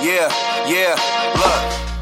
Yeah, yeah, look.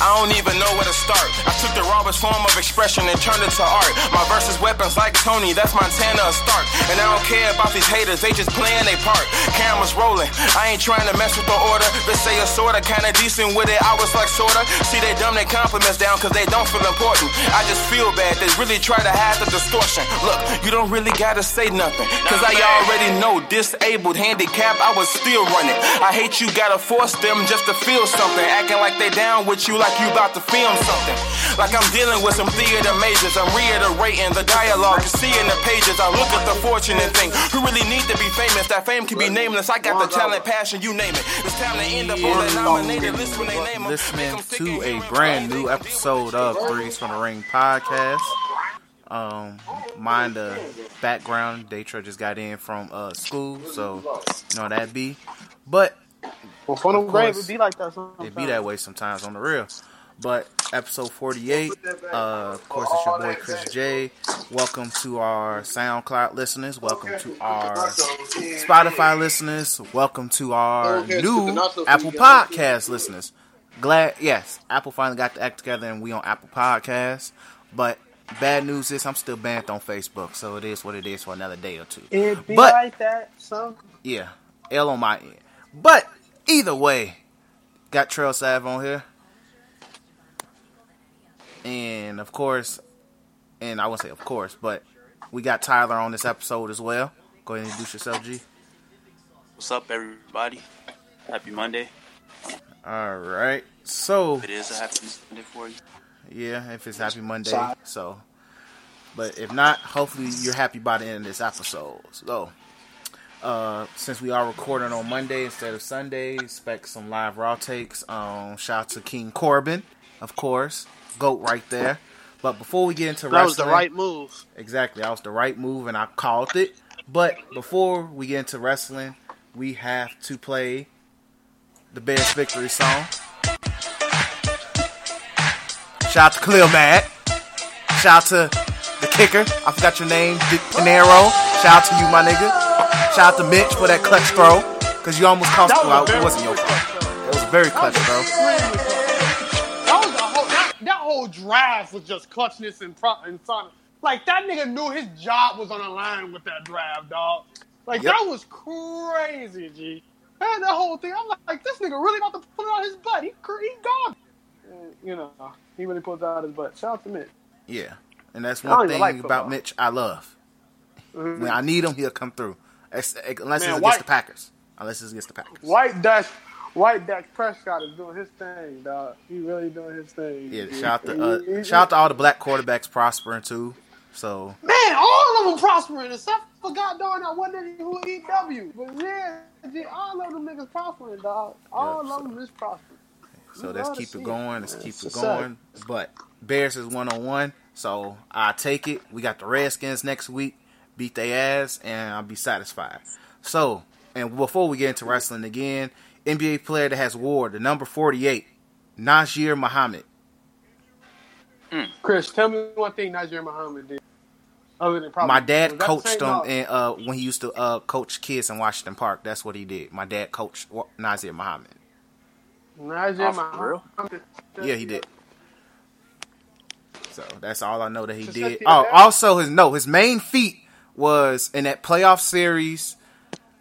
I don't even know where to start. I took the rawest form of expression and turned it to art. My verses weapons like Tony, that's Montana a start. And I don't care about these haters, they just playing their part. Cameras rolling, I ain't trying to mess with the order. They say a sorta kinda decent with it, I was like sorta. See, they dumb their compliments down cause they don't feel important. I just feel bad, they really try to hide the distortion. Look, you don't really gotta say nothing. Cause I already know, disabled, handicapped, I was still running. I hate you gotta force them just to feel something. Acting like they down with you like you about to film something. Like I'm dealing with some theater majors. I'm reiterating the dialogue you see in the pages. I look at the fortunate thing. Who really need to be famous? That fame can be nameless. I got the talent, passion, you name it. It's time to end up on that nominated list when they name them. Listening to a brand new episode of Threes from the Ring podcast. Um, mind the background. Daytra just got in from uh school, so you know that be. But Well, fun Of and grave, course. it be like that sometimes. it be that way sometimes on the real. But episode 48, uh, of course, it's your boy Chris Jay. Welcome to our SoundCloud listeners. Welcome to our Spotify listeners. Welcome to our new Apple Podcast listeners. Glad, yes, Apple finally got the act together and we on Apple Podcasts. But bad news is I'm still banned on Facebook, so it is what it is for another day or two. It be But- like that. Some Yeah, L on my end. But either way, got Trell Sav on here, and of course, and I won't say of course, but we got Tyler on this episode as well. Go ahead and introduce yourself, G. What's up, everybody? Happy Monday. All right. So It is a happy Monday for you. yeah, if it's Happy Monday, so. But if not, hopefully you're happy by the end of this episode. So, uh, since we are recording on Monday instead of Sunday, expect some live raw takes. Um, shout out to King Corbin, of course, goat right there. But before we get into that was the right move. Exactly, that was the right move, and I called it. But before we get into wrestling, we have to play the Bears victory song. Shout out to Khalil Mack. Shout out to the kicker. I forgot your name, Dick Pineiro. Shout out to you, my nigga. Shout out to Mitch for that clutch throw, cause you almost cost That me. out. It wasn't your fault. It was very clutch throw. That was whole that, that whole drive was just clutchness and pro and sonic. Like that nigga knew his job was on the line with that drive, dog. Like Yep. that was crazy, G. And the whole thing, I'm like, this nigga really about to put it on his butt. He cr- he gone. And, you know, he really pulled it out his butt. Shout out to Mitch. Yeah, and that's one thing like about. Mitch I love. Mhm. When I need him, he'll come through. Ex- ex- Unless Man, it's against White- the Packers. Unless it's against the Packers. White Dash, White Dash Prescott is doing his thing, dog. He really doing his thing. Yeah, G. shout out to uh, he- shout out to all the black quarterbacks prospering too. So Man, all of them prospering except for goddamn that one nigga who EW. But yeah, all of them niggas prospering, dog. All Yeah, of them is prospering. so You let's keep see it it, going. Let's keep it a going. But Bears is one on one, so I take it. We got the Redskins next week. Beat their ass, and I'll be satisfied. So, and before we get into wrestling again, NBA player that has wore the number forty-eight, Nazr Mohammed. Chris, tell me one thing Nazr Mohammed did. Other than probably My dad coached same him dog? in, uh, when he used to uh, coach kids in Washington Park. That's what he did. My dad coached Wa- Nazr Mohammed. Nazr Oh. Mohammed. Yeah, he did. So that's all I know that he Just did. Oh, also his no, his main feat was in that playoff series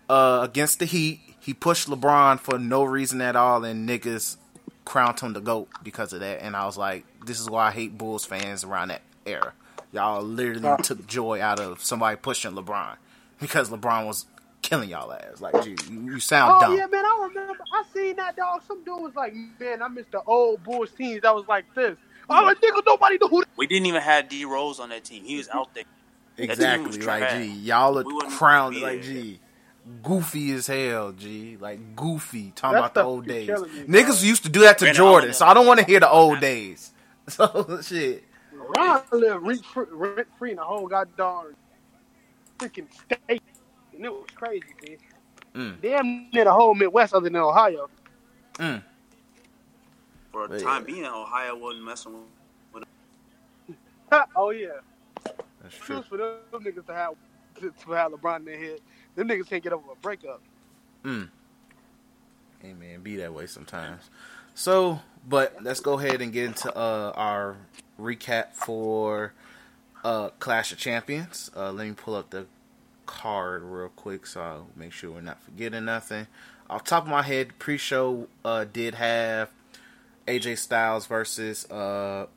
uh, against the Heat. He pushed LeBron for no reason at all, and niggas crowned him the goat because of that. And I was like, this is why I hate Bulls fans around that era. Y'all literally took joy out of somebody pushing LeBron because LeBron was killing y'all ass. Like, gee, you, you sound Oh dumb. yeah, man, I remember. I seen that dog. Some dude was like, "Man, I miss the old Bulls teams that was like this." I'm like, "Nigga, nobody knew who." We didn't even have D Rose on that team. He was out there. That team Exactly. Like, trash. gee, y'all are We crowned like, there. gee, goofy as hell, G. Like, goofy. Talking That about the stuff old days. me, Niggas bro. used to do that to Man, Jordan, so I don't want to hear the old days. So, shit. Ron lived rent free, free in the whole goddamn freaking state, and it was crazy, man. Mm. Damn near the whole Midwest, other than Ohio. Mm. For But a yeah. time being, Ohio wasn't messing with. oh yeah, That's true. for them, them niggas to have to, to have LeBron in their head. Them niggas can't get over a breakup. Mm. Hey man, be that way sometimes. So, but let's go ahead and get into uh, our recap for uh, Clash of Champions. Uh, let me pull up the card real quick so I'll make sure we're not forgetting nothing. Off top of my head, pre-show uh, did have AJ Styles versus uh,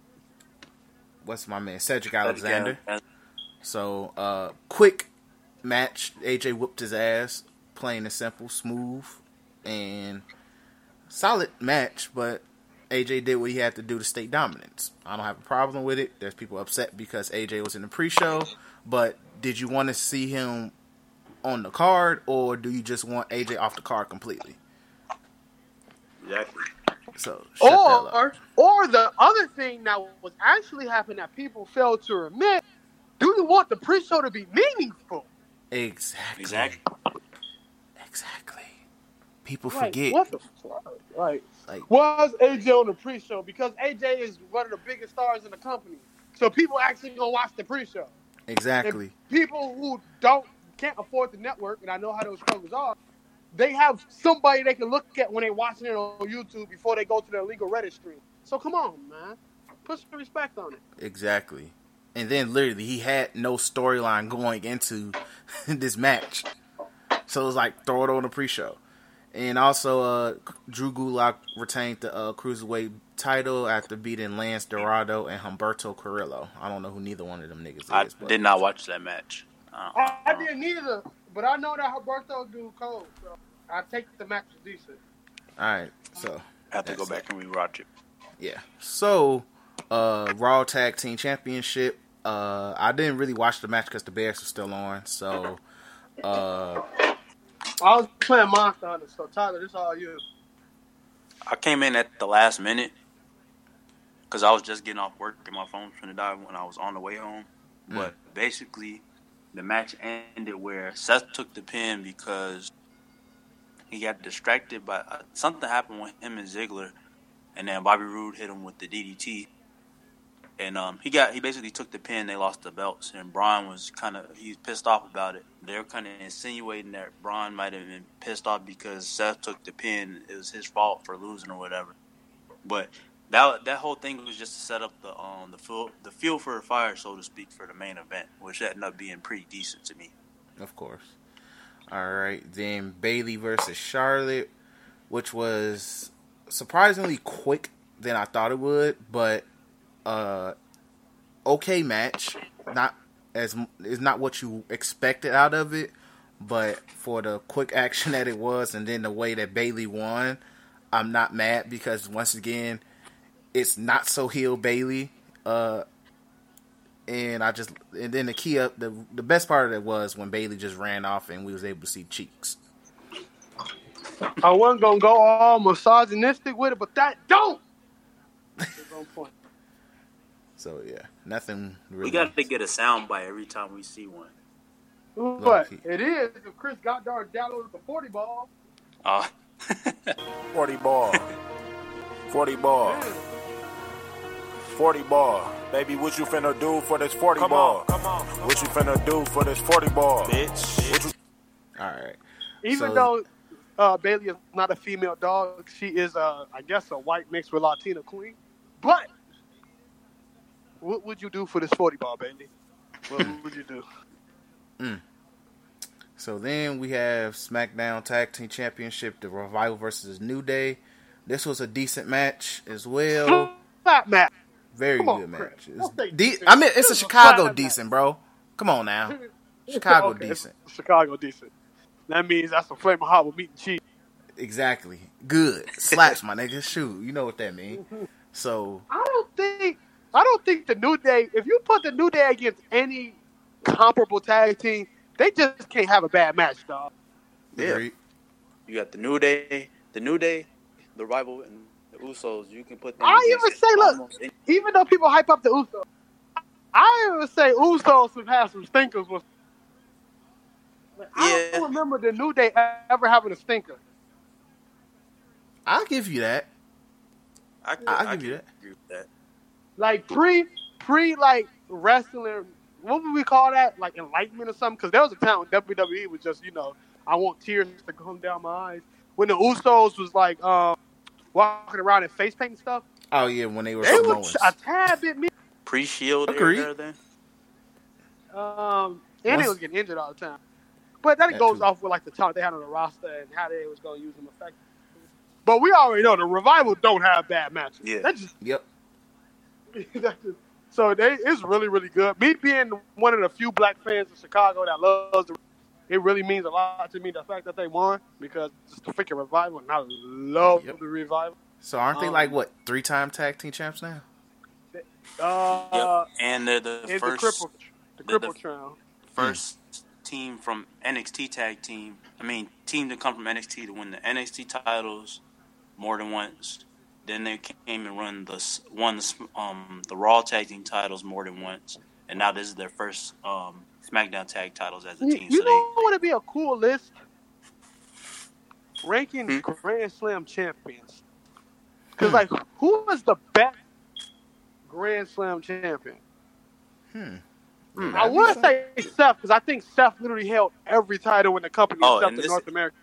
what's my man Cedric Alexander. So, uh, quick match. AJ whooped his ass, plain and simple, smooth, and solid match. But AJ did what he had to do to stay dominance. I don't have a problem with it. There's people upset because AJ was in the pre-show, but did you want to see him on the card, or do you just want AJ off the card completely? Exactly. So, shut that up. Or, or the other thing that was actually happening that people failed to admit: Do you want the pre-show to be meaningful? exactly, Exactly. exactly. People Like, forget. what the fuck? Like, Like, was AJ on the pre-show? Because AJ is one of the biggest stars in the company, so people actually gonna watch the pre-show. exactly. people who don't can't afford the network, and I know how those struggles are, they have somebody they can look at when they're watching it on YouTube before they go to their legal registry. So come on, man, put some respect on it. Exactly. And then literally he had no storyline going into this match. So it was like throw it on the pre-show. And also uh Drew Gulak retained the uh, cruiserweight title after beating Lince Dorado and Humberto Carrillo. I don't know who neither one of them niggas I is, but did not watch that match. Uh, I, I didn't either, but I know that Roberto do cold, so I take the match as decent. all right. So I have to go That's back and rewatch it. yeah. So uh Raw Tag Team Championship. Uh I didn't really watch the match because the Bears were still on. So uh I was playing Monster Hunter, so Tyler, this all you. I came in at the last minute because I was just getting off work and my phone was going to die when I was on the way home. But basically, the match ended where Seth took the pin because he got distracted by uh, something happened with him and Ziggler, and then Bobby Roode hit him with the DDT. And um, he got he basically took the pin. They lost the belts, and Braun was kind of he's pissed off about it. They're kind of insinuating that Braun might have been pissed off because Seth took the pin. It was his fault for losing or whatever. But that that whole thing was just to set up the um the fuel the fuel for the fire, so to speak, for the main event, which ended up being pretty decent to me. Of course. All right, then Bayley versus Charlotte, which was surprisingly quick than I thought it would, but uh, okay match. Not as is not what you expected out of it, but for the quick action that it was, and then the way that Bayley won, I'm not mad because once again, it's not so heel Bayley. Uh, and I just and then the key up the the best part of it was when Bayley just ran off and we was able to see cheeks. I wasn't gonna go all misogynistic with it, but that don't. On point. So yeah, nothing really. We got to get a sound bite every time we see one. But it is if Chris Goddard downloaded the 40 ball. Uh, 40 ball. 40 ball. 40 ball. Baby, what you finna do for this 40 Come ball? on, come on. What you finna do for this 40 ball? Bitch. What you All right, Even So- though uh, Bayley is not a female dog, she is, uh, I guess, a white mixed with Latina queen. But what would you do for this 40 ball, Bayley? What hmm. would you do? Hmm. so then we have SmackDown Tag Team Championship, the Revival versus New Day. This was a decent match as well. Flat match. Very Come good match. It's Don't say de- I mean, it's a Chicago decent, bro. Come on now, Chicago Okay, decent. Chicago decent. That means that's a flaming hot with meat and cheese. Exactly. Good. Slaps, my nigga. Shoot, you know what that means. So I don't think I don't think the New Day. If you put the New Day against any comparable tag team, they just can't have a bad match, dog. Yeah. you got the New Day, the New Day, the Rival, and the Usos. You can put them. I even say, look, any- Even though people hype up the Usos, I even say Usos have had some stinkers. With, Like, I don't remember the New Day ever having a stinker. I'll give you that. I, I'll I give you that. that. Like pre pre like wrestling. What would we call that? Like enlightenment or something? Because there was a time when WWE was just you know I want tears to come down my eyes. when the Usos was like um, walking around in face paint and stuff. Oh yeah, when they were They Samoans. were a tad bit me. Pre-shield Agreed. era then. Um, and they was getting injured all the time. But then it That goes too. off with like the talent they had on the roster and how they was going to use them effectively. But we already know the revival don't have bad matches. Yeah. That's just Yep. That's just- so they it's really really good. Me being one of the few black fans in Chicago that loves the, it really means a lot to me the fact that they won because it's the freaking revival and I love Yep. the revival. So aren't they Um, like what three time tag team champs now? Uh, Yep. And they're the and first the cripple, the the- cripple trial. first team from NXT tag team. I mean, team to come from NXT to win the NXT titles more than once. Then they came and run the s- won the um the Raw tag team titles more than once, and now this is their first um SmackDown tag titles as a You, team. you so know what would be a cool list? Ranking Hmm? Grand Slam champions. Because, like, who was the best Grand Slam champion? Hmm. Hmm. I would say Seth, because I think Seth literally held every title in the company Oh, except and the this- North America.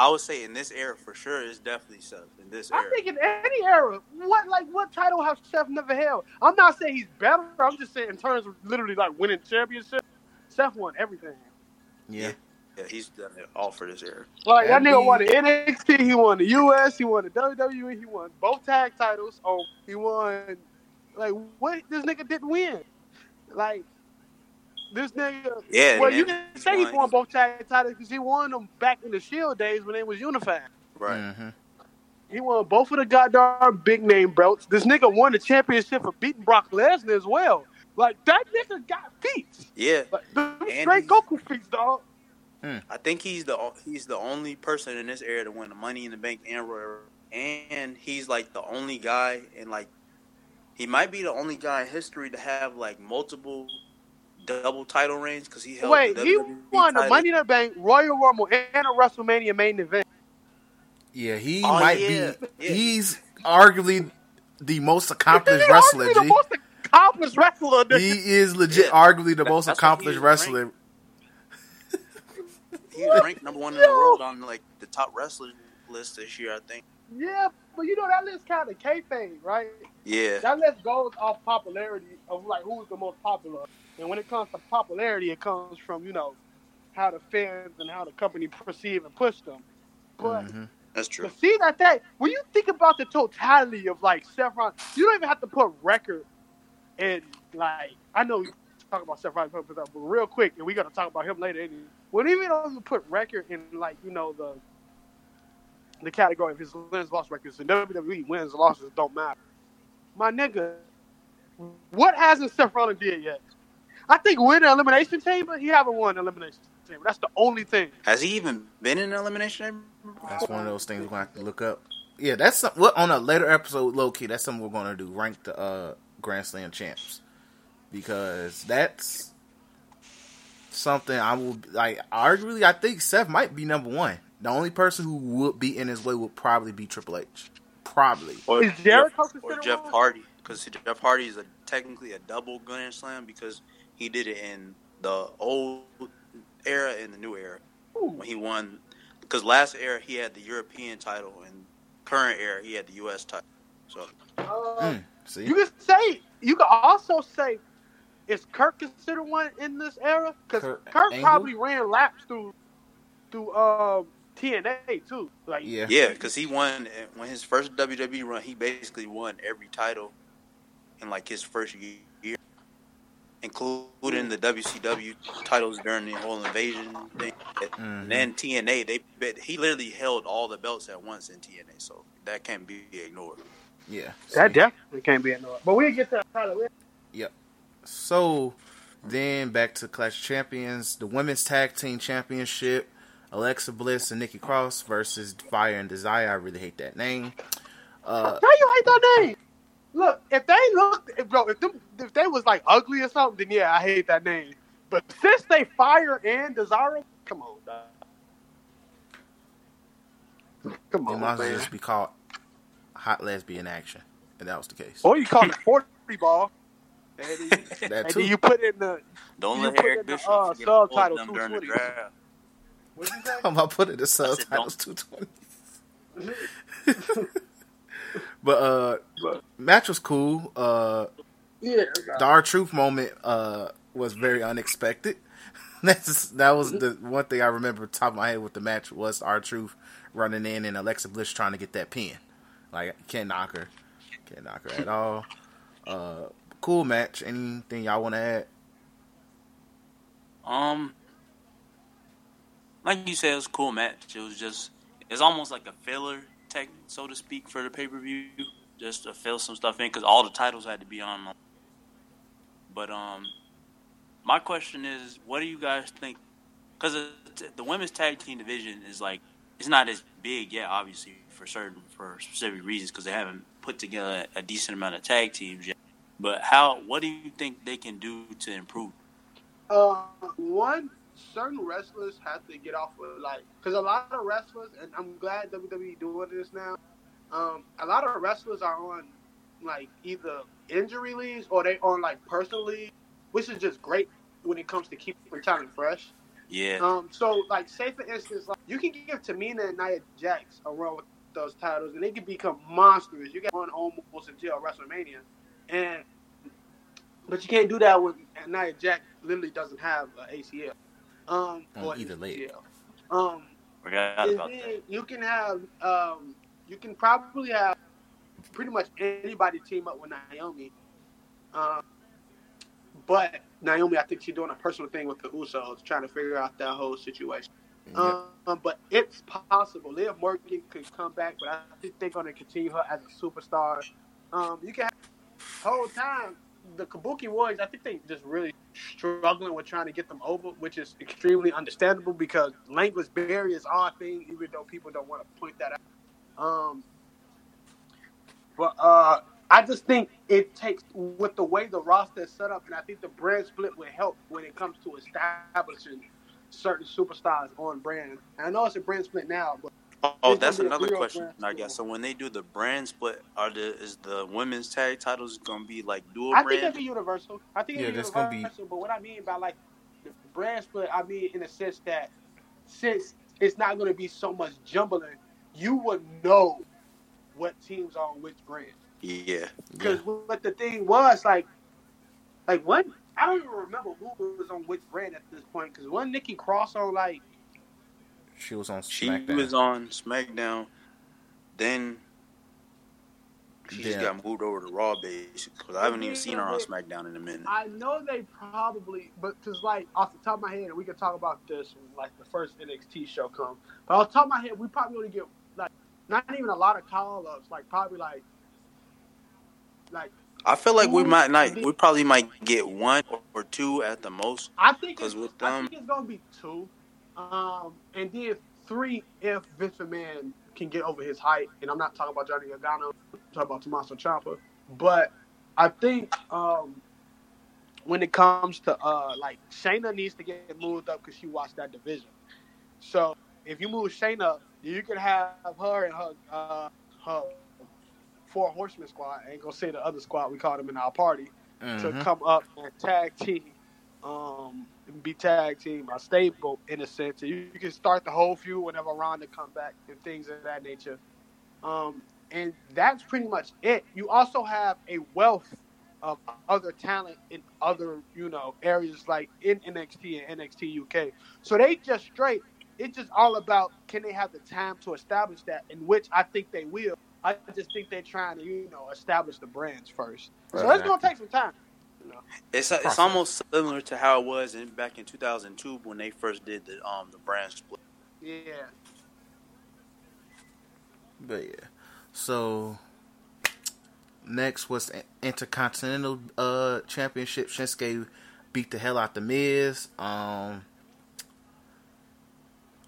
They, I would say in this era for sure is definitely Seth. In this era. I era, think in any era, what like what title has Seth never held? I'm not saying he's better. I'm just saying in terms of literally like winning championships, Seth won everything. Yeah. yeah, he's done it all for this era. Like that nigga won the NXT, he won the US, he won the WWE, he won both tag titles. Oh, he won. Like what? This nigga didn't win. Like this nigga. Yeah, Well, man. you can say he He's won won. both tag titles because he won them back in the Shield days when they was unified. Right. Mm-hmm. He won both of the goddamn big name belts. This nigga won the championship for beating Brock Lesnar as well. Like that nigga got feet. Yeah, Like straight Goku feet, dog. I think he's the he's the only person in this era to win the Money in the Bank and Royal, and he's like the only guy and like he might be the only guy in history to have like multiple double title reigns because he held Wait, the he WWE won the. Money in the Bank, Royal Rumble, and a WrestleMania main event. Yeah, he Oh, might yeah. be. Yeah. He's arguably the most accomplished He wrestler. the most accomplished wrestler. nigga. He is legit, Yeah. arguably the That- most accomplished he's wrestler. He was ranked number one in the world on like the top wrestler list this year, I think. Yeah, but you know that list kind of kayfabe, right? Yeah, That list goes off popularity of like who's the most popular. And when it comes to popularity, it comes from you know how the fans and how the company perceive and push them. But Mhm. that's true. But see that that when you think about the totality of like Seth Rollins, you don't even have to put record in like I know we talk about Seth Rollins, but real quick, and we got to talk about him later. Anyway. When even don't even put record in like you know the the category of his wins loss records in WWE wins losses don't matter. My nigga, what hasn't Seth Rollins did yet? I think win the elimination chamber. He haven't won the elimination chamber. That's the only thing. Has he even been in an elimination chamber? That's one of those things we're gonna have to look up. Yeah, that's some, what on a later episode, low key. That's something we're gonna do. Rank the uh, Grand Slam champs because that's something I will like. Arguably, I think Seth might be number one. The only person who would be in his way would probably be Triple H. Probably. Or Is Jericho Jeff, or Jeff? Hardy? Because Jeff Hardy is a technically a double Grand Slam because he did it in the old era and the new era when he won. Because last era he had the European title, and current era he had the U.S. title. So Uh, Mm, see, You can say you can also say is Kurt considered one in this era? Because Kurt Kirk, probably ran laps through through um, TNA too. Like yeah, yeah, because he won when his first WWE run. He basically won every title in like his first year, including the WCW titles during the whole invasion thing. Mhm. And then TNA, they but he literally held all the belts at once in TNA, so that can't be ignored. yeah. that definitely can't be ignored. But we get to title. So then back to Clash Champions, the women's tag team championship, Alexa Bliss and Nikki Cross versus Fire and Desire. I really hate that name. Uh, How you hate that name? Look, if they looked, bro, if them, if they was like ugly or something, then yeah, I hate that name. But since they fire and Desire, come on, dog. Come they on, might as well man. just be called Hot Lesbian Action, and that was the case. Or you call it forty ball. And then, that and too. then you put in the Don't You let put Eric in the, Bischoff uh, forget all of subtitle them during the 220. draft. what you say? I'm gonna put it in the said subtitles two twenty. but uh, match was cool. Uh, Yeah. the R Truth moment uh was very unexpected. That's that was the one thing I remember top of my head with the match was R Truth running in and Alexa Bliss trying to get that pin. Like can't knock her, can't knock her at all. Uh, cool match. Anything y'all want to add? Um, like you said, it was a cool match. It was just, it's almost like a filler, tech, so to speak, for the pay per view, just to fill some stuff in because all the titles had to be on. But um, my question is, what do you guys think? Because the women's tag team division is like, it's not as big yet, obviously, for certain for specific reasons because they haven't put together a decent amount of tag teams yet. But how? What do you think they can do to improve? Uh, one, certain wrestlers have to get off of like, because a lot of wrestlers, and I'm glad WWE doing this now. Um, a lot of wrestlers are on like either injury leaves or they on like personal leave, which is just great when it comes to keeping talent fresh. Yeah. Um, so like, say for instance, like you can give Tamina and Nia Jax a run with those titles, and they can become monsters. You get one almost until WrestleMania, and but you can't do that with Nia Jax literally doesn't have an ACL. Um, On or either leg. ACL. Um, Forgot about that. you can have um, you can probably have pretty much anybody team up with Naomi. Um, but Naomi, I think she's doing a personal thing with the Usos, trying to figure out that whole situation. Yeah. Um, but it's possible. Liv Morgan could come back, but I think they're going to continue her as a superstar. Um, you can have whole time the Kabuki Warriors. I think they just really struggling with trying to get them over, which is extremely understandable because language barriers are a thing, even though people don't want to point that out. Um, but uh, I just think it takes with the way the roster is set up, and I think the brand split will help when it comes to establishing certain superstars on brand. And I know it's a brand split now, but Oh, that's another question, brand I guess. So when they do the brand split, are the is the women's tag titles gonna be like dual brand? I think brand? it'd be universal. I think Yeah, it'd be that's gonna be- But what I mean by like the brand split, I mean in the sense that since it's not going to be so much jumbling, you would know what teams are on which brand. yeah. Because what the thing was like, like when I don't even remember who was on which brand at this point. Because one Nikki Cross on like She was on She SmackDown. was on SmackDown, then she just got moved over to Raw, basically. Because I haven't even seen her on SmackDown in a minute. I know they probably, but because like off the top of my head, we can talk about this when like the first NXT show come. But off the top of my head, we probably only get like not even a lot of call ups, like probably like like I feel like we might not. We probably might get one or two at the most. I think because with I them- think it's gonna be two, um, and then three if Vince McMahon can get over his height. And I'm not talking about Johnny Gargano, I'm talking about Tommaso Ciampa. But I think um, when it comes to uh, like Shayna needs to get moved up because she watched that division. So if you move Shayna, up, you can have her and her uh, her four horsemen squad. I ain't gonna say the other squad we called them in our party to Mhm. come up and tag team, um, be tag team a stable in a sense. You, you can start the whole feud whenever Ronda come back and things of that nature. Um, and that's pretty much it. You also have a wealth of other talent in other, you know, areas like in NXT and NXT UK. So they just straight. It's just all about can they have the time to establish that, in which I think they will. I just think they're trying to, you know, establish the brands first. So it's gonna take some time. You know? It's it's almost similar to how it was in back in 2002 when they first did the um the brand split. Yeah. But yeah. So next was Intercontinental uh Championship. Shinsuke beat the hell out the Miz. Um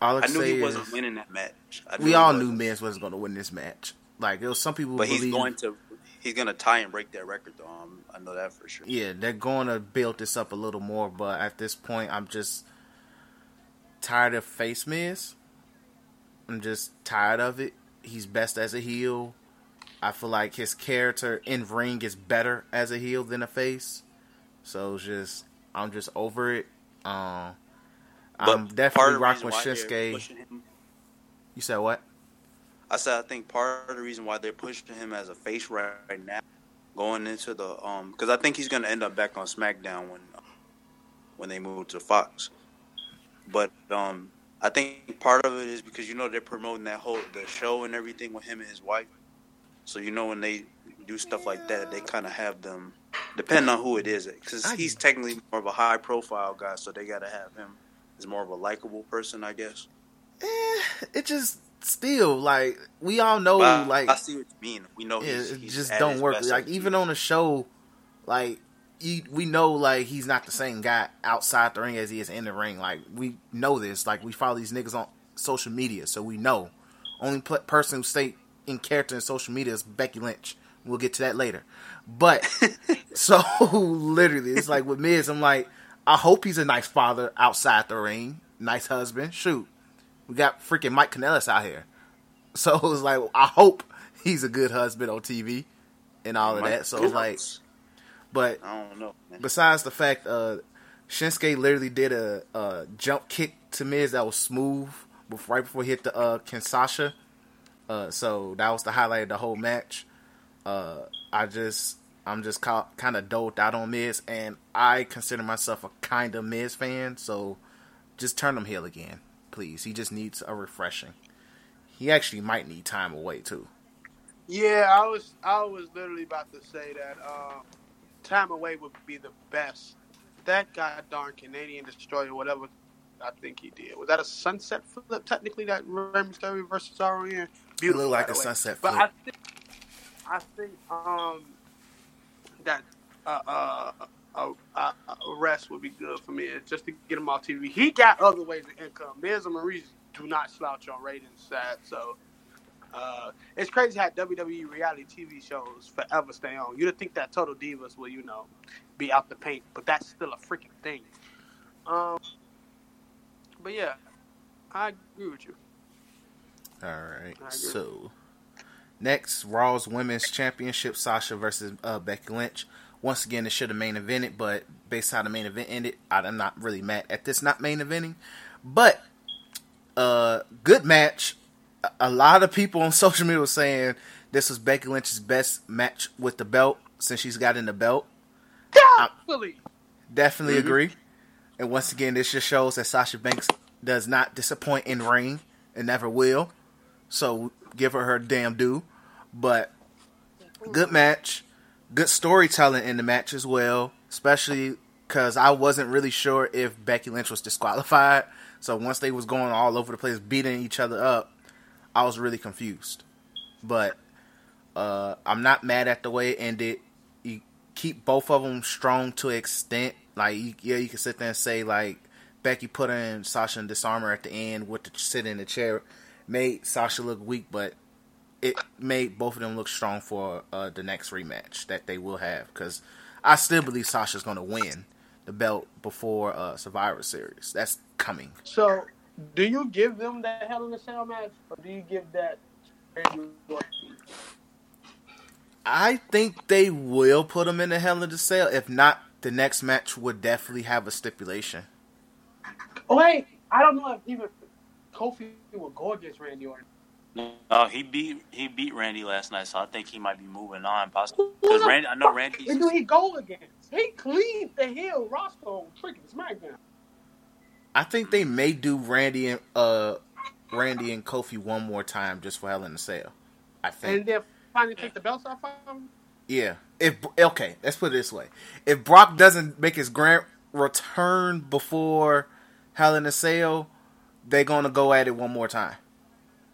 all I, I knew say he is wasn't winning that match. I we all knew Miz wasn't going to win this match. Like there was some people but believe, he's going to he's gonna tie and break that record though. Um, I know that for sure. yeah, they're going to build this up a little more. But at this point, I'm just tired of face Miz. I'm just tired of it. He's best as a heel. I feel like his character in ring is better as a heel than a face. So it's just I'm just over it. Um, I'm definitely rocking with Shinsuke. You said what? I said I think part of the reason why they're pushing him as a face right, right now, going into the um, because I think he's gonna end up back on SmackDown when when they move to Fox. But um, I think part of it is because you know they're promoting that whole the show and everything with him and his wife. So you know when they do stuff like that, they kind of have them depending on who it is, because he's technically more of a high profile guy, so they got to have him as more of a likable person, I guess. Eh, it just still like we all know like I see what you mean. We know yeah, it just don't work. Like even on the show, like you, we know like he's not the same guy outside the ring as he is in the ring. Like we know this. Like we follow these niggas on social media, so we know. Only pl- person who stay in character in social media is Becky Lynch. We'll get to that later. But so literally, it's like with Miz. I'm like, I hope he's a nice father outside the ring, nice husband. Shoot, we got freaking Mike Kanellis out here. So it was like, I hope he's a good husband on TV and all of Mike that. So it's like, but I don't know. Man. besides the fact, uh, Shinsuke literally did a, a jump kick to Miz that was smooth before, right before he hit the uh, Kinshasa. Uh, so that was the highlight of the whole match. Uh, I just, I'm just ca- kind of doped out on Miz, and I consider myself a kind of Miz fan. So just turn him heel again, please. He just needs a refreshing. He actually might need time away too. Yeah, I was I was literally about to say that um, time away would be the best. That guy darn Canadian destroyer, whatever I think he did. Was that a sunset flip? Technically, that Rey Mysterio versus RON. It looked like a way. sunset But flip. I think I think um that uh, uh, a, a, a rest would be good for me just to get him off TV. He got other ways of income. Miz and Maurice do not slouch on ratings, sad. So uh, it's crazy how WWE reality TV shows forever stay on. You'd think that Total Divas will, you know, be out the paint, but that's still a freaking thing. Um, but yeah, I agree with you. All right. So next, Raw's Women's Championship: Sasha versus uh, Becky Lynch. Once again, it should have main evented, but based on how the main event ended, I'm not really mad at this not main eventing. But uh, good match. A- A lot of people on social media were saying this was Becky Lynch's best match with the belt since she's gotten the belt. Fully. Definitely Mm-hmm. agree. And once again, this just shows that Sasha Banks does not disappoint in ring and never will. So give her her damn due. But good match, good storytelling in the match as well, especially because I wasn't really sure if Becky Lynch was disqualified. So once they was going all over the place, beating each other up, I was really confused. But uh, I'm not mad at the way it ended. You keep both of them strong to extent. Like, you, yeah, you can sit there and say like Becky put in Sasha in Dis-arm-her at the end with the sit in the chair, made Sasha look weak, but it made both of them look strong for uh, the next rematch that they will have. Because I still believe Sasha's going to win the belt before uh, Survivor Series. That's coming. So, do you give them that Hell in a Cell match, or do you give that? I think they will put them in the Hell in the Cell. If not, the next match would definitely have a stipulation. Oh wait, I don't know if even Kofi will go against Randy Orton. No, he beat he beat Randy last night, so I think he might be moving on possibly. Because Randy, I know Randy. Who do he go against? He cleaned the hill roster on freaking SmackDown. I think they may do Randy and uh Randy and Kofi one more time just for Hell in the Cell. I think. And then finally take the belts off of him. Yeah. If okay, let's put it this way: if Brock doesn't make his grand return before Hell in a Cell, they're gonna go at it one more time.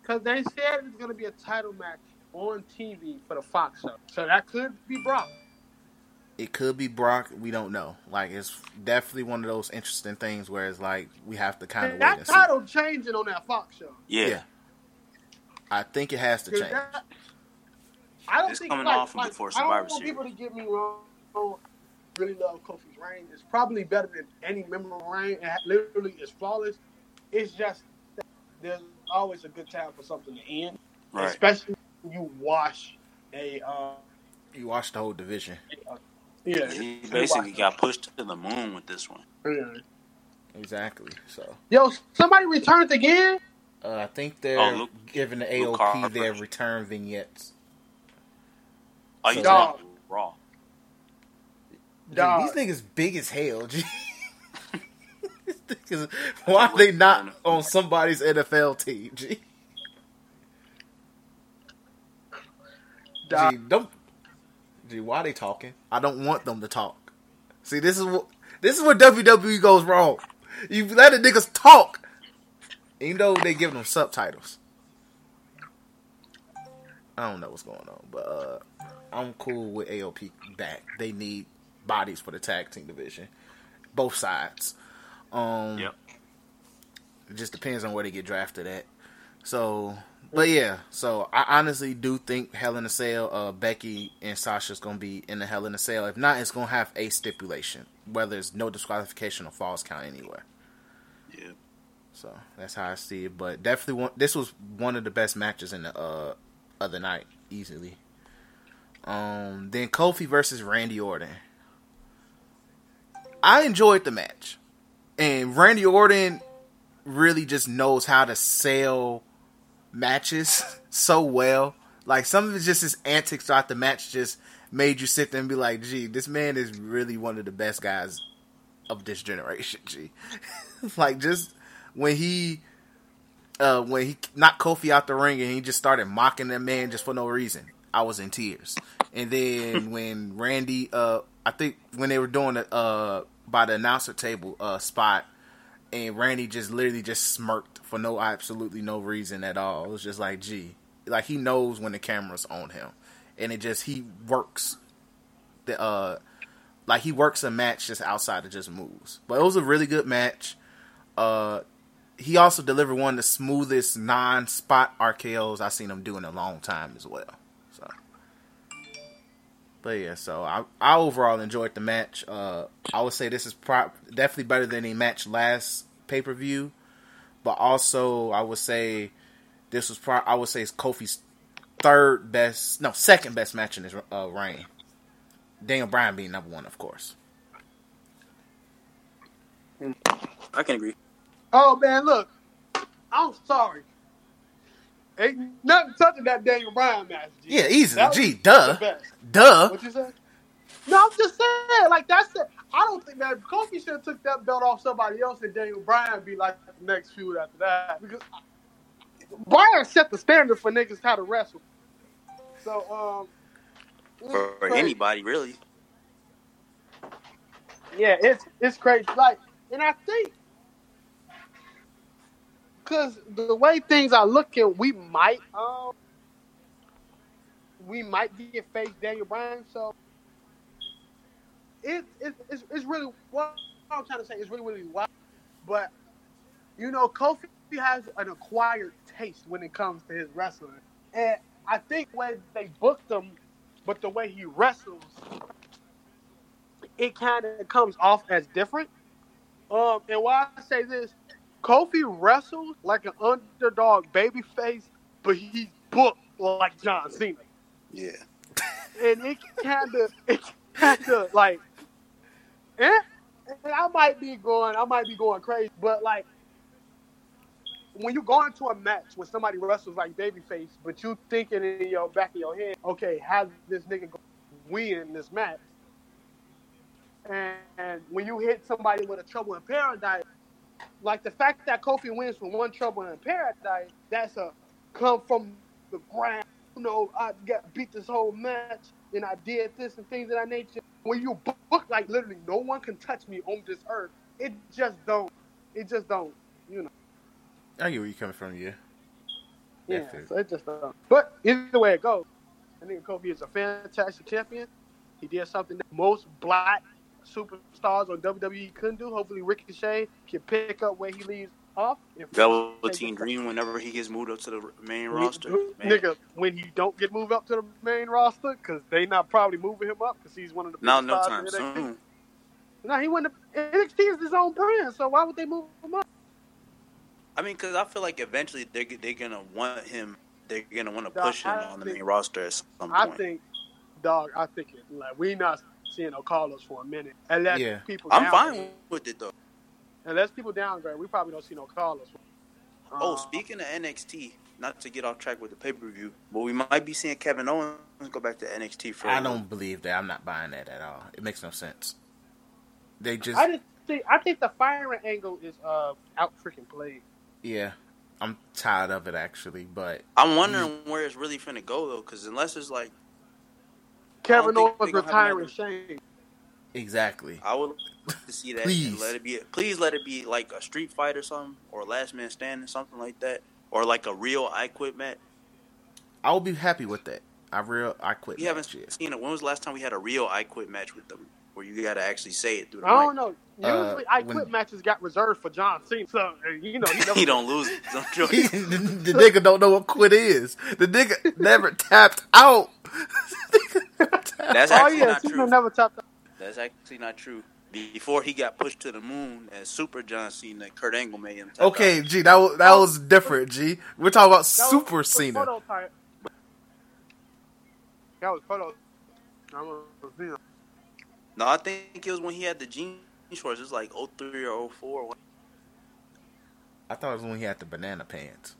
Because they said it's going to be a title match on TV for the Fox show. So that could be Brock. It could be Brock. We don't know. Like it's definitely one of those interesting things where it's like we have to kind of And wait that and see. title changing on that Fox show. Yeah. Yeah. I think it has to 'Cause change. that- I don't It's think coming like, off from like, before I don't Survivor want Series. people to get me wrong. I really love Kofi's reign. It's probably better than any memorable reign. It literally is flawless. It's just that there's always a good time for something to end, Right. especially when you wash a. Uh, You watch the whole division. yeah, He you basically got pushed to the moon with this one. Yeah. Exactly. So Yo, somebody returned again. Uh, I think they're Oh, Luke- giving the AOP their return vignettes. Oh, you Dog. talking Raw? Gee, Dog. these niggas big as hell. Why are they not on somebody's NFL team? G? Gee, don't. Gee, why they talking? I don't want them to talk. See, this is what this is where WWE goes wrong. You let the niggas talk, even though they give them subtitles. I don't know what's going on, but uh, I'm cool with AOP back. They need bodies for the tag team division, both sides. Um, Yep. it just depends on where they get drafted at. So, but yeah, so I honestly do think Hell in a Cell, uh, Becky and Sasha's gonna be in the Hell in a Cell. If not, it's gonna have a stipulation, whether it's no disqualification or falls count anywhere. Yeah. So that's how I see it. But definitely, one, this was one of the best matches in the uh, other night, easily. Um, then Kofi versus Randy Orton. I enjoyed the match, and Randy Orton really just knows how to sell matches so well. Like some of it's just his antics throughout the match just made you sit there and be like, "Gee, this man is really one of the best guys of this generation." Gee, like just when he uh when he knocked Kofi out the ring and he just started mocking that man just for no reason. I was in tears. And then when Randy uh I think when they were doing it uh by the announcer table uh spot and Randy just literally just smirked for no absolutely no reason at all. It was just like, gee, like he knows when the camera's on him, and it just he works the uh like he works a match just outside of just moves. But it was a really good match. Uh, he also delivered one of the smoothest non-spot RKO's I've seen him do in a long time as well. So, but yeah, so I I overall enjoyed the match. Uh, I would say this is pro- definitely better than a match last pay per view, but also I would say this was pro- I would say it's Kofi's third best, no second best match in his uh, reign. Daniel Bryan being number one, of course. I can agree. Oh man, look, I'm sorry. Ain't nothing touching that Daniel Bryan match. G. Yeah, easily. That was Gee, duh, duh. What you say? No, I'm just saying, like that's it. I don't think that Kofi should have took that belt off somebody else and Daniel Bryan be like the next feud after that because Bryan set the standard for niggas how to wrestle. So, um, For, for anybody, really. Yeah, it's it's crazy. Like, and I think because the way things are looking, we might um we might get face Daniel Bryan. So it, it it's it's really what I'm trying to say is really really wild. But you know, Kofi has an acquired taste when it comes to his wrestling, and I think when they booked him, but the way he wrestles it kind of comes off as different. Um, and why I say this, Kofi wrestled like an underdog baby face, but he's booked like John Cena. Yeah. And it kind of, it kind of like, eh? And I might be going, I might be going crazy, but like, when you go into a match when somebody wrestles like babyface, but you thinking in your back of your head, okay, how this nigga win this match? And, and when you hit somebody with a trouble in paradise, like the fact that Kofi wins from one trouble in paradise, that's a come from the ground. You know, I got beat this whole match, and I did this and things of that nature. When you book like literally, no one can touch me on this earth. It just don't. It just don't. You know. I get where you're coming from, yeah. Yeah. It. So it just don't. But either way it goes, I think Kofi is a fantastic champion. He did something that most black superstars on WWE couldn't do. Hopefully, Ricochet can pick up where he leaves off. Velveteen Dream whenever he gets moved up to the main roster. Man. Nigga, when he don't get moved up to the main roster, because they not probably moving him up because he's one of the No, no time soon. No, he went to NXT is his own brand, so why would they move him up? I mean, because I feel like eventually they're, they're going to want him, they're going to want to push him I on the main roster at some point. I think, dog, I think it, like we not seeing no callers for a minute unless Yeah. people. I'm fine with it, though. Unless people downgrade, we probably don't see no callers. Oh, Uh, speaking of NXT, not to get off track with the pay per view, but we might be seeing Kevin Owens go back to NXT for. I don't believe that. I'm not buying that at all. It makes no sense. They just I just think I think the firing angle is uh out freaking played. yeah. I'm tired of it actually, but I'm wondering where it's really finna go though, because unless it's like, Kevin think Owens they gonna have retiring Shane. exactly. I would like to see that. Please. And let it be. Please let it be like a street fight or something, or last man standing, something like that, or like a real I quit match. I will be happy with that. I real I quit. You haven't match, yeah. seen it. When was the last time we had a real I quit match with them, where you got to actually say it through the I don't mic? know. Uh, Usually, I when- quit matches got reserved for John Cena. So uh, you know, he, never he don't lose. Don't the, the nigga don't know what quit is. The nigga never tapped out. That's Oh actually yeah, not Cena true. never tapped. out. That's actually not true. Before he got pushed to the moon as Super John Cena, Kurt Angle made him. Okay, out. G, that was, that was different. G, we're talking about That Super for Cena. prototype. That was photo. I was, you know, No, I think it was when he had the jean shorts. It was like 03 or 04. I thought it was when he had the banana pants.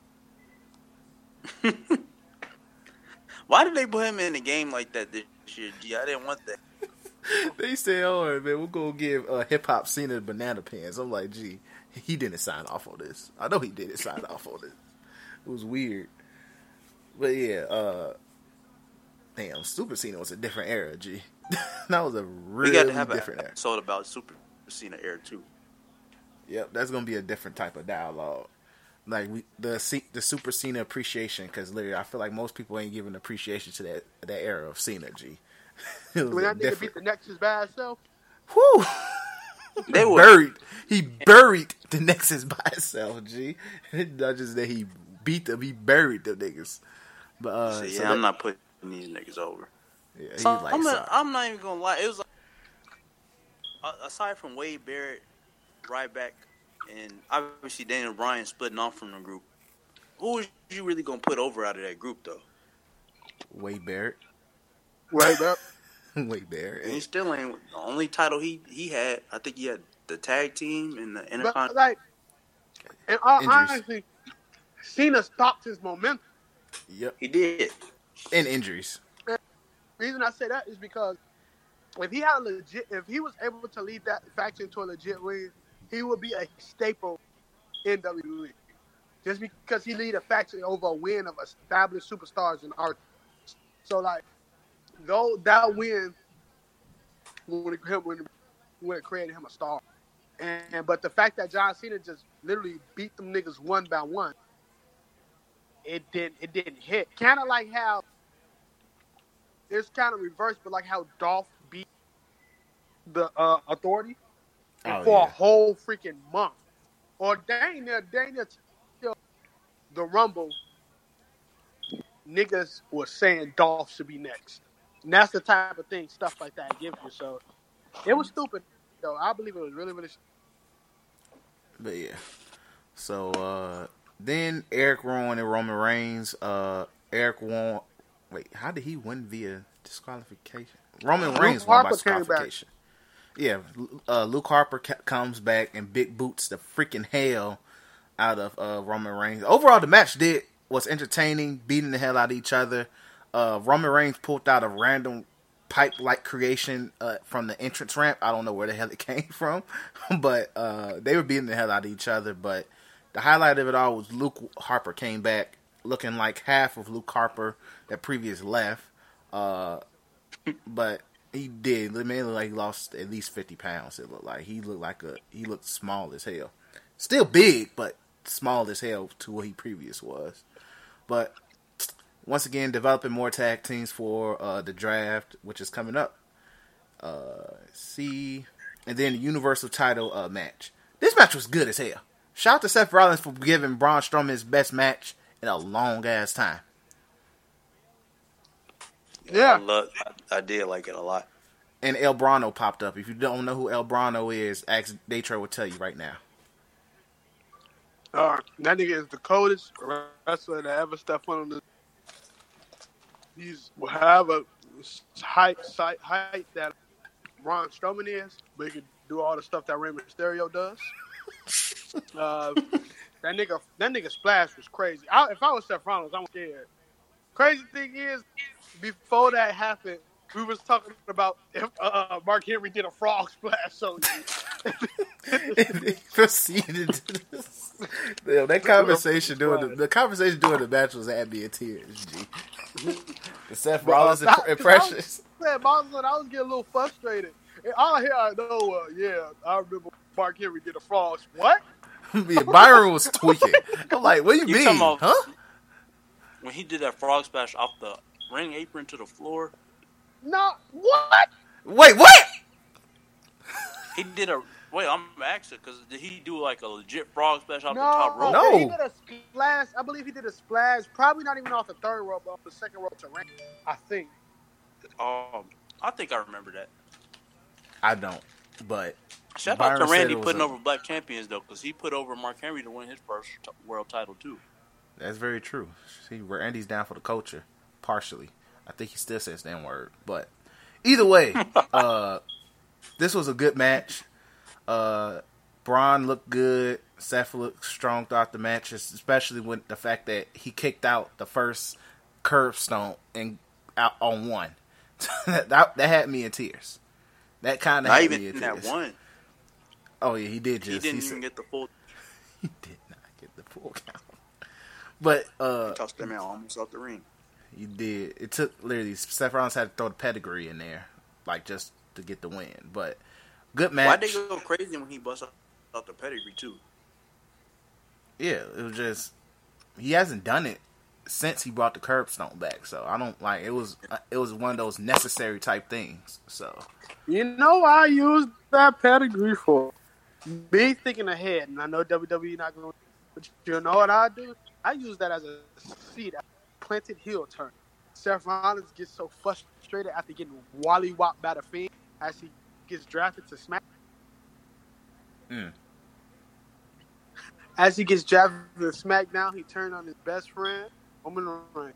Why did they put him in a game like that this year? Gee, I didn't want that. They said, "Oh man, we'll gonna give uh, hip hop Cena banana pants." I'm like, "Gee, he didn't sign off on this. I know he didn't sign off on this. It was weird." But yeah, uh, damn, Super Cena was a different era. G, that was a We really got to have an different era. episode about Super Cena era too. Yep, that's gonna be a different type of dialogue. Like we, the the Super Cena appreciation, because literally, I feel like most people ain't giving appreciation to that that era of Cena. G, it was when that nigga different. beat the Nexus bad self. Whew. They were buried. He buried the Nexus by itself. G, not just that he beat them, he buried the niggas. But uh, So, yeah, so I'm that- not putting these niggas over. Yeah, he's So, like, I'm, sorry. not, I'm not even gonna lie. It was like, aside from Wade Barrett, Ryback, and obviously Daniel Bryan splitting off from the group. Who was you really gonna put over out of that group though? Wade Barrett. Right up. Wade Barrett. And he still ain't the only title he he had. I think he had the tag team and the But intercon. like, in all Injuries. honesty, Cena stopped his momentum. Yep. He did. And injuries. reason I say that is because if he had a legit, if he was able to lead that faction to a legit win, he would be a staple in WWE. Just because he lead a faction over a win of established superstars and art. So like, though that win would have created him a star. And but the fact that John Cena just literally beat them niggas one by one, it didn't it didn't hit. Kind of like how it's kind of reversed, but like how Dolph beat the uh, Authority Oh, for a whole freaking month, or dang near dang near the Rumble, niggas was saying Dolph should be next. And that's the type of thing stuff like that gives you. So it was stupid, though. I believe it was really really. But yeah. So uh then Eric Rowan and Roman Reigns. Uh Eric won wait, how did he win via disqualification? Roman Luke Reigns won by Harper came back. disqualification. Yeah, uh, Luke Harper ca- comes back and big boots the freaking hell out of uh, Roman Reigns. Overall, the match did was entertaining, beating the hell out of each other. Uh, Roman Reigns pulled out a random pipe-like creation uh, from the entrance ramp. I don't know where the hell it came from, but uh, they were beating the hell out of each other. But the highlight of it all was Luke Harper came back looking like half of Luke Harper that previous left. Uh, but he did. It made it look like he lost at least fifty pounds. It looked like he looked like a he looked small as hell. Still big, but small as hell to what he previous was. But once again, developing more tag teams for uh, the draft, which is coming up. Uh, see, and then the Universal Title uh, match. This match was good as hell. Shout out to Seth Rollins for giving Braun Strowman his best match in a long ass time. Yeah. I, love, I, I did like it a lot. And El Brauno popped up. If you don't know who El Brauno is, ask Daytro will tell you right now. Uh, that nigga is the coldest wrestler that ever stepped on the. He's will have a height, height, height that Braun Strowman is, but he can do all the stuff that Rey Mysterio does. uh, That nigga, that nigga splash was crazy. I, if I was Seth Rollins, I'm scared. Crazy thing is, before that happened, we was talking about if uh, Mark Henry did a frog splash So you. proceeded to this. Damn, that conversation doing the, the conversation during the match was at me in tears. G. The Seth Rollins Bro, I- imp- 'cause I impressions. was- Man, I was getting a little frustrated. And all here I know, uh, yeah, I remember Mark Henry did a frog. What? Me Byron was tweaking. I'm like, what do you, You mean? talking huh? When he did that frog splash off the ring apron to the floor, No, what? Wait, what? he did a. Wait, I'm asking because did he do like a legit frog splash off No, the top rope? No. He did a splash. I believe he did a splash. Probably not even off the third rope, but off the second rope to ring. I think. Um, I think I remember that. I don't. But Shout Byron out to Randy putting a- over black champions though, because he put over Mark Henry to win his first t- world title too. that's very true. See, where Andy's down for the culture, partially. I think he still says the N word. But either way, uh, this was a good match. Uh, Braun looked good. Seth looked strong throughout the match, especially with the fact that he kicked out the first curb stomp and out on one. that, that had me in tears. That kind of had me even in that tears. one. Oh yeah, he did just. He didn't said- even get the full. he did not get the full count. But uh, Tossed that man almost out the ring. He did. It took literally Seth Rollins had to throw the pedigree in there, like just to get the win. But good match. Why'd they go crazy when he bust out, out the pedigree too? Yeah, it was just he hasn't done it since he brought the curb stomp back. So I don't like it was uh, it was one of those necessary type things. So You know I use that pedigree for? Me thinking ahead, and I know WWE not going. to But you know what I do? I use that as a seed, a planted heel turn. Seth Rollins gets so frustrated after getting wally whopped by the Fiend as he gets drafted to Smack. Mm. As he gets drafted to SmackDown, he turned on his best friend, Roman Reigns.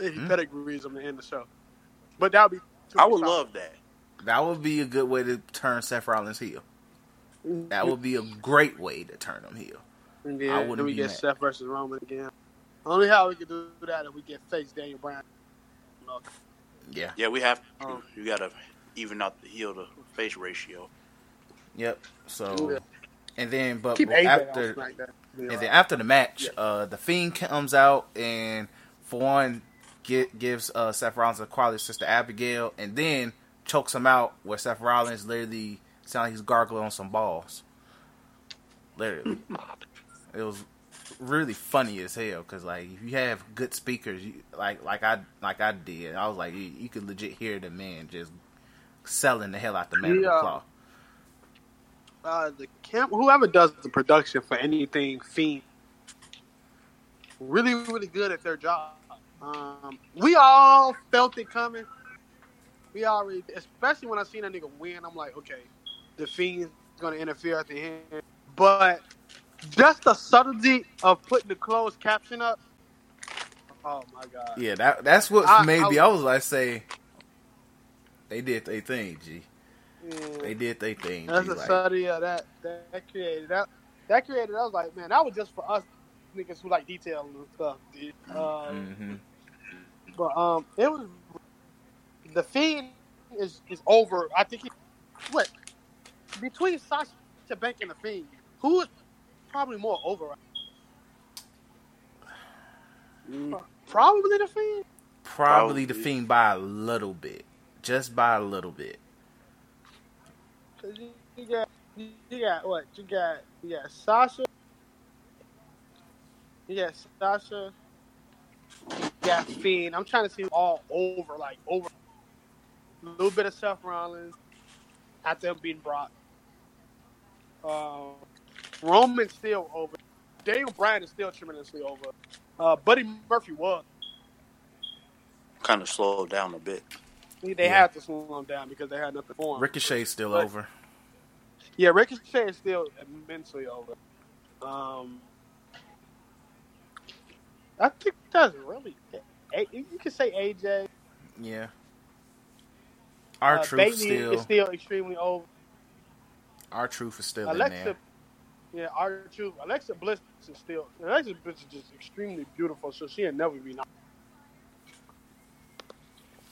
And he Mm. pedigrees him to end the show. But that would be. too I would much love that. that would be a good way to turn Seth Rollins heel. That would be a great way to turn him heel. And I then, wouldn't then we be get mad. Seth versus Roman again. Only how we can do that if we get face Daniel Bryan. No. Yeah. Yeah, we have. To. Um, you gotta even out the heel to face ratio. Yep. So Yeah. and then but Keep after on SmackDown. And then after the match, uh, the Fiend comes out and for one get, gives uh, Seth Rollins a quality sister Abigail, and then chokes him out where Seth Rollins literally sounds like he's gargling on some balls. Literally, it was really funny as hell because like if you have good speakers, you, like like I like I did, I was like you, you could legit hear the man just selling the hell out the mandible claw. uh, the camp, whoever does the production for anything Fiend, really, really good at their job. Um, we all felt it coming. We already, especially when I seen a nigga win, I'm like, okay, the Fiend's gonna interfere at the end. But just the subtlety of putting the closed caption up. Oh my god! Yeah, that that's what I- made I- me. I was like, say, they did their thing, G. Yeah. They did their thing. That's G. a Like, study of that, that that created that that created. I was like, man, that was just for us niggas who like detail and stuff, dude. Um, mhm. But um, it was the fiend is is over. I think he what between Sasha Bank and the fiend, who is probably more over? Probably the fiend. Probably the Fiend by a little bit, just by a little bit. Cause you, you got you, you got what? You got you got Sasha. You got Sasha. You got Fiend. I'm trying to see all over, like over. A little bit of Seth Rollins after him beating Brock. Uh, Roman still over. Daniel Bryan is still tremendously over. Uh, Buddy Murphy was. Kind of slowed down a bit. They Yeah. had to slow him down because they had nothing for him. Ricochet's still But- over. Yeah, Ricochet is still immensely over. Um, I think that's really. A- You can say AJ. Yeah. Our uh, truth still. is still extremely over. R-Truth is still in there. Yeah, R-Truth. Alexa Bliss is still Alexa bitch is just extremely beautiful, so she'll never be not.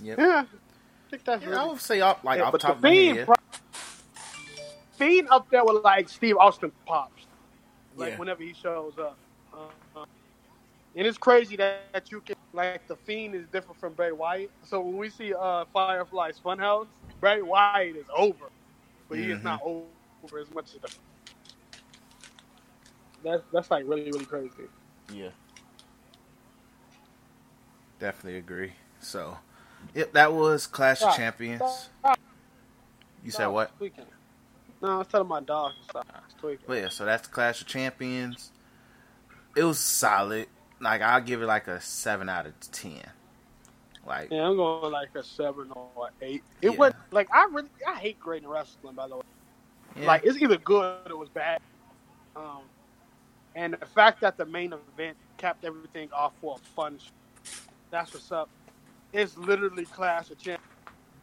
Yep. Yeah, I Yeah, really I would say up like yeah, but top the of my head. Fiend, pro- Fiend up there with like Steve Austin pops, like Yeah. whenever he shows up. Uh, and it's crazy that, that you can like the Fiend is different from Bray Wyatt. So when we see uh, Firefly's Funhouse, Bray Wyatt is over, but he is Mhm. not over as much as the. That's that's like really really crazy. Yeah. Definitely agree. So, yep, that was Clash of Champions. Stop. You said Stop what? No, I was telling my dog to stop tweaking. But yeah, so that's Clash of Champions. It was solid. Like I'll give it like a seven out of ten. Like Yeah, I'm going like a seven or eight. It Yeah. was like I really I hate great in wrestling by the way. yeah, Like it's either good or it was bad. Um, and the fact that the main event capped everything off for a fun, that's what's up. It's literally Clash of Champions.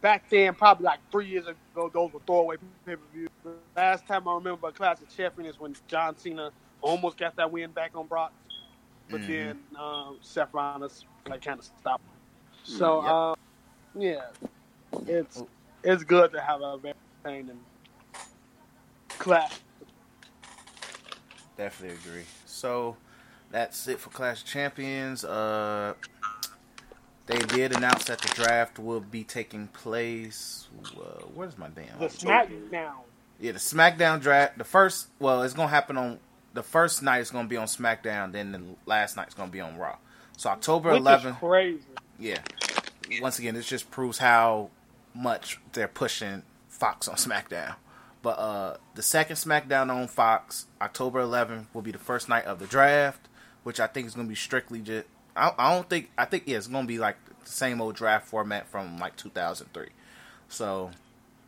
Back then, probably like three years ago, those were throwaway pay per views. Last time I remember a Clash of Champions is when John Cena almost got that win back on Brock, but Mhm. then um, Seth Rollins like kind of stopped. So Yep. uh, yeah, it's it's good to have a very entertaining clash. Definitely agree. So that's it for Clash of Champions. Uh, they did announce that the draft will be taking place. Uh, where's my damn? The SmackDown. Yeah, the SmackDown draft. The first, well, it's gonna happen on the first night. It's gonna be on SmackDown. Then the last night's gonna be on Raw. So October Which 11th. is crazy. Yeah. Once again, this just proves how much they're pushing Fox on SmackDown. But uh the second SmackDown on Fox, October 11th, will be the first night of the draft, which I think is gonna be strictly just. I, I don't think. I think yeah, it's gonna be like the same old draft format from like 2003. So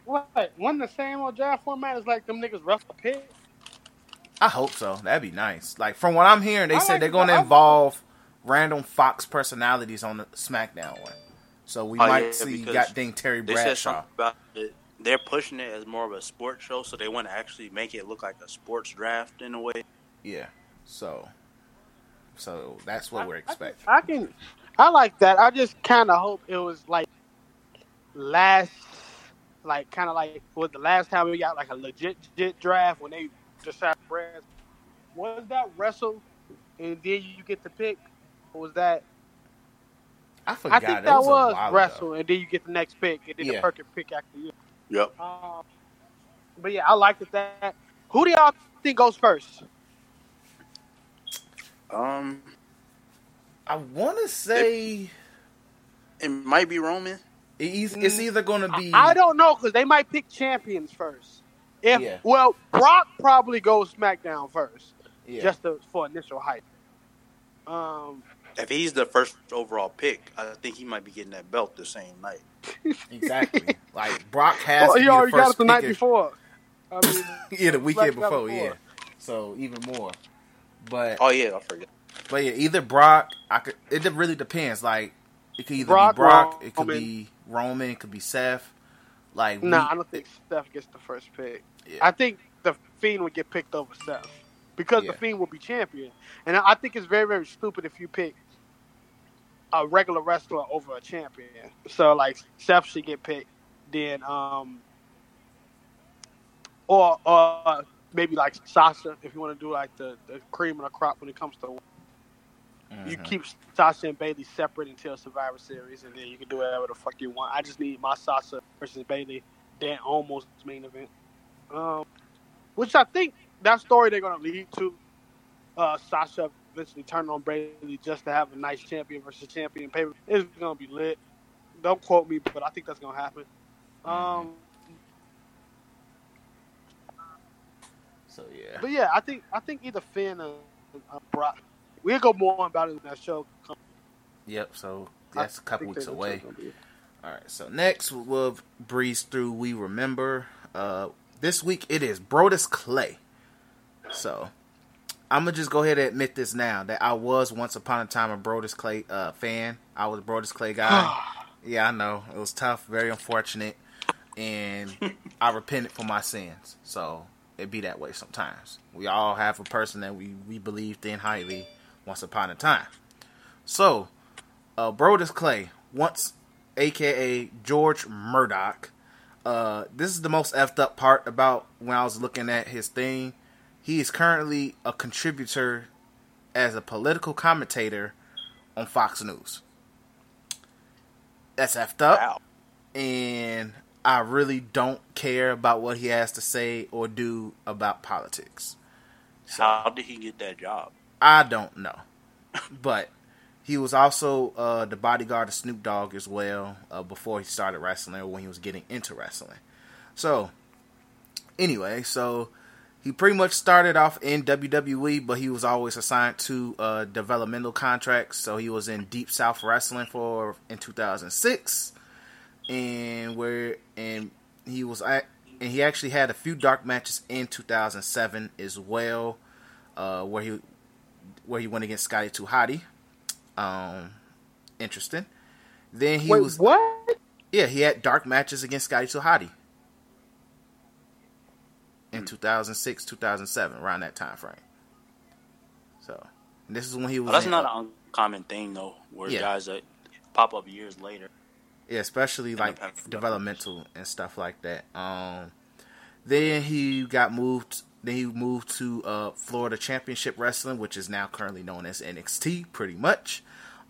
What? One the same old draft format is like them niggas rough a pig. I hope so. That'd be nice. Like from what I'm hearing, they I said like they're going to I- involve random Fox personalities on the SmackDown one. So we Oh, might yeah, see got goddamn Terry They said Bradshaw. something about it. They're pushing it as more of a sports show, so they want to actually make it look like a sports draft in a way. Yeah. So, so that's what we're expecting. I can, I like that. I just kind of hope it was like last, like kind of like was the last time we got like a legit, legit draft when they decided brands. Was that wrestle, and then you get to pick? Or was that? I forgot. I think It that was, was, wrestle, Ago. and then you get the next pick, and then Yeah. the perfect pick after you. Yep. Um, but yeah, I liked it that. Who do y'all think goes first? Um, I want to say it might be Roman. it's, it's either going to be. I don't know because they might pick champions first. If Yeah. well, Brock probably goes SmackDown first, Yeah. just to, for initial hype. Um, If he's the first overall pick, I think he might be getting that belt the same night. exactly. like Brock has well, to he be the already got it the night before. I mean, yeah, the weekend before, before. yeah. So even more. But Oh yeah, I forget. But yeah, either Brock. I could. It really depends. Like it could either Brock, be Brock. It could be Roman. It could be Seth. Like nah, I don't think Steph gets the first pick. Yeah. I think the Fiend would get picked over Seth because Yeah. the Fiend will be champion, and I I think it's very very stupid if you pick a regular wrestler over a champion. So like Seth should get picked, then um, or or maybe like Sasha if you want to do like the, the cream of the crop when it comes to you Mhm. keep Sasha and Bayley separate until Survivor Series, and then you can do whatever the fuck you want. I just need my Sasha versus Bayley, then almost main event. Um, which I think that story they're gonna lead to uh, Sasha eventually turn on Bayley just to have a nice champion versus champion paper. It's gonna be lit. Don't quote me, but I think that's gonna happen. Um, So yeah. but yeah, I think I think either Fiend or uh, Brock. We'll go more about it in that show. Yep. So that's a I couple weeks away. All right. So next we'll breeze through. We remember. Uh, this week it is Brodus Clay. So I'm gonna just go ahead and admit this now that I was once upon a time a Brodus Clay uh, fan. I was a Brodus Clay guy. yeah, I know it was tough, very unfortunate, and I repented for my sins. So it be that way sometimes. We all have a person that we we believed in highly once upon a time. So, uh, Brodus Clay, once aka George Murdoch. Uh, this is the most effed up part about when I was looking at his thing. He is currently a contributor as a political commentator on Fox News. That's effed up. Wow. And I really don't care about what he has to say or do about politics. So, How did he get that job? I don't know. but he was also uh, the bodyguard of Snoop Dogg as well uh, before he started wrestling or when he was getting into wrestling. So, anyway, so he pretty much started off in WWE, but he was always assigned to uh, developmental contracts. So he was in Deep South Wrestling for in 2006, and where and he was at, and he actually had a few dark matches in 2007 as well, uh, where he where he went against Scotty Hottie. Um, interesting. Then he Wait, was what? yeah, he had dark matches against Scotty 2 Hotty in 2006, 2007, around that time frame. So, this is when he was. That's not an uncommon thing though, where Yeah. guys that pop up years later. yeah, especially like developmental and stuff like that. Um, then he got moved. Then he moved to uh, Florida Championship Wrestling, which is now currently known as NXT, pretty much.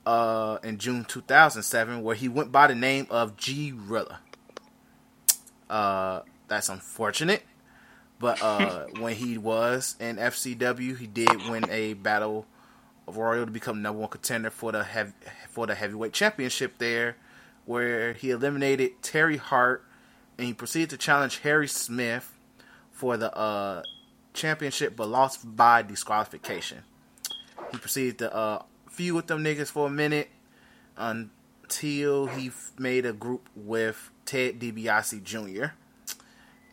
Uh, in June 2007, where he went by the name of G Rilla. Uh, that's unfortunate, but uh, when he was in FCW, he did win a battle of royal to become number one contender for the heavy, for the heavyweight championship there, where he eliminated Terry Hart, and he proceeded to challenge Harry Smith for the uh, championship, but lost by disqualification. He proceeded to uh, feud with them niggas for a minute until he made a group with Ted DiBiase Jr.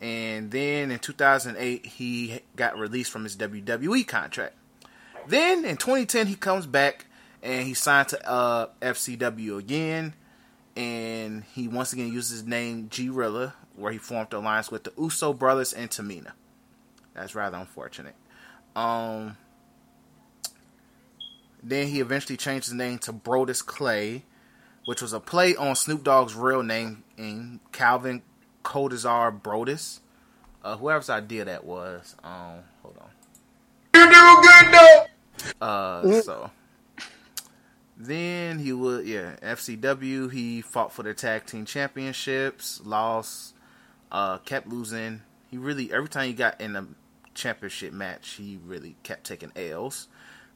And then in 2008, he got released from his WWE contract. Then in 2010, he comes back and he signed to uh, FCW again. And he once again uses his name G Rilla, where he formed an alliance with the Uso brothers and Tamina. That's rather unfortunate. Um, then he eventually changed his name to Brodus Clay, which was a play on Snoop Dogg's real name in Calvin Cordozar Broadus. Uh, whoever's idea that was. Um, hold on. You do Uganda. Uh, so then he would, yeah, FCW. He fought for the tag team championships, lost, uh, kept losing. He really every time he got in a championship match, he really kept taking L's.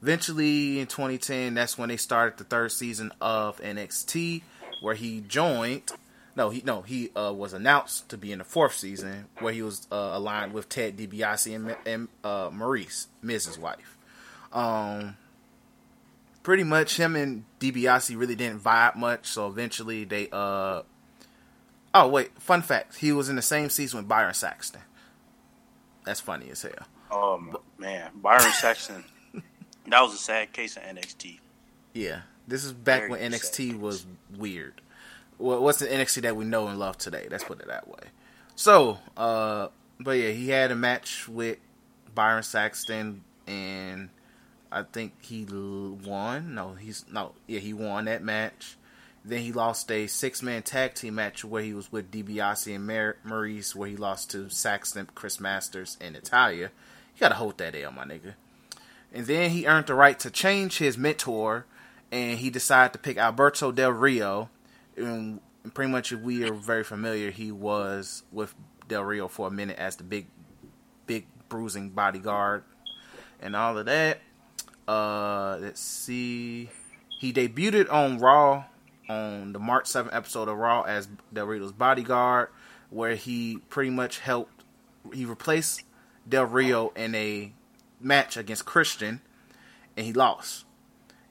Eventually, in 2010, that's when they started the third season of NXT, where he joined. No, he no he uh, was announced to be in the fourth season, where he was uh, aligned with Ted DiBiase and, and uh, Maryse, Miz's Wife. Um, pretty much him and DiBiase really didn't vibe much, so eventually they uh. Oh wait, fun fact: he was in the same season with Byron Saxton. That's funny as hell. Oh man, Byron Saxton. that was a sad case of NXT. Yeah, this is back Very when NXT was weird. What's the NXT that we know and love today? Let's put it that way. So, uh, but yeah, he had a match with Byron Saxton, and I think he won. No, he's no, yeah, he won that match. Then he lost a six man tag team match where he was with DiBiase and Mar- Maryse, where he lost to Saxton, Chris Masters, and Natalya. You gotta hold that L, my nigga. And then he earned the right to change his mentor, and he decided to pick Alberto Del Rio. And pretty much, if we are very familiar, he was with Del Rio for a minute as the big, big bruising bodyguard and all of that. Uh, let's see. He debuted on Raw on the March 7th episode of Raw as Del Rio's bodyguard, where he pretty much helped. He replaced Del Rio in a match against Christian, and he lost.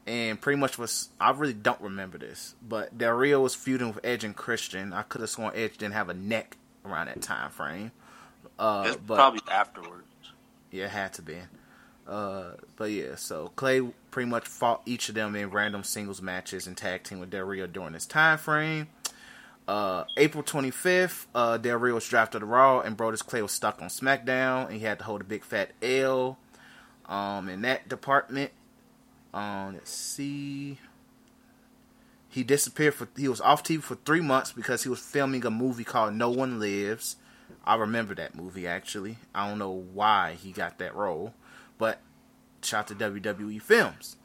And pretty much was I really don't remember this, but Del Rio was feuding with Edge and Christian. I could have sworn Edge didn't have a neck around that time frame. Uh, It's but probably afterwards. yeah, it had to be. Uh, but yeah, so Clay pretty much fought each of them in random singles matches and tag team with Del Rio during this time frame. Uh, April 25th, uh, Del Rio was drafted to Raw, and Brodus Clay was stuck on SmackDown, and he had to hold a big fat L um, in that department. Um, let's see. He disappeared for he was off TV for three months because he was filming a movie called No One Lives. I remember that movie actually. I don't know why he got that role, but shout to WWE Films.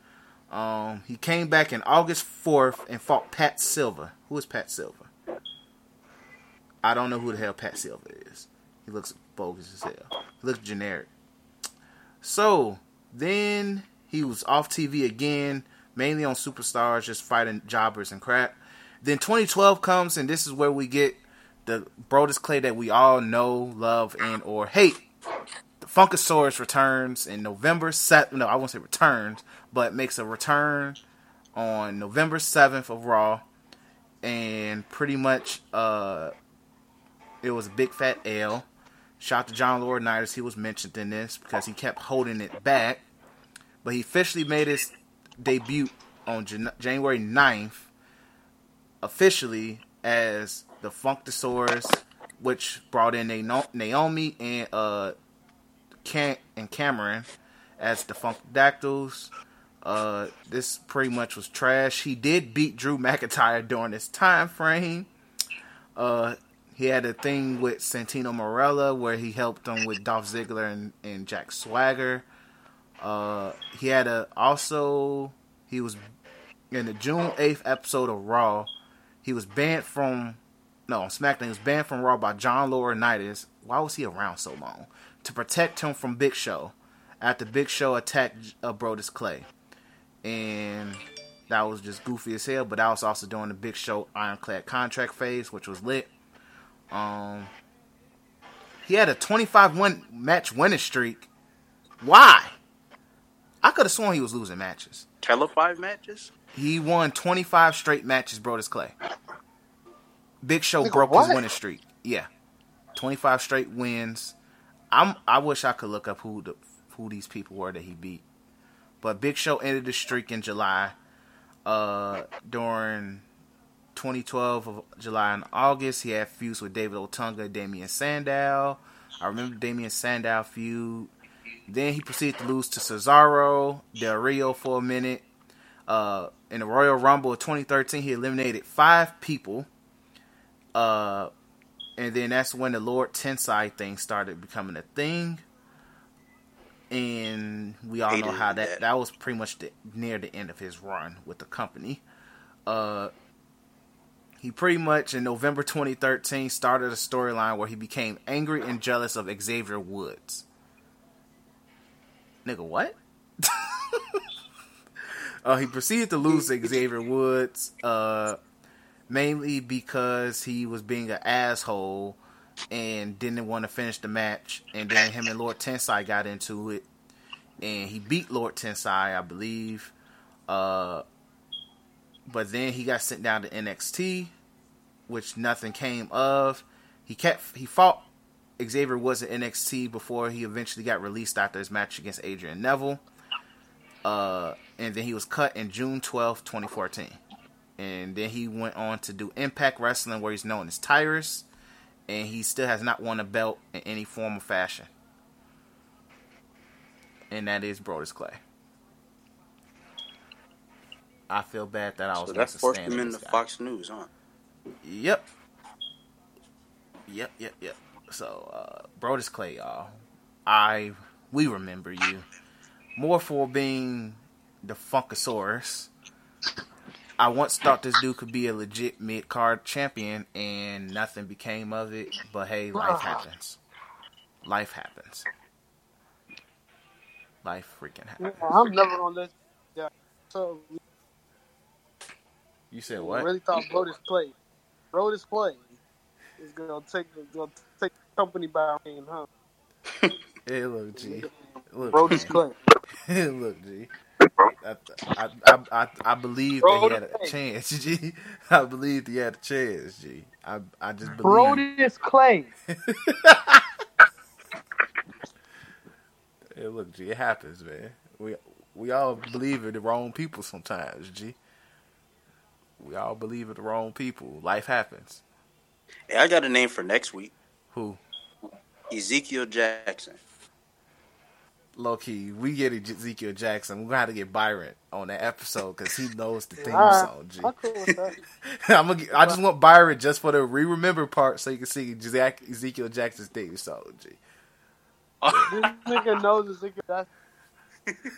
Um, he came back in August 4th and fought Pat Silver. Who is Pat Silver? I don't know who the hell Pat Silver is. He looks bogus as hell. He looks generic. So then he was off TV again, mainly on Superstars, just fighting jobbers and crap. Then 2012 comes, and this is where we get the Brodus Clay that we all know, love, and or hate. The Funkasaurus returns in November 7th. No, I won't say returns, but makes a return on November 7th of Raw. And pretty much, uh, it was a big fat L. Shout out to John Laurinaitis. He was mentioned in this because he kept holding it back. But he officially made his debut on Jan- January 9th, officially as the Funkasaurus, which brought in Naomi and uh Cam- and Cameron as the Funkadactyls. Uh, this pretty much was trash. He did beat Drew McIntyre during this time frame. Uh, he had a thing with Santino Marella where he helped him with Dolph Ziggler and, and Jack Swagger. Uh, he had a also he was in the June eighth episode of Raw. He was banned from no SmackDown. He was banned from Raw by John Laurinaitis. Why was he around so long? To protect him from Big Show after Big Show attacked uh, Brodus Clay, and that was just goofy as hell. But that was also during the Big Show Ironclad contract phase, which was lit. Um, he had a 25 win match winning streak. Why? I could have sworn he was losing matches. Tell five matches? He won 25 straight matches, Brodus Clay. Big Show Nigga, broke what? his winning streak. Yeah. 25 straight wins. I'm I wish I could look up who the who these people were that he beat. But Big Show ended the streak in July. Uh during 2012 of July and August, he had feuds with David Otunga, Damien Sandow. I remember Damien Sandow feud. Then he proceeded to lose to Cesaro, Del Rio for a minute. Uh, in the Royal Rumble of 2013, he eliminated five people. Uh, and then that's when the Lord Tensai thing started becoming a thing. And we all know how that that. that was pretty much the, near the end of his run with the company. Uh, he pretty much in November 2013 started a storyline where he became angry and jealous of Xavier Woods. Nigga, what? uh, he proceeded to lose Xavier Woods, uh, mainly because he was being an asshole and didn't want to finish the match. And then him and Lord Tensai got into it, and he beat Lord Tensai, I believe. Uh, but then he got sent down to NXT, which nothing came of. He kept he fought Xavier was at NXT before he eventually got released after his match against Adrian Neville. Uh, and then he was cut in June twelfth, 2014. And then he went on to do Impact Wrestling, where he's known as Tyrus, and he still has not won a belt in any form or fashion. And that is Brodus Clay. I feel bad that I was So that to forced him into guy. Fox News, huh? Yep. Yep, yep, yep. So, uh, Brodus Clay, y'all. I, we remember you. More for being the Funkasaurus. I once thought this dude could be a legit mid card champion, and nothing became of it. But hey, life happens. Life happens. Life freaking Yeah, happens. I'm never gonna let that. So You said we what? really thought Brodus Clay, Brodus Clay, is gonna take gonna take the company by hand, huh? Hey, look, G. Look, Brodus man. Clay. Look, G. I, I, I, I, believe that he had a chance, G. I believed he had a chance, G. I, I just believe. Clay. Hey, look, G. It happens, man. We we all believe in the wrong people sometimes, G. We all believe in the wrong people. Life happens. Hey, I got a name for next week. Who? Ezekiel Jackson. Low key, we get Ezekiel Jackson. We're gonna have to get Byron on that episode because he knows the theme Alright, song. G. I'm cool with that. I'm gonna, get- I just want Byron just for the re remember part so you can see Jack- Ezekiel Jackson's theme song. G. this nigga knows Ezekiel Jackson.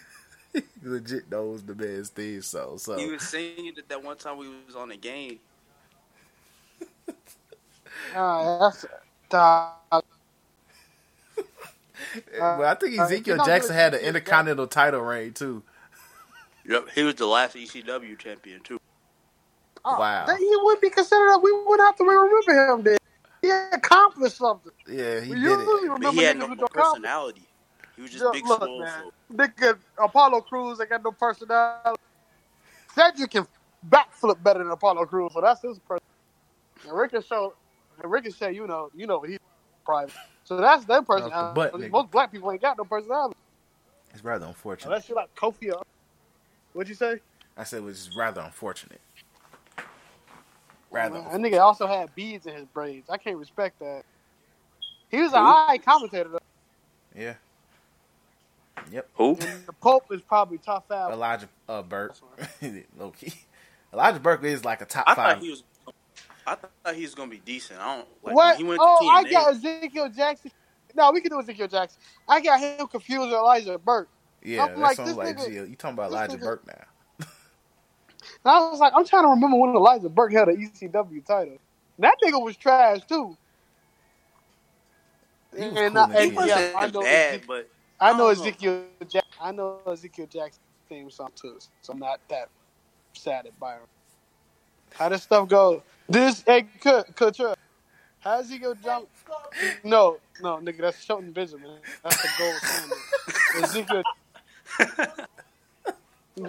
He legit knows the man's theme song. So He was singing it that one time we was on the game. Alright, that's uh, but I think uh, Ezekiel Jackson had an intercontinental title reign too. Yep, he was the last ECW champion too. oh, Wow. then he would be considered. We wouldn't have to remember him. Then he accomplished something. Yeah, he we did usually it. remember But he had no with no personality. He was just Look, big look, swole. man. So. Nigga, Apollo Crews, ain't got no personality. Cedric can backflip better than Apollo Crews, so that's his person. And Ricochet, and Ricochet, you know, you know, he's private. So that's their personality. butt, nigga. Most black people ain't got no personality. It's rather unfortunate. Unless you're like Kofi. or- What'd you say? I said it was rather unfortunate. Rather. That nigga also had beads in his braids. I can't respect that. He was an Who? high commentator, though. Yeah. Yep. Who? And the Pope is probably top five. Elijah uh, Burke. Low key. Elijah Burke is like a top I five. thought he was. I thought he was gonna be decent. I don't like what? he went to oh, I got Ezekiel Jackson. No, we can do Ezekiel Jackson. I got him confused with Elijah Burke. yeah, I'm that like, sounds this like nigga- Gio. You talking about this Elijah nigga- Burke now? And I was like, I'm trying to remember when Elijah Burke held an ECW title. That nigga was trash too. He was And cool uh, I- and yeah, I know bad, Ezekiel- but I know I don't know. Ezekiel. Jack, I know Ezekiel Jackson theme song too, so I'm not that sad at Byron. How this stuff go? This hey, cut, cut, How does he go jump? No, no, nigga, that's Shelton Benjamin. That's the gold standard. Ezekiel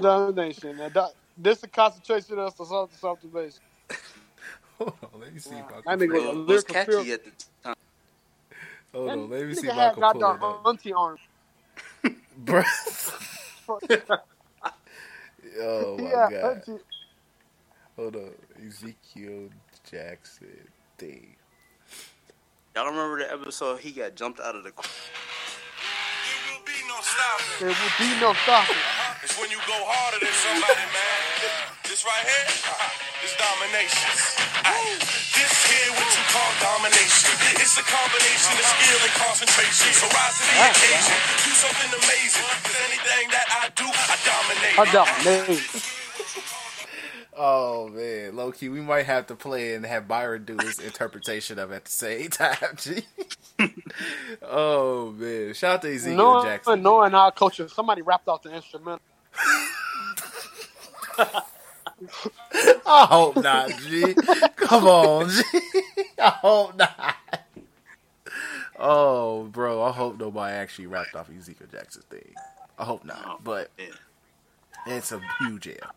domination. Now, that- This is a concentration of something, something base. Hold on, let me see if I That can. nigga pull it it. was was catchy feel- at the time. Hold That on, let me see if I can got pull the it up. auntie arm. Bruh. oh my yeah, god. auntie- Hold on. Ezekiel Jackson thing. Y'all remember the episode he got jumped out of the. There will be no stopping. There will be no stopping. Uh-huh. It's when you go harder than somebody, man. This right here, here is domination. Aye. This here what you call domination. It's a combination of skill and concentration. So rise to the occasion. Do something amazing. Cause anything that I do, I dominate. I dominate. Oh man, low key, we might have to play and have Byron do his interpretation of it at the same time. G. oh man, shout out to Ezekiel Knowing, Jackson. knowing our culture, somebody rapped off the instrumental. I hope not, G. Come on, G. I hope not. Oh, bro, I hope nobody actually rapped off Ezekiel Jackson's thing. I hope not, oh, but it's a huge L.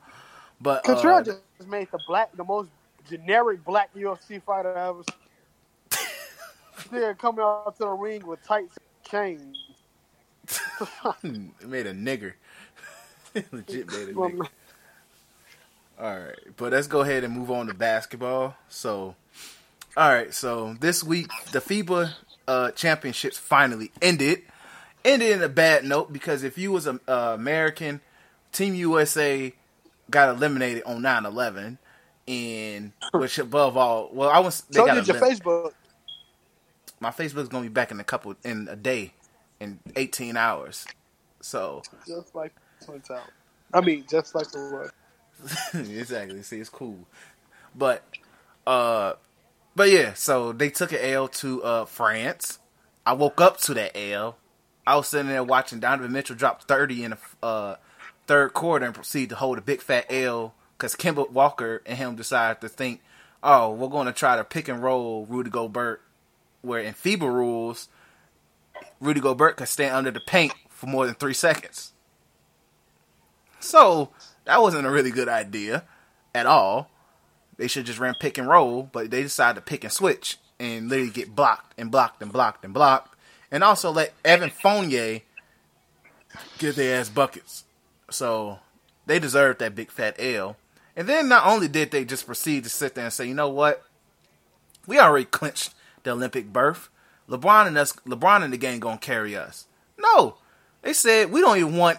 But Cottrell uh, just made the black, the most generic black UFC fighter I ever seen. Nigga coming out to the ring with tights and chains. it made a nigger. Legit made a nigger. All right, but let's go ahead and move on to basketball. So, all right, so this week the FIBA uh, championships finally ended. Ended in a bad note because if you was a uh, American, Team USA got eliminated on 9-11 and which above all, well, I was they So did your Facebook. my Facebook's gonna be back in a couple in a day, in eighteen hours. So Just like Twin Tower. I mean, just like the word. exactly. See, it's cool, but uh, but yeah. So they took an L to uh France. I woke up to that L. I was sitting there watching Donovan Mitchell drop thirty in a uh third quarter and proceed to hold a big fat L because Kemba Walker and him decided to think, oh, we're going to try to pick and roll Rudy Gobert, where in FIBA rules, Rudy Gobert could stand under the paint for more than three seconds. So that wasn't a really good idea at all. They should just ran pick and roll, but they decided to pick and switch and literally get blocked and blocked and blocked and blocked, and also let Evan Fournier get their ass buckets. So they deserved that big fat L. And then not only did they just proceed to sit there and say, you know what, we already clinched the Olympic berth. LeBron and us, LeBron and the gang gonna carry us. No, they said we don't even want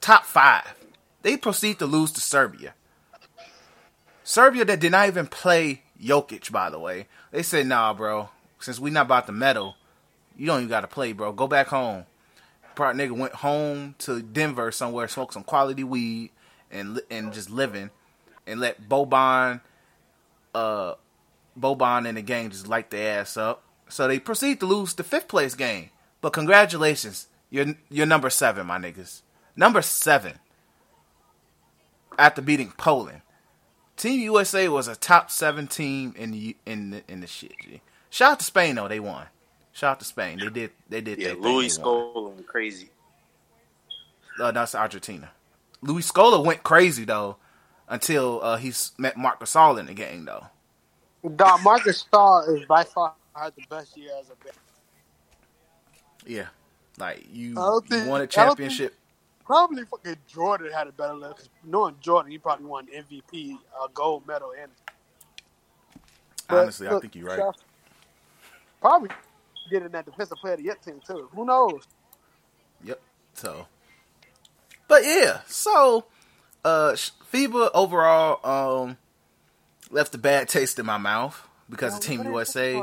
top five. They proceed to lose to Serbia. Serbia that did not even play Jokic, by the way. They said, nah, bro, since we not about to medal, you don't even got to play, bro. Go back home. Nigga went home to Denver somewhere, smoked some quality weed, and and just living, and let Boban, uh, Boban and the gang just light their ass up. So they proceed to lose the fifth place game. But congratulations, you're you're number seven, my niggas. Number seven. After beating Poland, Team USA was a top seven team in the in the, in the shit. G. Shout out to Spain though, they won. Shout out to Spain, they did they did. Yeah, their Louis. Scola went crazy. Uh, that's Argentina. Luis Scola went crazy though until uh, he's met Marc Gasol in the game though. Dog, Marc Gasol is by far had the best year as a big. Yeah, like you, I don't you think- won a championship. Probably fucking Jordan had a better look. 'cause knowing Jordan, he probably won MVP, uh, gold medal, and but Honestly, I look, think you're right. Probably getting that defensive player of the year team too. Who knows? Yep. So, but yeah, so uh, FIBA overall um left a bad taste in my mouth because of Team USA.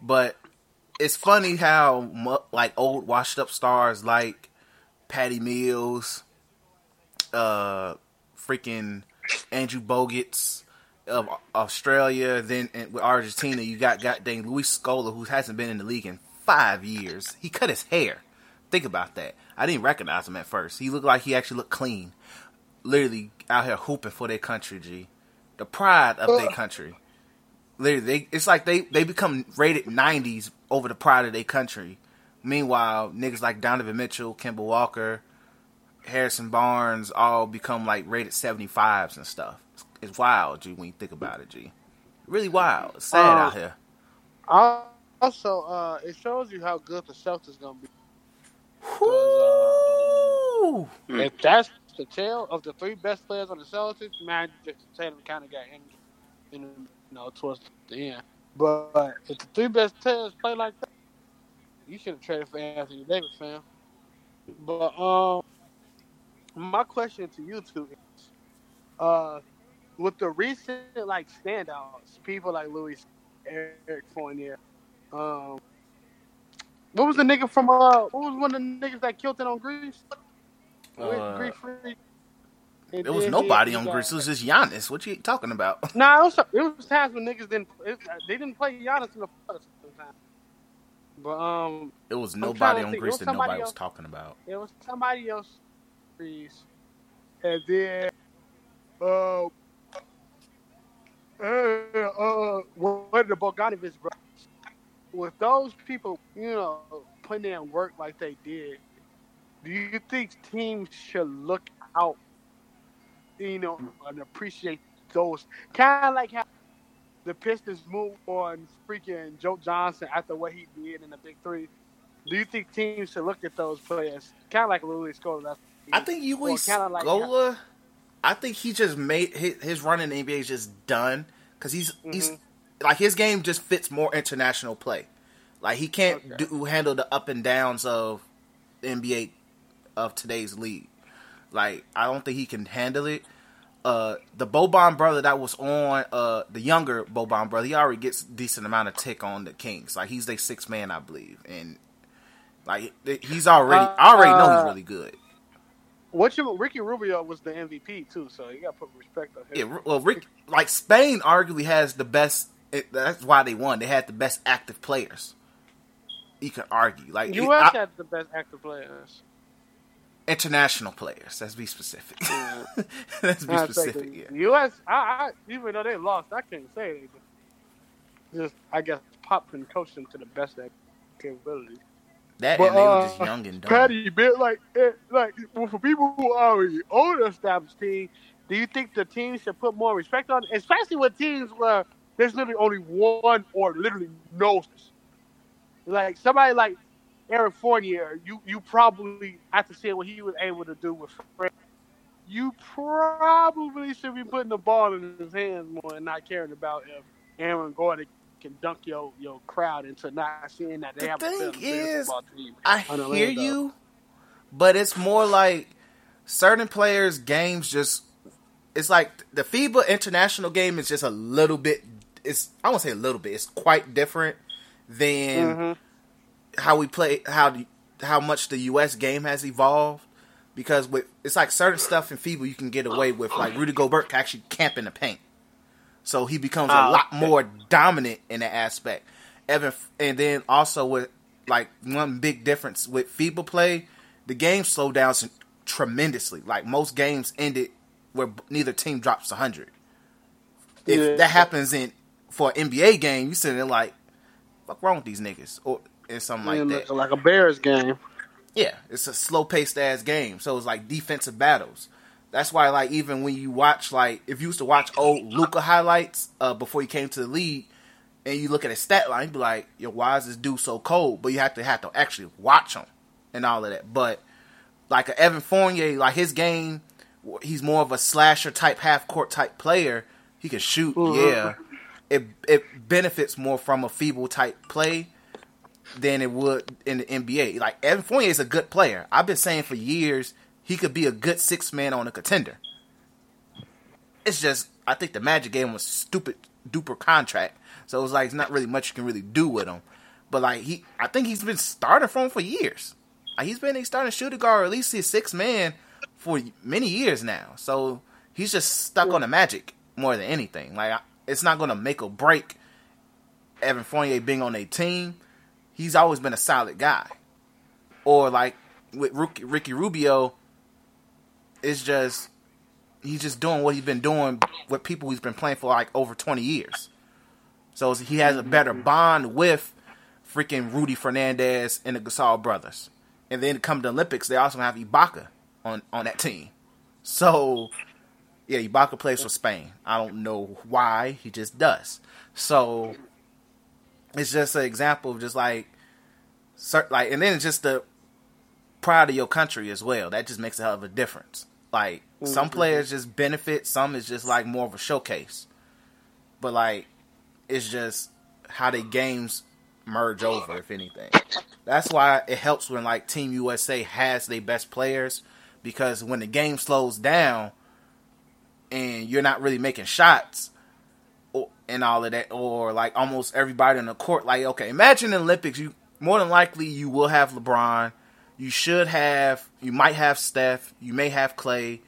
But it's funny how like old washed up stars like Patty Mills, uh, freaking Andrew Bogut's of Australia, then with Argentina, you got goddamn Luis Scola, who hasn't been in the league in five years. He cut his hair. Think about that. I didn't recognize him at first. He looked like he actually looked clean. Literally out here hooping for their country, G. The pride of their uh. country. Literally, they, it's like they, they become rated 90s over the pride of their country. Meanwhile, niggas like Donovan Mitchell, Kemba Walker, Harrison Barnes all become like rated 75s and stuff. It's, it's wild, G, when you think about it, G. Really wild. It's sad Uh, out here. Uh, also, uh, it shows you how good the Celtics gonna be. Woo! If that's the tale of the three best players on the Celtics, man, just Tatum kind of got injured, in, you know, towards the end. But if the three best players play like that, you should have traded for Anthony Davis, fam. But um, my question to you two is, uh, with the recent like standouts, people like Louis, Eric Fournier, um, what was the nigga from uh, what was one of the niggas that killed it on Greece? Uh. And There was nobody on Greece. It was just Giannis. What you talking about? Nah, it was, it was times when niggas didn't. It, they didn't play Giannis in the playoffs sometimes. But um, It was nobody on think. Greece that nobody was talking about. it was somebody else. Greece, and then uh, uh, uh, one the Bogdanovich brothers. With those people, you know, putting in work like they did, do you think teams should look out, you know, and appreciate those? Kind of like how the Pistons moved on freaking Joe Johnson after what he did in the Big Three. Do you think teams should look at those players? Kind of like Louis Scola. I think you Or kinda like- Scola. I think he just made his, his run in the NBA is just done because he's he's Mm-hmm. like his game just fits more international play. Like he can't Okay. do handle the up and downs of NBA of today's league. Like I don't think he can handle it. Uh, the Boban brother that was on uh the younger Boban brother, he already gets decent amount of tick on the Kings. Like he's their sixth man, I believe, and like he's already I already know he's Uh, really good. What you Ricky Rubio was the MVP too, so you got to put respect on him. Yeah, well, Rick, like Spain arguably has the best. It, that's why they won. They had the best active players. You could argue, like U.S. I- had the best active players. international players. Let's be specific. Let's be I specific. Yeah. U.S. I, I even though they lost, I can't say they. Just I guess Pop and coach them to the best of their capabilities. That But, and they were just uh, young and dumb. Patty, bit like like well, for people who are already an established team, do you think the team should put more respect on, especially with teams where there's literally only one or literally no. Like somebody like Eric Fournier, you you probably have to see what he was able to do with Fred you probably should be putting the ball in his hands more and not caring about if Aaron Gordon can dunk your your crowd into not seeing that they The have thing a is, basketball team. I hear you, but it's more like certain players' games just. It's like the FIBA international game is just a little bit. It's I won't say a little bit. It's quite different than Mhm. how we play. How the, how much the U.S. game has evolved. Because with it's like certain stuff in FIBA you can get away with, like Rudy Gobert can actually camp in the paint, so he becomes a Oh, lot okay. more dominant in that aspect. Evan, and then also with like one big difference with FIBA play, the game slowed down tremendously. Like most games ended where neither team drops hundred. If Yeah. that happens in for an NBA game, you sitting there like, "Fuck wrong with these niggas?" or and something like that. like a Bears game. Yeah, it's a slow paced ass game, so it's like defensive battles. That's why, like, even when you watch, like, if you used to watch old Luka highlights uh, before he came to the league, and you look at his stat line, you be like, "Yo, why is this dude so cold?" But you have to have to actually watch him and all of that. But like a Evan Fournier, like his game, he's more of a slasher type, half court type player. He can shoot, Mhm. yeah. It it benefits more from a FIBA type play than it would in the NBA. Like Evan Fournier is a good player. I've been saying for years he could be a good six man on a contender. It's just I think the Magic gave him a stupid duper contract, so it's like it's not really much you can really do with him. But like he, I think he's been starting for him for years. Like, he's been a starting shooting guard, or at least his six man for many years now. So he's just stuck on the Magic more than anything. Like it's not going to make or break Evan Fournier being on a team. He's always been a solid guy. Or like with Ricky Rubio, it's just he's just doing what he's been doing with people he's been playing for like over twenty years. So he has a mm-hmm. better bond with freaking Rudy Fernandez and the Gasol brothers. And then come to the Olympics, they also have Ibaka on on that team. So yeah, Ibaka plays for Spain. I don't know why, he just does. So it's just an example of just like like and then it's just the pride of your country as well. That just makes a hell of a difference. Like some players just benefit, some is just like more of a showcase. But like it's just how the games merge over, if anything. That's why it helps when like Team USA has their best players because when the game slows down and you're not really making shots or, and all of that, or like almost everybody in the court, like okay, imagine the Olympics. You more than likely you will have LeBron. You should have. You might have Steph. You may have Klay.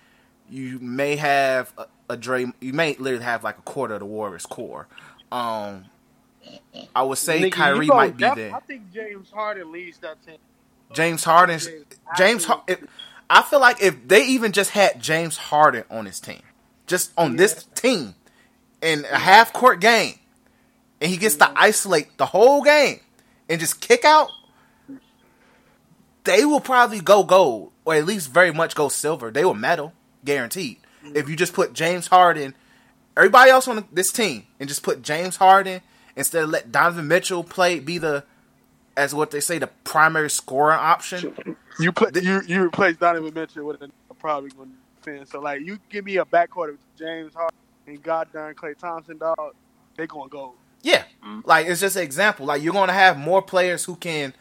You may have a, a Dre. You may literally have like a quarter of the Warriors core. Um, I would say Nigga, Kyrie might be there. I think James Harden leads that team. James Harden. James James. Har- if, I feel like if they even just had James Harden on his team, just on this team, in a half court game, and he gets to isolate the whole game and just kick out, they will probably go gold or at least very much go silver. They will medal, guaranteed. If you just put James Harden, everybody else on this team, and just put James Harden instead of let Donovan Mitchell play be the as what they say the primary scoring option. You put you you replace Donovan Mitchell with a probably going to defend. So like you give me a backcourt of James Harden and goddamn Klay Thompson, dog, they gonna go. Yeah, like it's just an example. Like you're going to have more players who can,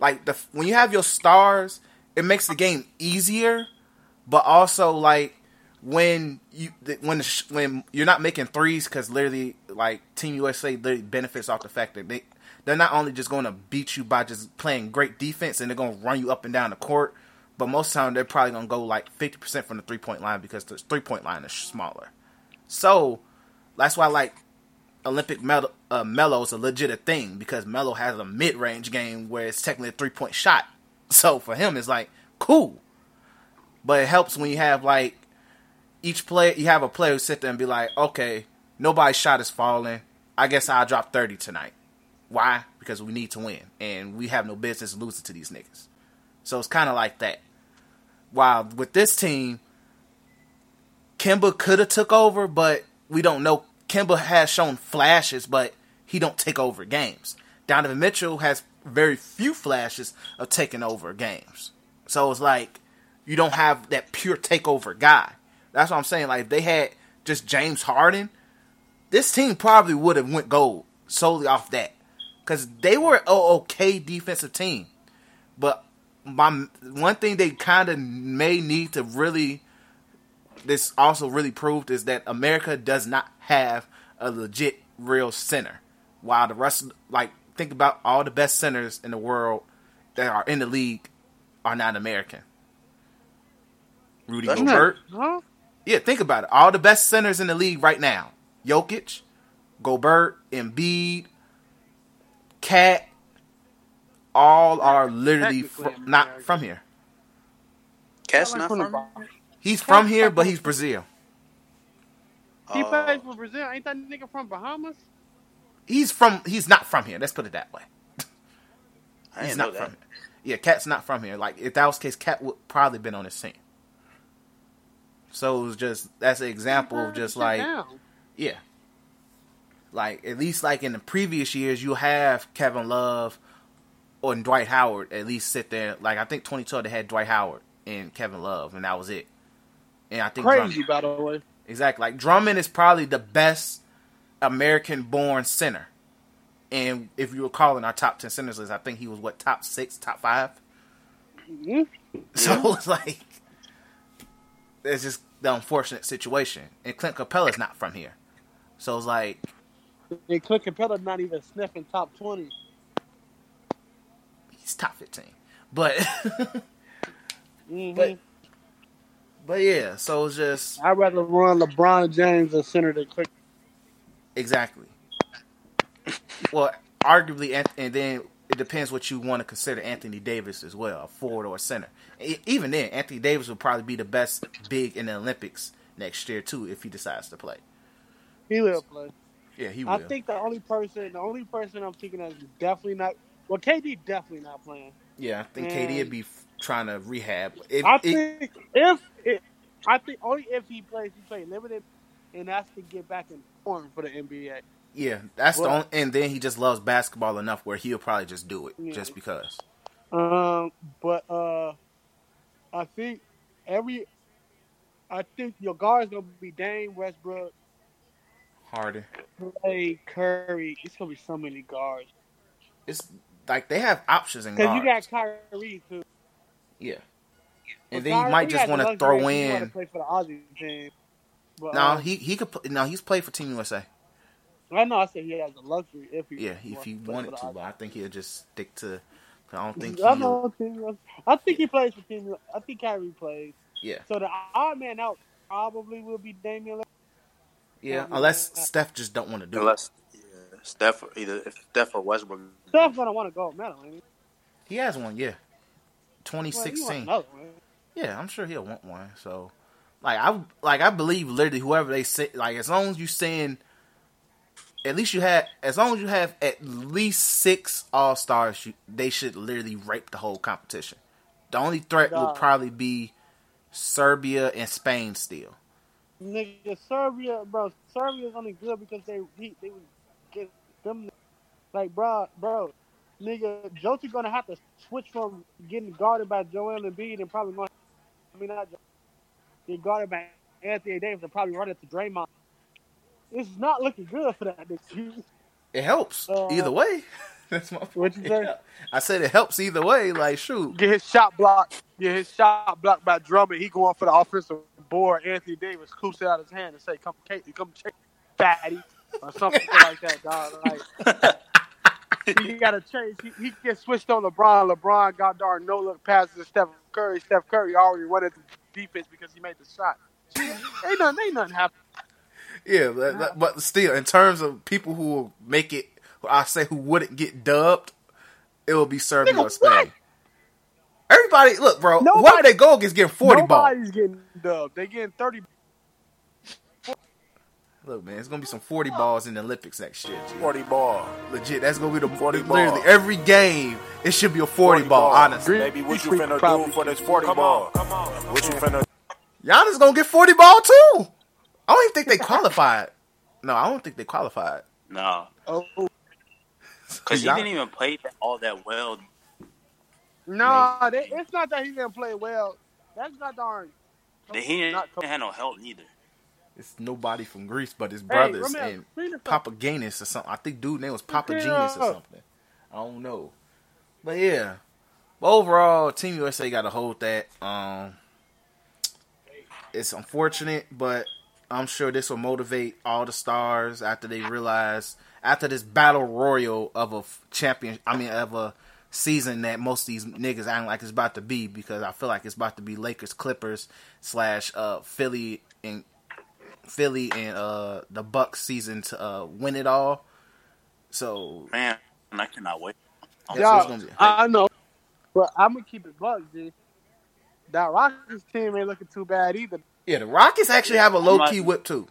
like the when you have your stars, it makes the game easier. But also like when you when when you're not making threes because literally like Team USA literally benefits off the fact that they they're not only just going to beat you by just playing great defense and they're going to run you up and down the court, but most of the time they're probably going to go like fifty percent from the three point line because the three point line is smaller. So that's why like Olympic Melo, uh, a legit a thing because Melo has a mid range game where it's technically a three point shot. So for him, it's like cool, but it helps when you have like each player. You have a player who sit there and be like, okay, nobody's shot is falling. I guess I'll drop thirty tonight. Why? Because we need to win, and we have no business losing to these niggas. So it's kind of like that. While with this team, Kemba could have took over, but we don't know. Kemba has shown flashes, but he don't take over games. Donovan Mitchell has very few flashes of taking over games. So it's like you don't have that pure takeover guy. That's what I'm saying. Like if they had just James Harden, this team probably would have went gold solely off that because they were an okay defensive team. But my one thing they kind of may need to really this also really proved is that America does not have a legit real center. While the rest, like think about all the best centers in the world that are in the league are not American. Rudy That's Gobert. Huh? Yeah, think about it. All the best centers in the league right now: Jokic, Gobert, Embiid, KAT. All are literally fr- not from here. KAT's not from the from. bar. He's from here, but he's Brazil. He Oh. plays for Brazil. Ain't that nigga from Bahamas? He's from. He's not from here. Let's put it that way. I He's didn't not know that. from here. Yeah, KAT's not from here. Like if that was the case, KAT would probably been on his team. So it was just that's an example of just like down. yeah, like at least like in the previous years, you have Kevin Love or Dwight Howard at least sit there. Like I think 2012 they had Dwight Howard and Kevin Love, and that was it. And I think crazy, Drummond, by the way. Exactly like Drummond is probably the best American-born center. And if you recall in our top ten centers list, I think he was what top six, top five. Mhm. So it's like it's just the unfortunate situation. And Clint Capela's not from here, so it's like And Clint Capela's not even sniffing top twenty. he's top fifteen. But Mhm. But- but yeah, so it's just I'd rather run LeBron James as center than Clint. exactly. Well, arguably, and- and then it depends what you want to consider Anthony Davis as well, a forward or a center. Even then, Anthony Davis will probably be the best big in the Olympics next year too if he decides to play. He will play. Yeah, he will. I think the only person, the only person I'm thinking of is definitely not. Well, KD definitely not playing. yeah, I think KD would be trying to rehab. If, I it- think if it, I think only if he plays, he play limited, and that's to get back in form for the NBA. Yeah, that's the only, and then he just loves basketball enough where he'll probably just do it Yeah. just because. Um, but uh, I think every, I think your guard's gonna be Dame Westbrook, Harden, Klay, Curry. It's gonna be so many guards it's like they have options in guards. because you got Kyrie too. Yeah, and But then you might just want to throw if he wanna in. play for the Aussie team. But, No, um, he he could. pl- No, he's played for Team USA. I know. I said he has the luxury if he. Yeah, if he wanted to, but I think he'll just stick to. I don't think I know. Team, I think he plays for Team. I think Kyrie plays. Yeah, So the odd man out probably will be Damian. Lillard. yeah. Unless Steph just don't want to do it. Unless yeah, Steph, either if Steph or Westbrook. Steph's gonna want to go medal. Ain't he? He has one. Yeah, Well, he want 2016. another. Yeah, I'm sure he'll want one. So, like I like I believe literally whoever they say like as long as you saying at least you have as long as you have at least six all stars, they should literally rape the whole competition. The only threat Nah. would probably be Serbia and Spain still. Nigga, Serbia, bro. Serbia's only good because they he, they would get them. Like, bro, bro, nigga, Jokic gonna have to switch from getting guarded by Joel Embiid and probably going. I mean, not get guarded by Anthony Davis and probably run it to Draymond. It's not looking good for that nigga. It helps Uh, either way. That's my What you say? I said it helps either way. Like shoot, Get his shot blocked. Get his shot blocked by Drummond. He going for the offensive board. Anthony Davis scoops it out his hand and say, "Come, Kate, come, check, fatty," or something like that, dog. Like he got a change. He, he gets switched on LeBron. LeBron got darn no look passes to Steph Curry. Steph Curry already running the defense because he made the shot. ain't nothing. Ain't nothing happen. yeah, but, but- but still, in terms of people who will make it, I say who wouldn't get dubbed, it will be Serbia Nigga, or Spain. what? Everybody, look, bro. Nobody- why they go against getting forty ball? Nobody's getting dubbed. They getting thirty. Look, man, it's gonna be some forty balls in the Olympics next year. G. 40 ball. Legit, that's gonna be the 40 literally ball. every game. It should be a forty, ball, honestly. Baby, what you Green finna probably- do for this 40 Come ball? on, come on. What you finna Giannis gonna get forty ball too. I don't even think they qualified. No, I don't think they qualified. No, Oh because he Yeah. didn't even play all that well. no, they, it's not that he didn't play well. That's not darn. They, he didn't, had no help neither. It's nobody from Greece, but his Hey, brothers Romeo, and. Papa Gainus or something. I think dude name was Papa Genius or something. I don't know, but yeah. But overall, Team USA got to hold that. Um, it's unfortunate, but I'm sure this will motivate all the stars after they realize after this battle royal of a champion. I mean, of a season that most of these niggas act like it's about to be because I feel like it's about to be Lakers, Clippers slash uh, Philly and Philly and uh, the Bucks season to uh, win it all. So Man, I cannot wait. That's what it's Yeah. I I know, but I'm gonna keep it bugs, Dude. That Rockets team ain't looking too bad either. Yeah, the Rockets actually have a low key whip too.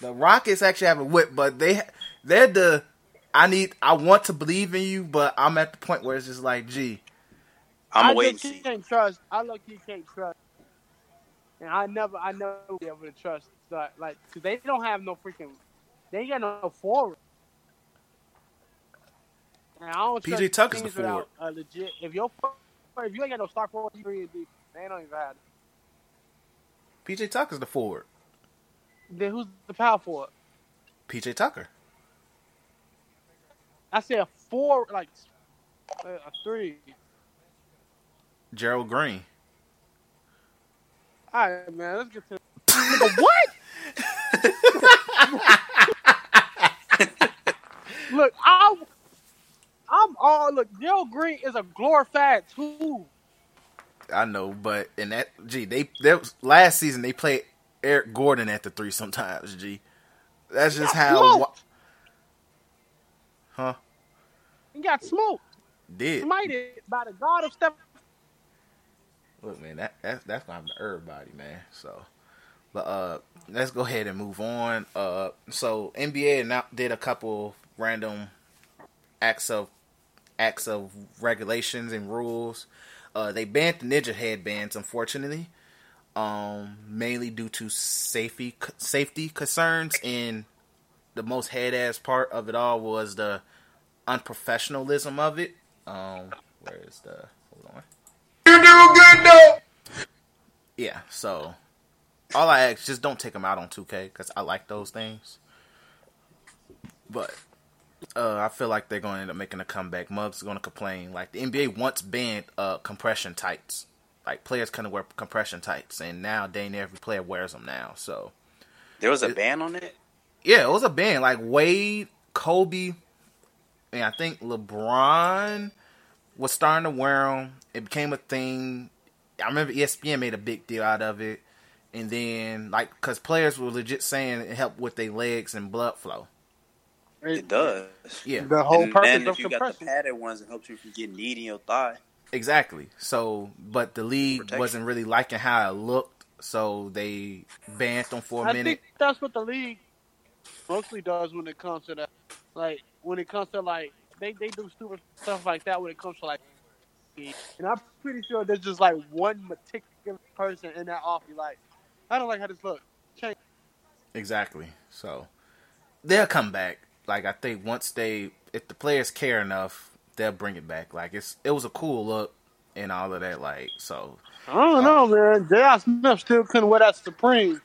The Rockets actually have a whip, but they they're the I need I want to believe in you, but I'm at the point where it's just like, gee, I'm I gonna wait and see. can't trust. I look, you can't trust, and I never, I never be able to trust that, like, cause they don't have no freaking, they ain't got no forward. And I don't PJ Tucker's the teams without A legit. If your if you ain't got no star forward, you really deep. They don't even have it. PJ Tucker's the forward. Then who's the power forward? PJ Tucker. I say a four, like uh, a three. Gerald Green. All right, man. Let's get to. Nigga, what? look, I, I'm all look. Gerald Green is a glorified tool. I know, but in that gee, they that was, last season they played Eric Gordon at the three sometimes, G. That's just got how smoked. Huh? He got smoked, did. smited by the god of Steph. Look, man, that that's that's gonna happen to everybody, man. So, but uh, let's go ahead and move on. Uh, so NBA now did a couple random acts of acts of regulations and rules. Uh, they banned the ninja headbands, unfortunately, um, mainly due to safety safety concerns. And the most head ass part of it all was the unprofessionalism of it. Um, where is the hold on? Yeah, so all I ask just don't take them out on 2K because I like those things. But uh, I feel like they're going to end up making a comeback. Mug's going to complain. Like the NBA once banned uh, compression tights. Like players couldn't wear compression tights, and now dang near every player wears them now. So There was a It- ban on it. yeah, it was a ban. Like Wade, Kobe, and I think LeBron was starting to wear them. It became a thing. I remember ESPN made a big deal out of it, and then like because players were legit saying it helped with their legs and blood flow. It does. Yeah, The whole and purpose then of if you got the padded ones, it helps you from getting knee in your thigh. exactly. So, but the league Protection. wasn't really liking how it looked, so they banned them for a I minute. think that's what the league mostly does when it comes to that. Like when it comes to like they, they do stupid stuff like that when it comes to like and I'm pretty sure there's just like one meticulous person in that office like I don't like how this looks. Change Exactly. So they'll come back. Like I think once they, if the players care enough, they'll bring it back. Like it's it was a cool look and all of that. Like so, I don't know, man. J.R. Smith still couldn't wear that Supreme.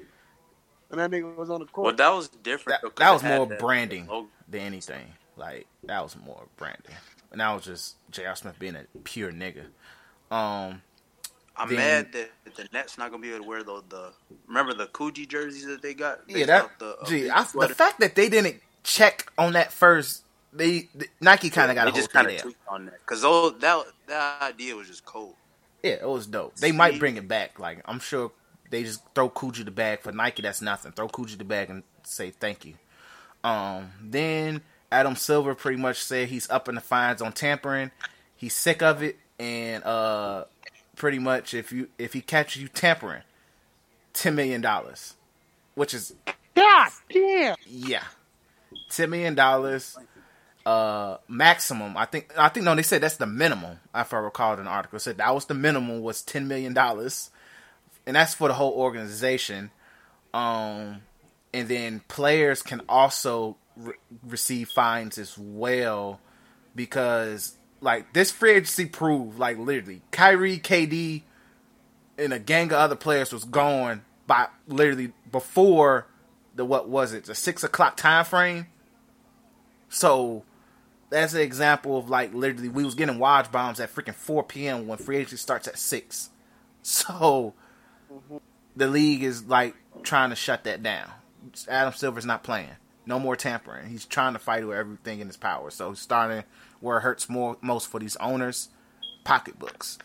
And that nigga was on the court. Well, that was different. that, that was more branding logo. than anything. Like that was more branding, and that was just J.R. Smith being a pure nigga. Um, I'm Then- mad that the Nets not gonna be able to wear the the remember the Coogi jerseys that they got. yeah, that the, uh, gee, I, the fact that they didn't check on that first, they, the, Nike kind of got they a just kind of on that because that that idea was just cold. Yeah, it was dope. They might bring it back. Like I'm sure they just throw Coogi the bag for Nike. That's nothing. Throw Coogi the bag and say thank you. Um, then Adam Silver pretty much said he's upping the fines on tampering. He's sick of it, and uh, pretty much if you if he catches you tampering, ten million dollars, which is God damn. yeah, ten million dollars. Uh, maximum. I think. I think no. They said that's the minimum. If I recall an article, it said that was the minimum was ten million dollars, and that's for the whole organization. Um, and then players can also re- receive fines as well because like this free agency proved like literally Kyrie, KD, and a gang of other players was gone by literally before the what was it the six o'clock time frame. So that's an example of like literally we was getting Woj bombs at freaking four p.m. when free agency starts at six. So mm-hmm. the league is like trying to shut that down. Adam Silver's not playing. No more tampering. He's trying to fight with everything in his power. So he's starting where it hurts more most for these owners, pocketbooks.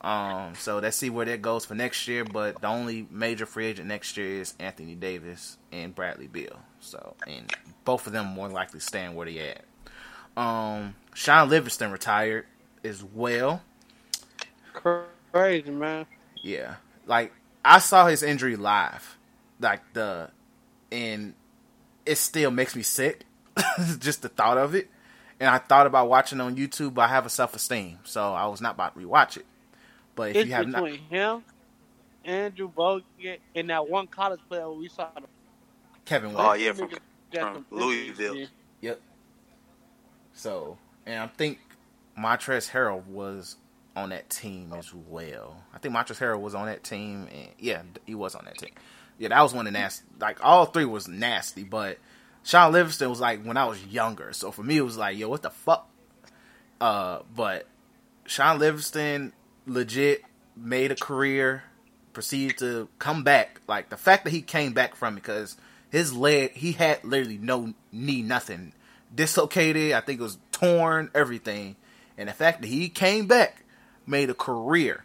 Um, so let's see where that goes for next year. But the only major free agent next year is Anthony Davis and Bradley Beal. So and both of them more likely staying where they at. Um, Shaun Livingston retired as well. Crazy man. Yeah, like I saw his injury live, like the, and it still makes me sick, just the thought of it. And I thought about watching on YouTube, but I have a self esteem, so I was not about to rewatch it. But if It's you have between not, him, Andrew Bogut, and that one college player we saw. The Kevin, Oh yeah, from, from the- Louisville. Yep. So, and I think Montrezl Harrell was on that team as well. I think Montrezl Harrell was on that team, and yeah, he was on that team. Yeah, that was one of the nasty. Like all three was nasty, but Shaun Livingston was like when I was younger. So for me, it was like, yo, what the fuck? Uh, but Shaun Livingston legit made a career, proceeded to come back. Like the fact that he came back from it, because his leg, he had literally no knee, nothing dislocated. I think it was torn, everything. And the fact that he came back, made a career,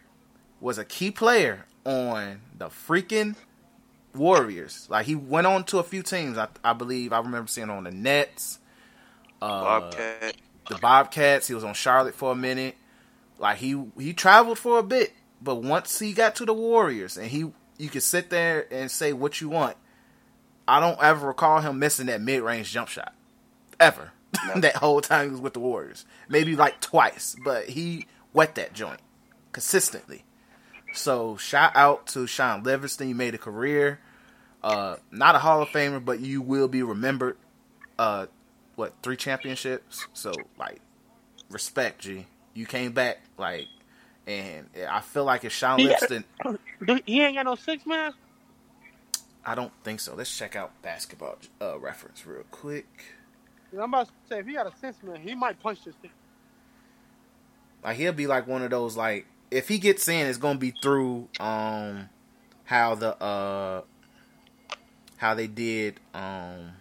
was a key player on the freaking Warriors. Like he went on to a few teams. I, I believe I remember seeing on the Nets, uh, Bobcat. the Bobcats. He was on Charlotte for a minute. Like he he traveled for a bit, but once he got to the Warriors, and he you could sit there and say what you want. I don't ever recall him missing that mid range jump shot ever. that whole time he was with the Warriors, maybe like twice, but he wet that joint consistently. So shout out to Shaun Livingston. You made a career. Uh, not a Hall of Famer, but you will be remembered. Uh, what three championships? So like, respect, G. You came back like, and I feel like if Shaun He Livingston, he ain't got no six man. I don't think so. Let's check out basketball uh, reference real quick. I'm about to say if he got a six man, he might punch this thing. Like he'll be like one of those like if he gets in, it's gonna be through um how the uh how they did um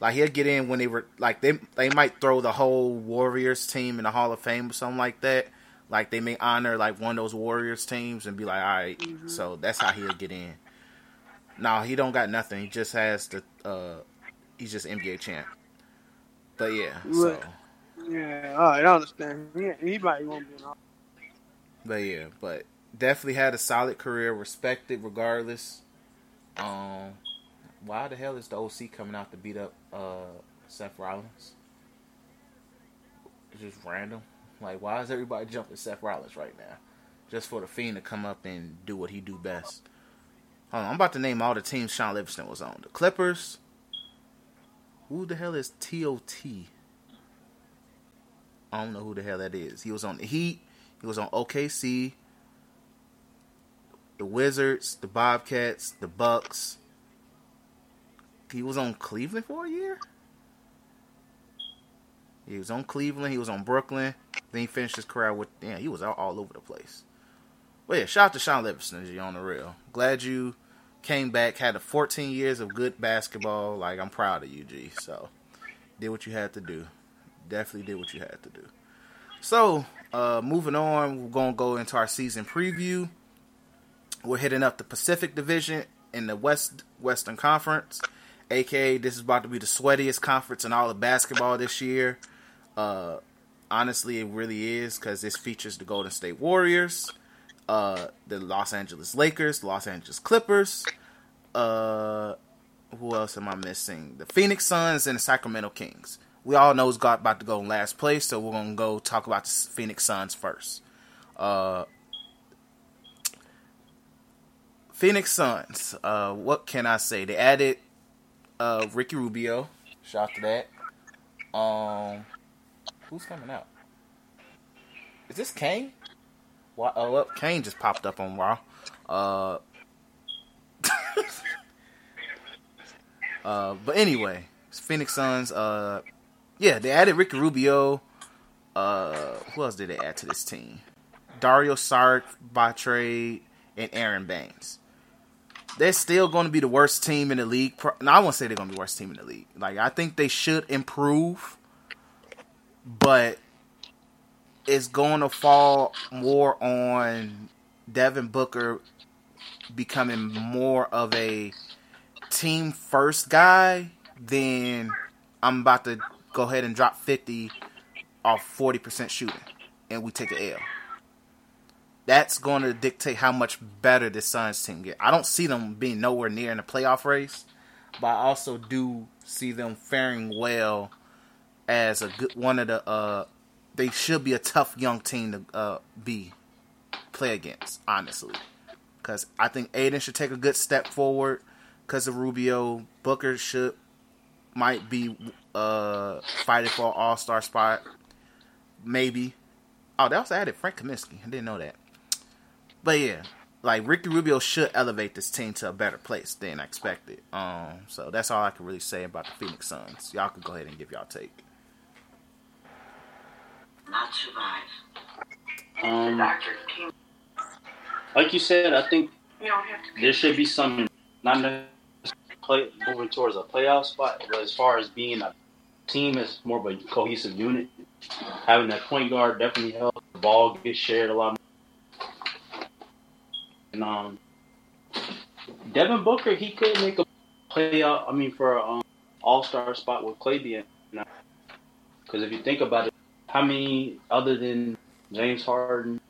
like he'll get in when they were like they they might throw the whole Warriors team in the Hall of Fame or something like that. Like they may honor like one of those Warriors teams and be like, all right, so that's how he'll get in. No, he don't got nothing. He just has the uh he's just NBA champ. But yeah, so Yeah, all right, I understand. He, he might won't be. In But yeah, but definitely had a solid career, respected regardless. Um, why the hell is the OC coming out to beat up uh Seth Rollins? It's just random. Like, why is everybody jumping Seth Rollins right now? Just for the Fiend to come up and do what he do best. On, I'm about to name all the teams Shaun Livingston was on. The Clippers. Who the hell is TOT? I don't know who the hell that is. He was on the Heat. He was on OKC, the Wizards, the Bobcats, the Bucks. He was on Cleveland for a year. He was on Cleveland. He was on Brooklyn. Then he finished his career with. Yeah, he was all, all over the place. But yeah, shout out to Shaun Livingston. You on the real. Glad you came back. Had a 14 years of good basketball. Like I'm proud of you, G. So did what you had to do. Definitely did what you had to do. So, uh, moving on, we're gonna go into our season preview. We're hitting up the Pacific Division in the West Western Conference, aka this is about to be the sweatiest conference in all of basketball this year. Uh, honestly, it really is because this features the Golden State Warriors, uh, the Los Angeles Lakers, Los Angeles Clippers. Uh, who else am I missing? The Phoenix Suns and the Sacramento Kings. We all know who's got about to go in last place, so we're gonna go talk about the Phoenix Suns first. Uh, Phoenix Suns. Uh, what can I say? They added uh, Ricky Rubio. Shout out to that. Um, who's coming out? Is this Kane? Why, oh, well, Kane just popped up on Raw. Uh, uh, but anyway, Phoenix Suns. Uh, yeah, they added Ricky Rubio. Uh, who else did they add to this team? Dario Saric by trade and Aron Baynes. They're still going to be the worst team in the league. No, I won't say they're going to be the worst team in the league. Like I think they should improve, but it's going to fall more on Devin Booker becoming more of a team first guy than I'm about to go ahead and drop 50 off 40% shooting and we take an L. That's going to dictate how much better the Suns team get. I don't see them being nowhere near in the playoff race, but I also do see them faring well as a good one of the uh they should be a tough young team to uh be play against, honestly. Cuz I think Ayton should take a good step forward cuz of Rubio. Booker should might be uh fighting for an all-star spot. Maybe. Oh, they also added Frank Kaminsky. I didn't know that. But yeah, like Ricky Rubio should elevate this team to a better place than expected. Um, so that's all I can really say about the Phoenix Suns. Y'all could go ahead and give y'all take. Not survive. Um, Doctor King. like you said, I think You don't have to. there should be some not necessarily play, moving towards a playoff spot, but as far as being a team as more of a cohesive unit, having that point guard definitely helps. The ball gets shared a lot more. And um, Devin Booker, he could make a playoff. I mean, for um, All Star spot with Klay being because if you think about it, how many other than James Harden?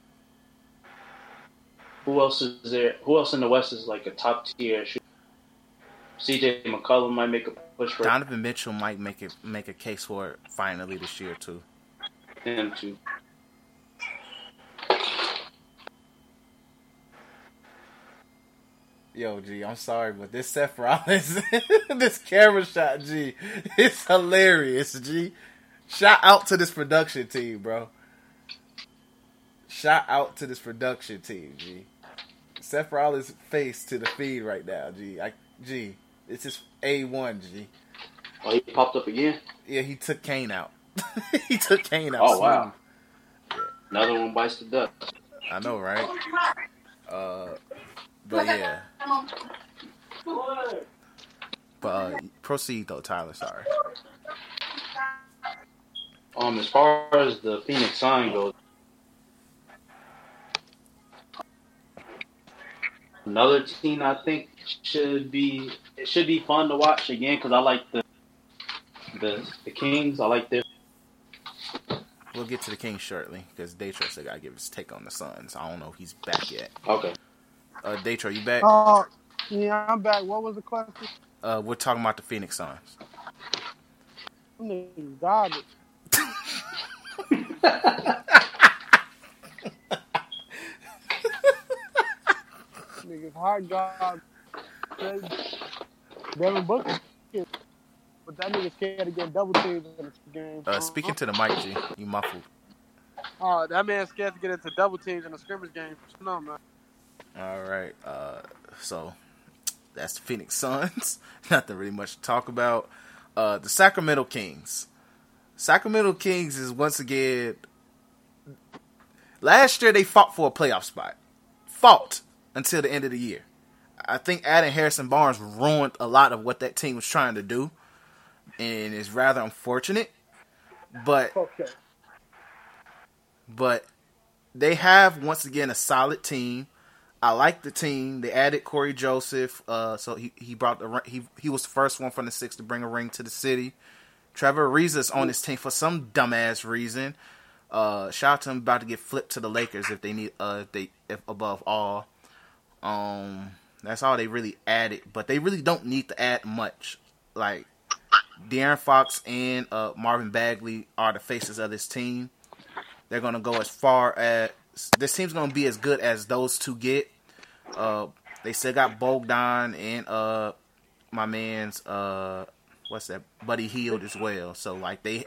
Who else is there? Who else in the West is like a top tier shooter? CJ McCollum might make a push for Donovan Mitchell might make it make a case for it finally this year too. him too. Yo, G, I'm sorry, but this Seth Rollins, this camera shot, G, it's hilarious, G. Shout out to this production team, bro. Shout out to this production team, G. Seth Rollins' face to the feed right now, G. I, G, it's just A1, G. Oh, he popped up again. Yeah, he took Kane out. he took Kane out. Oh wow! Another one bites the dust. I know, right? Uh, but yeah. But uh, proceed though, Tyler. Sorry. Um, as far as the Phoenix sign goes, another team I think should be it should be fun to watch again because I like the the the Kings. I like their We'll get to the Kings shortly because Daytro still gotta give his take on the Suns. I don't know if he's back yet. okay. Uh, Daytro, you back? Uh, yeah, I'm back. What was the question? Uh, we're talking about the Phoenix Suns. Them niggas garbage. niggas hard job. Devin Booker. But that nigga scared to get double teamed in the game. Uh, speaking to the mic, G, you muffled. Oh, that man scared to get into double teams in a scrimmage game. No, man. All right. Uh, so that's the Phoenix Suns. Nothing really much to talk about. Uh, the Sacramento Kings. Sacramento Kings is once again. Last year they fought for a playoff spot. Fought until the end of the year. I think adding Harrison Barnes ruined a lot of what that team was trying to do, and it's rather unfortunate. But Okay. but they have once again a solid team. I like the team. They added Cory Joseph, uh, so he, he brought the he he was the first one from the six to bring a ring to the city. Trevor Ariza's on this team for some dumbass reason. Uh, shout out to him about to get flipped to the Lakers if they need uh if they if above all. Um, that's all they really added, but they really don't need to add much. Like De'Aaron Fox and uh, Marvin Bagley are the faces of this team. They're gonna go as far as this team's gonna be as good as those two get. Uh, they still got Bogdan and uh, my man's uh, what's that, Buddy Hield as well. So like they,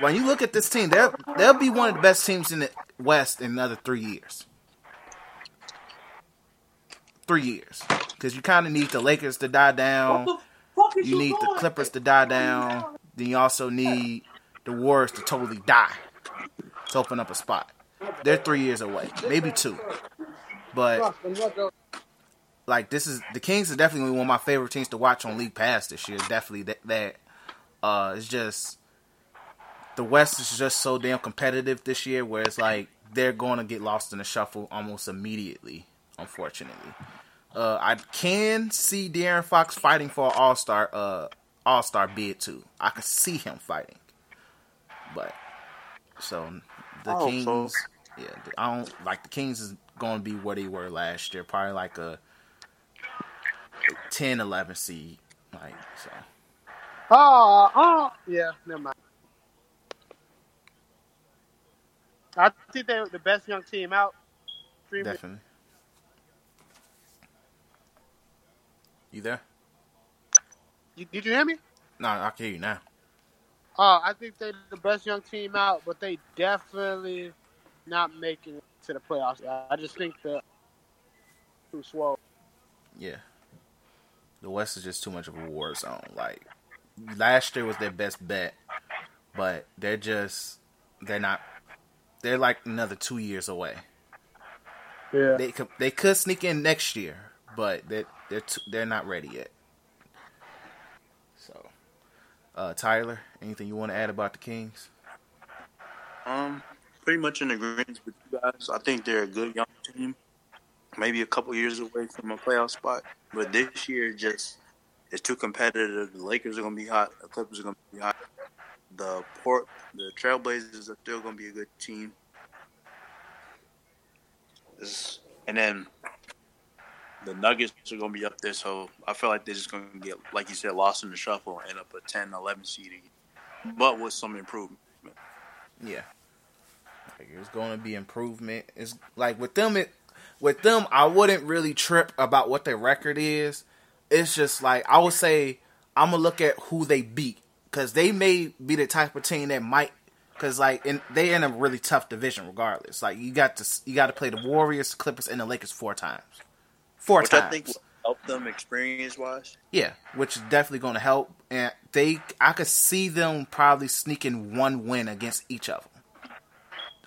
when you look at this team, they'll they'll be one of the best teams in the West in another three years. Three years, because you kind of need the Lakers to die down. You need the Clippers to die down. Then you also need the Warriors to totally die to open up a spot. They're three years away, maybe two. But like this is the Kings are definitely one of my favorite teams to watch on League Pass this year. Definitely that. that uh, it's just the West is just so damn competitive this year, where it's like they're going to get lost in the shuffle almost immediately. Unfortunately, uh, I can see De'Aaron Fox fighting for an All Star uh, All Star bid too. I can see him fighting, but so the hope Kings, so. yeah, I don't like the Kings is going to be where they were last year, probably like a 10, 11 seed, like so. Oh, oh, yeah, never mind. I think they're the best young team out. Definitely. You there? You, did you hear me? No, I can hear you now. Uh, I think they're the best young team out, but they definitely not making it to the playoffs. I- just think that too swole. Yeah. The West is just too much of a war zone. Like last year was their best bet, but they're just they're not. They're like another two years away. Yeah. They could they could sneak in next year, but they they're too, they're not ready yet. So, uh, Tyler, anything you want to add about the Kings? Um, pretty much in agreement with you guys. I think they're a good young team. Maybe a couple years away from a playoff spot, but this year just it's too competitive. The Lakers are gonna be hot. The Clippers are gonna be hot. The Port, the Trailblazers are still gonna be a good team. This, and then the Nuggets are gonna be up there. So I feel like they're just gonna get, like you said, lost in the shuffle and up a 10, 11 seed but with some improvement. Yeah. It's going to be improvement. It's like with them it with them I wouldn't really trip about what their record is. It's just like I would say I'm going to look at who they beat cuz they may be the type of team that might cuz like in, they in a really tough division regardless. Like you got to you got to play the Warriors, Clippers and the Lakers four times. Four Which times. I think will help them experience wise. Yeah, which is definitely going to help. And they, I could see them probably sneaking one win against each of them.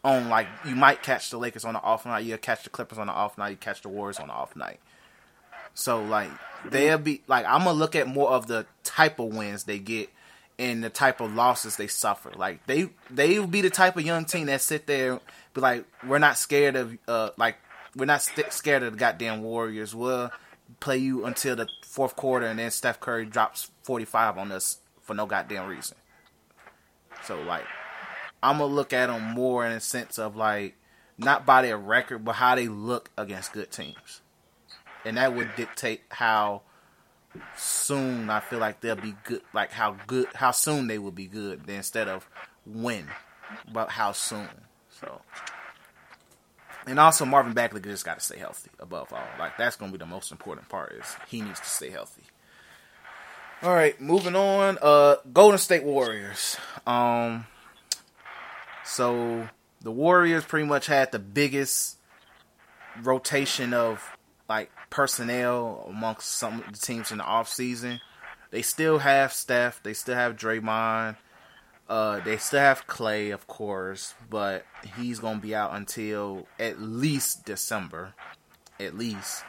On like, you might catch the Lakers on the off night, you catch the Clippers on the off night, you catch the Warriors on the off night. So like, they'll be like, I'm gonna look at more of the type of wins they get and the type of losses they suffer. Like they, they will be the type of young team that sit there, be like, we're not scared of, uh, like we're not st- scared of the goddamn Warriors. We'll play you until the fourth quarter, and then Steph Curry drops 45 on us for no goddamn reason. So, like, I'm to look at them more in a sense of, like, not by their record, but how they look against good teams. And that would dictate how soon I feel like they'll be good, like, how good, how soon they will be good instead of when, but how soon. So, and also Marvin Bagley just got to stay healthy above all. Like that's going to be the most important part is he needs to stay healthy. All right, moving on. Uh Golden State Warriors. Um so the Warriors pretty much had the biggest rotation of like personnel amongst some of the teams in the offseason. They still have Steph, they still have Draymond, uh, they still have Klay, of course, but he's gonna be out until at least December, at least.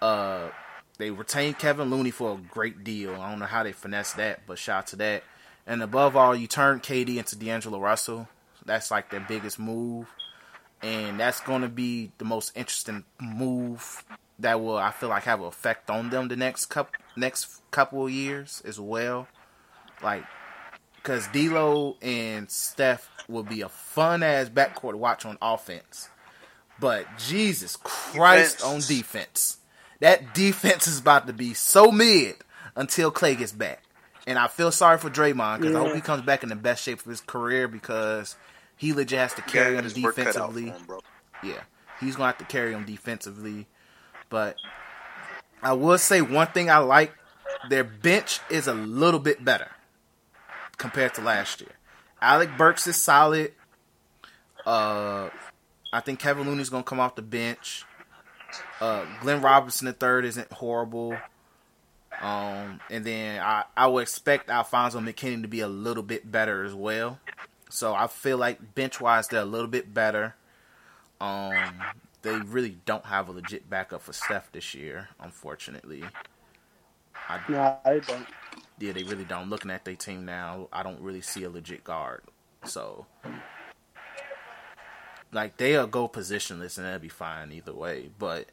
Uh, they retained Kevon Looney for a great deal. I don't know how they finessed that, but shout out to that. And above all, you turn KD into D'Angelo Russell. That's like their biggest move, and that's gonna be the most interesting move that will I feel like have an effect on them the next couple next couple of years as well. Like because D'Lo and Steph will be a fun ass backcourt to watch on offense. But Jesus Christ Defense. on defense, that defense is about to be so mid until Klay gets back. And I feel sorry for Draymond because I hope he comes back in the best shape of his career because he legit has to carry Yeah, him his work cut out for defensively. him. Yeah, he's gonna have to carry him defensively. But I will say one thing I like: their bench is a little bit better compared to last year. Alec Burks is solid. Uh, I think Kevon Looney's gonna come off the bench. Uh, Glenn Robinson the third isn't horrible. Um, and then I, I would expect Alfonzo McKinnie to be a little bit better as well. So I feel like bench wise they're a little bit better. Um, they really don't have a legit backup for Steph this year, unfortunately. I, Nah, I don't. Yeah, they really don't. Looking at their team now, I don't really see a legit guard. So, like, they'll go positionless and that'll be fine either way. But,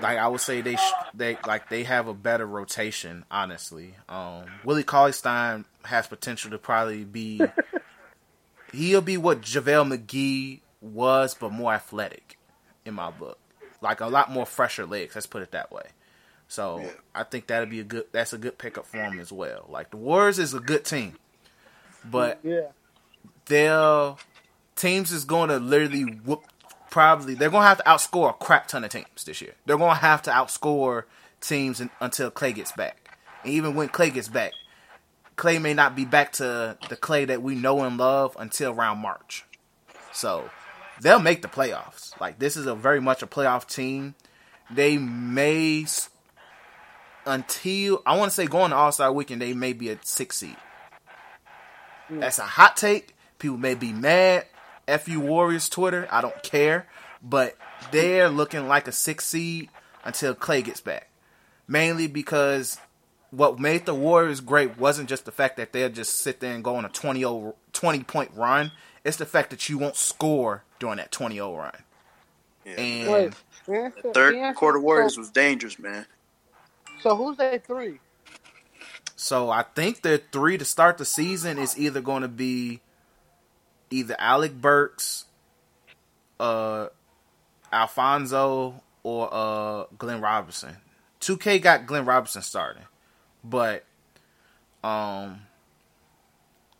like, I would say they sh- they like they have a better rotation. Honestly, um, Willie Cauley Stein has potential to probably be. he'll be what JaVale McGee was, but more athletic, in my book. Like a lot more fresher legs. Let's put it that way. So I think that'd be a good. That's a good pickup for him as well. Like the Warriors is a good team, but Yeah. their teams is going to literally whoop. Probably they're going to have to outscore a crap ton of teams this year. They're going to have to outscore teams in, until Klay gets back. And even when Klay gets back, Klay may not be back to the Klay that we know and love until around March. So they'll make the playoffs. Like this is a very much a playoff team. They may s- until I want to say going to All Star Weekend, they may be a six seed. That's a hot take. People may be mad. F you Warriors Twitter. I don't care. But they're looking like a six seed until Klay gets back. Mainly because what made the Warriors great wasn't just the fact that they'll just sit there and go on a 20, o- 20 point run. It's the fact that you won't score during that 20 0 run. Yeah. And Wait. answer- Third answer- quarter Warriors So, was dangerous, man. So who's they three? So I think the three to start the season is either going to be either Alec Burks, uh, Alfonzo, or uh, Glenn Robinson. 2K got Glenn Robinson starting, but um,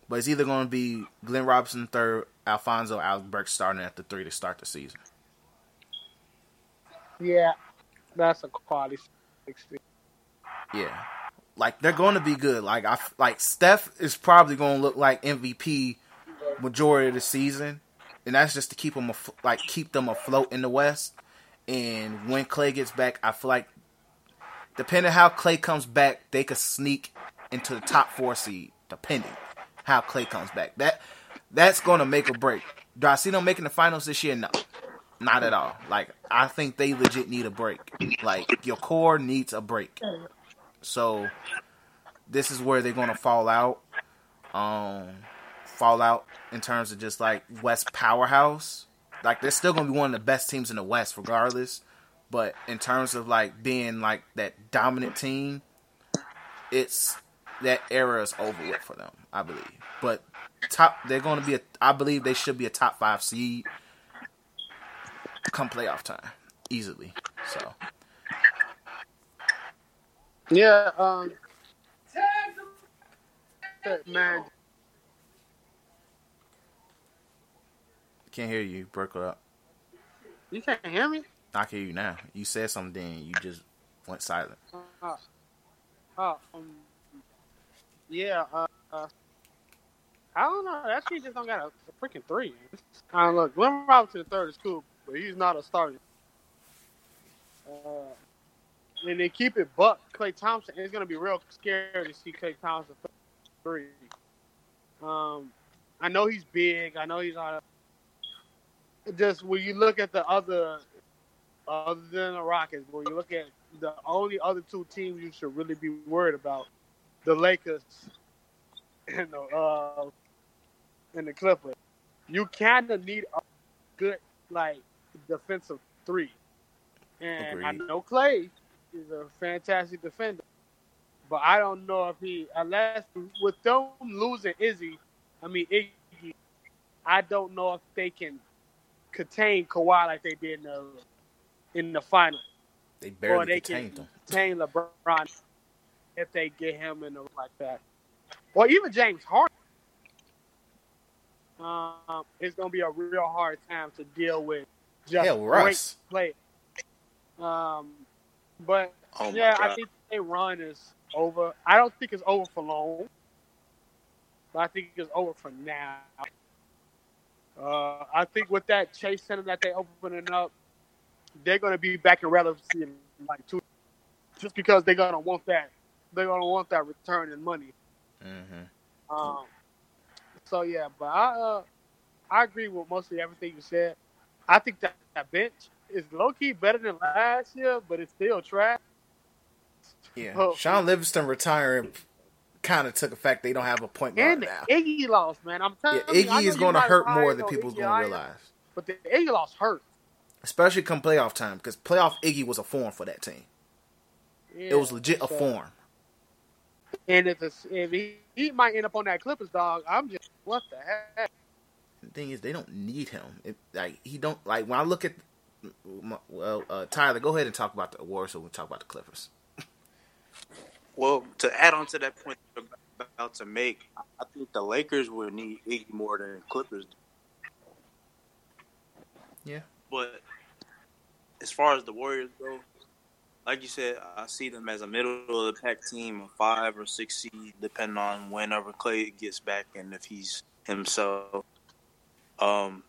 but it's either going to be Glenn Robinson third, Alfonzo, Alec Burks starting at the three to start the season. Yeah, that's a quality sixteen. Yeah. Like they're going to be good. Like I like Steph is probably going to look like MVP majority of the season, and that's just to keep them af- like keep them afloat in the West. And when Klay gets back, I feel like depending how Klay comes back, they could sneak into the top four seed, depending how Klay comes back. That that's going to make a break. Do I see them making the finals this year? No, not at all. Like I think they legit need a break. Like your core needs a break. So this is where they're gonna fall out. Um fall out in terms of just like West powerhouse. Like they're still gonna be one of the best teams in the West regardless. But in terms of like being like that dominant team, it's that era is over with for them, I believe. But top they're gonna be a I believe they should be a top five seed come playoff time. Easily. So Yeah, um, man, can't hear you, broke it up. you can't hear me. I can hear you now. You said something, you just went silent. Uh, uh, um, yeah, uh, uh, I don't know. That team just don't got a, a freaking three. I Uh, look, Glenn Robinson the third is cool, but he's not a starter. Uh, and they keep it buck. Klay Thompson is going to be real scary to see Klay Thompson three. Um, I know he's big. I know he's not. A, just when you look at the other, other than the Rockets, when you look at the only other two teams you should really be worried about, the Lakers and the uh, and the Clippers. You kind of need a good like defensive three. And I know Klay is a fantastic defender, but I don't know if he unless with them losing Izzy, I mean Iggy, I don't know if they can contain Kawhi like they did in the in the final. They Or barely they contained can them. contain LeBron if they get him in the like that. Or even James Harden. Um, it's gonna be a real hard time to deal with just Hell, great play. Um, but Oh yeah, I think their run is over. I don't think it's over for long, but I think it's over for now. Uh, I think with that Chase Center that they opening up, they're going to be back in relevancy in like two, just because they're going to want that. They're going to want that return in money. Mm-hmm. Um, so yeah, but I uh, I agree with mostly everything you said. I think that, that bench is low key better than last year, but it's still trash. Yeah, Oh. Shaun Livingston retiring kind of took effect. They don't have a point guard And the now. Iggy loss, man. I'm telling Yeah, you, Iggy is going to hurt more than people's going to realize, But the Iggy loss hurt. especially come playoff time because playoff Iggy was a form for that team. Yeah, It was legit a form. And if it's, if he, he might end up on that Clippers dog, I'm just what the heck. The thing is, they don't need him. It, like he don't like when I look at. Well, uh, Tyler, go ahead and talk about the awards, so we'll talk about the Clippers. Well, to add on to that point you're about to make, I think the Lakers would need Iggy more than Clippers. do. Yeah. But as far as the Warriors go, like you said, I see them as a middle of the pack team, a five or six seed, depending on whenever Klay gets back and if he's himself. Um,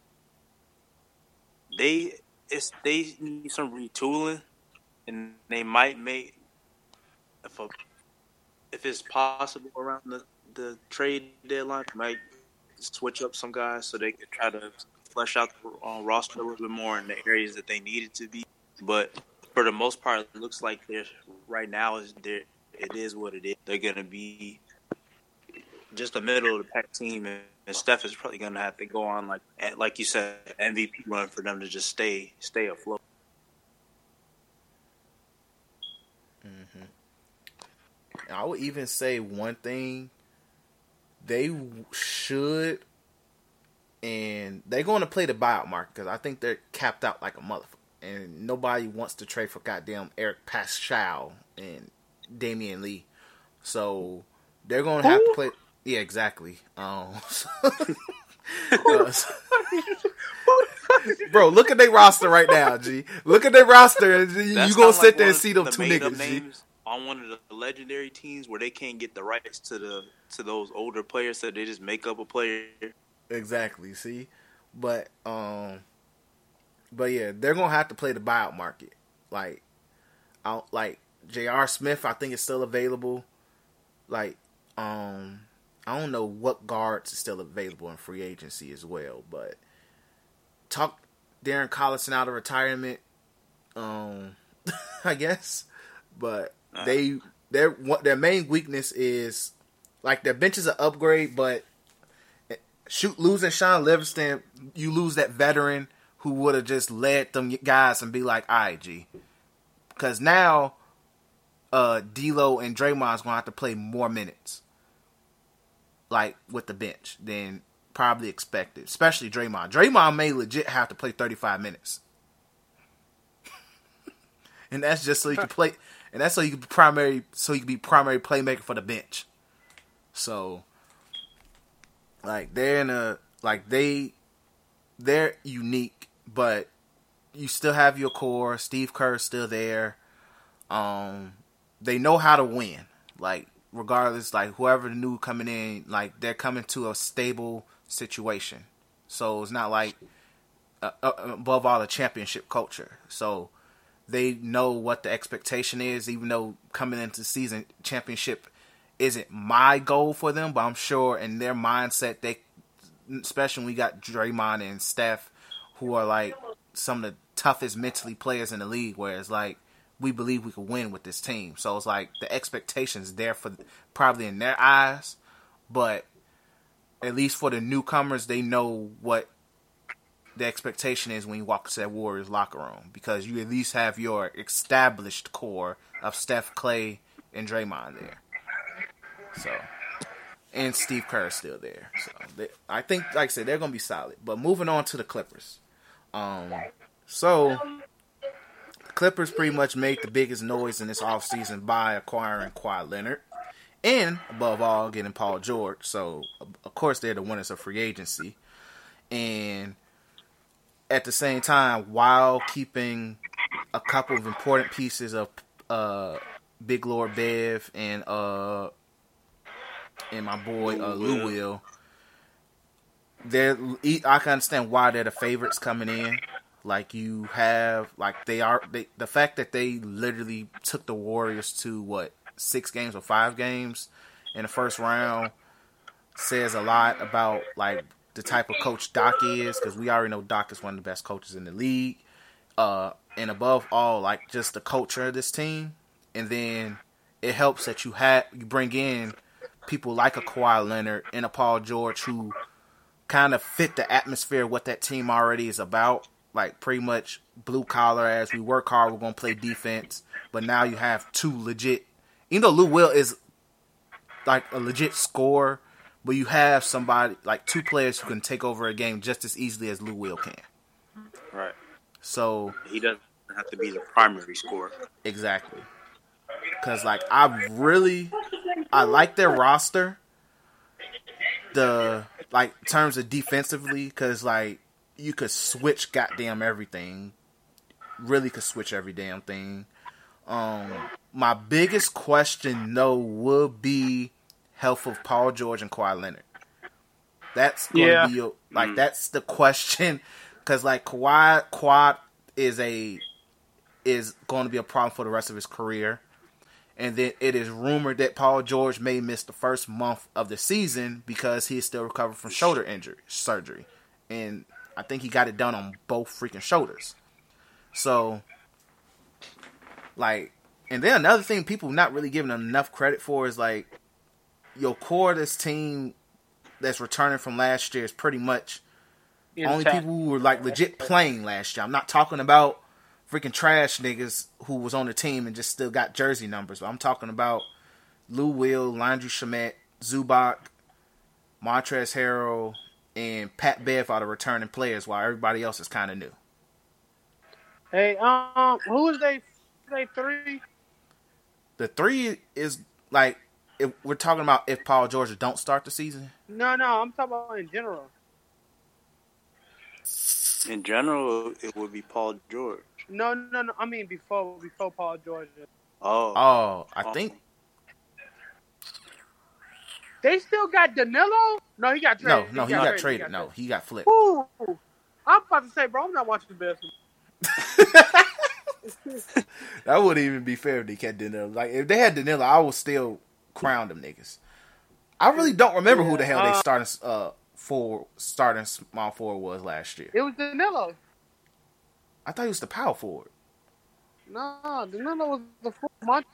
they it's they need some retooling, and they might make if a if it's possible around the the trade deadline, might switch up some guys so they could try to flesh out the uh, roster a little bit more in the areas that they needed to be. But for the most part, it looks like they're right now is there. It is what it is. They're gonna be just a middle of the pack team, and, and Steph is probably gonna have to go on like like you said MVP run for them to just stay stay afloat. And I would even say one thing they should, and they're going to play the buyout market because I think they're capped out like a motherfucker, and nobody wants to trade for goddamn Eric Paschall and Damion Lee, so they're going to have to play. Yeah, exactly. Um, uh, bro, look at their roster right now, G. Look at their roster. and You gonna sit like there and see them the two made-up niggas, G. names on one of the legendary teams where they can't get the rights to the to those older players, so they just make up a player. Exactly. See, but um, but yeah, they're gonna have to play the buyout market. Like, out like J.R. Smith, I think is still available. Like, um, I don't know what guards is still available in free agency as well, but talk Darren Collison out of retirement. Um, I guess, but they their what their main weakness is like their bench is an upgrade, but shoot losing Shaun Livingston, you lose that veteran who would have just led them guys and be like, "All right, G," because now uh D'Lo and Draymond's gonna have to play more minutes, like with the bench than probably expected, especially Draymond. Draymond may legit have to play thirty five minutes, and that's just so you can play, and that's so you can be primary, so you can be primary playmaker for the bench. So like they're in a like they they're unique, but you still have your core. Steve Kerr's still there. Um, they know how to win. Like regardless, like whoever new coming in, like they're coming to a stable situation. So it's not like uh, uh, above all a championship culture. So they know what the expectation is, even though coming into season championship isn't my goal for them, but I'm sure in their mindset they especially we got Draymond and Steph who are like some of the toughest mentally players in the league where it's like we believe we could win with this team. So it's like the expectations there for probably in their eyes, but at least for the newcomers they know what the expectation is when you walk into that Warriors locker room because you at least have your established core of Steph, Klay, and Draymond there. So, and Steve Kerr is still there. So, they, I think, like I said, they're to be solid. But moving on to the Clippers. Um, so, Clippers pretty much made the biggest noise in this offseason by acquiring Kawhi Leonard. And, above all, getting Paul George. So, of course, they're the winners of free agency. And at the same time, while keeping a couple of important pieces of uh, Big Lord Bev and uh, and my boy uh, Lou Will, they're I can understand why they're the favorites coming in. Like you have like they are they, the fact that they literally took the Warriors to what six games or five games in the first round says a lot about like the type of coach Doc is because we already know Doc is one of the best coaches in the league. Uh, and above all, like just the culture of this team, and then it helps that you have you bring in people like a Kawhi Leonard and a Paul George who kind of fit the atmosphere of what that team already is about. Like pretty much blue collar as we work hard, we're gonna play defense. But now you have two legit even though Lou Will is like a legit scorer, but you have somebody like two players who can take over a game just as easily as Lou Will can. Right. So He doesn't have to be the primary scorer. Exactly. Cause like I really I like their roster. The like terms of defensively, cause like you could switch goddamn everything. Really could switch every damn thing. Um my biggest question though would be health of Paul George and Kawhi Leonard. That's gonna Yeah. be a- like that's the question because like Kawhi Quad is a is going to be a problem for the rest of his career. And then it is rumored that Paul George may miss the first month of the season because he is still recovering from shoulder injury surgery. And I think he got it done on both freaking shoulders. So like and then another thing people not really giving enough credit for is like your core this team that's returning from last year is pretty much only Intact. people who were like legit playing last year. I'm not talking about freaking trash niggas who was on the team and just still got jersey numbers. But I'm talking about Lou Will, Landry Shamet, Zubac, Montrez Harrell, and Pat Bev are the returning players, while everybody else is kind of new. Hey, um, who is they? They three? The three is like if we're talking about if Paul George don't start the season. No, no, I'm talking about in general. In general, it would be Paul George. No, no, no. I mean before before Paul George. Oh, Oh, I think They still got Danilo. No, he got traded. no, no, he got traded. No, he got flipped. Ooh, I'm about to say, bro, I'm not watching the best. That wouldn't even be fair if they kept Danilo. Like if they had Danilo, I would still crown them niggas. I really don't remember who the hell they Uh, starting uh for starting small forward was last year. It was Danilo. I thought he was the power forward. No, Danilo was the month.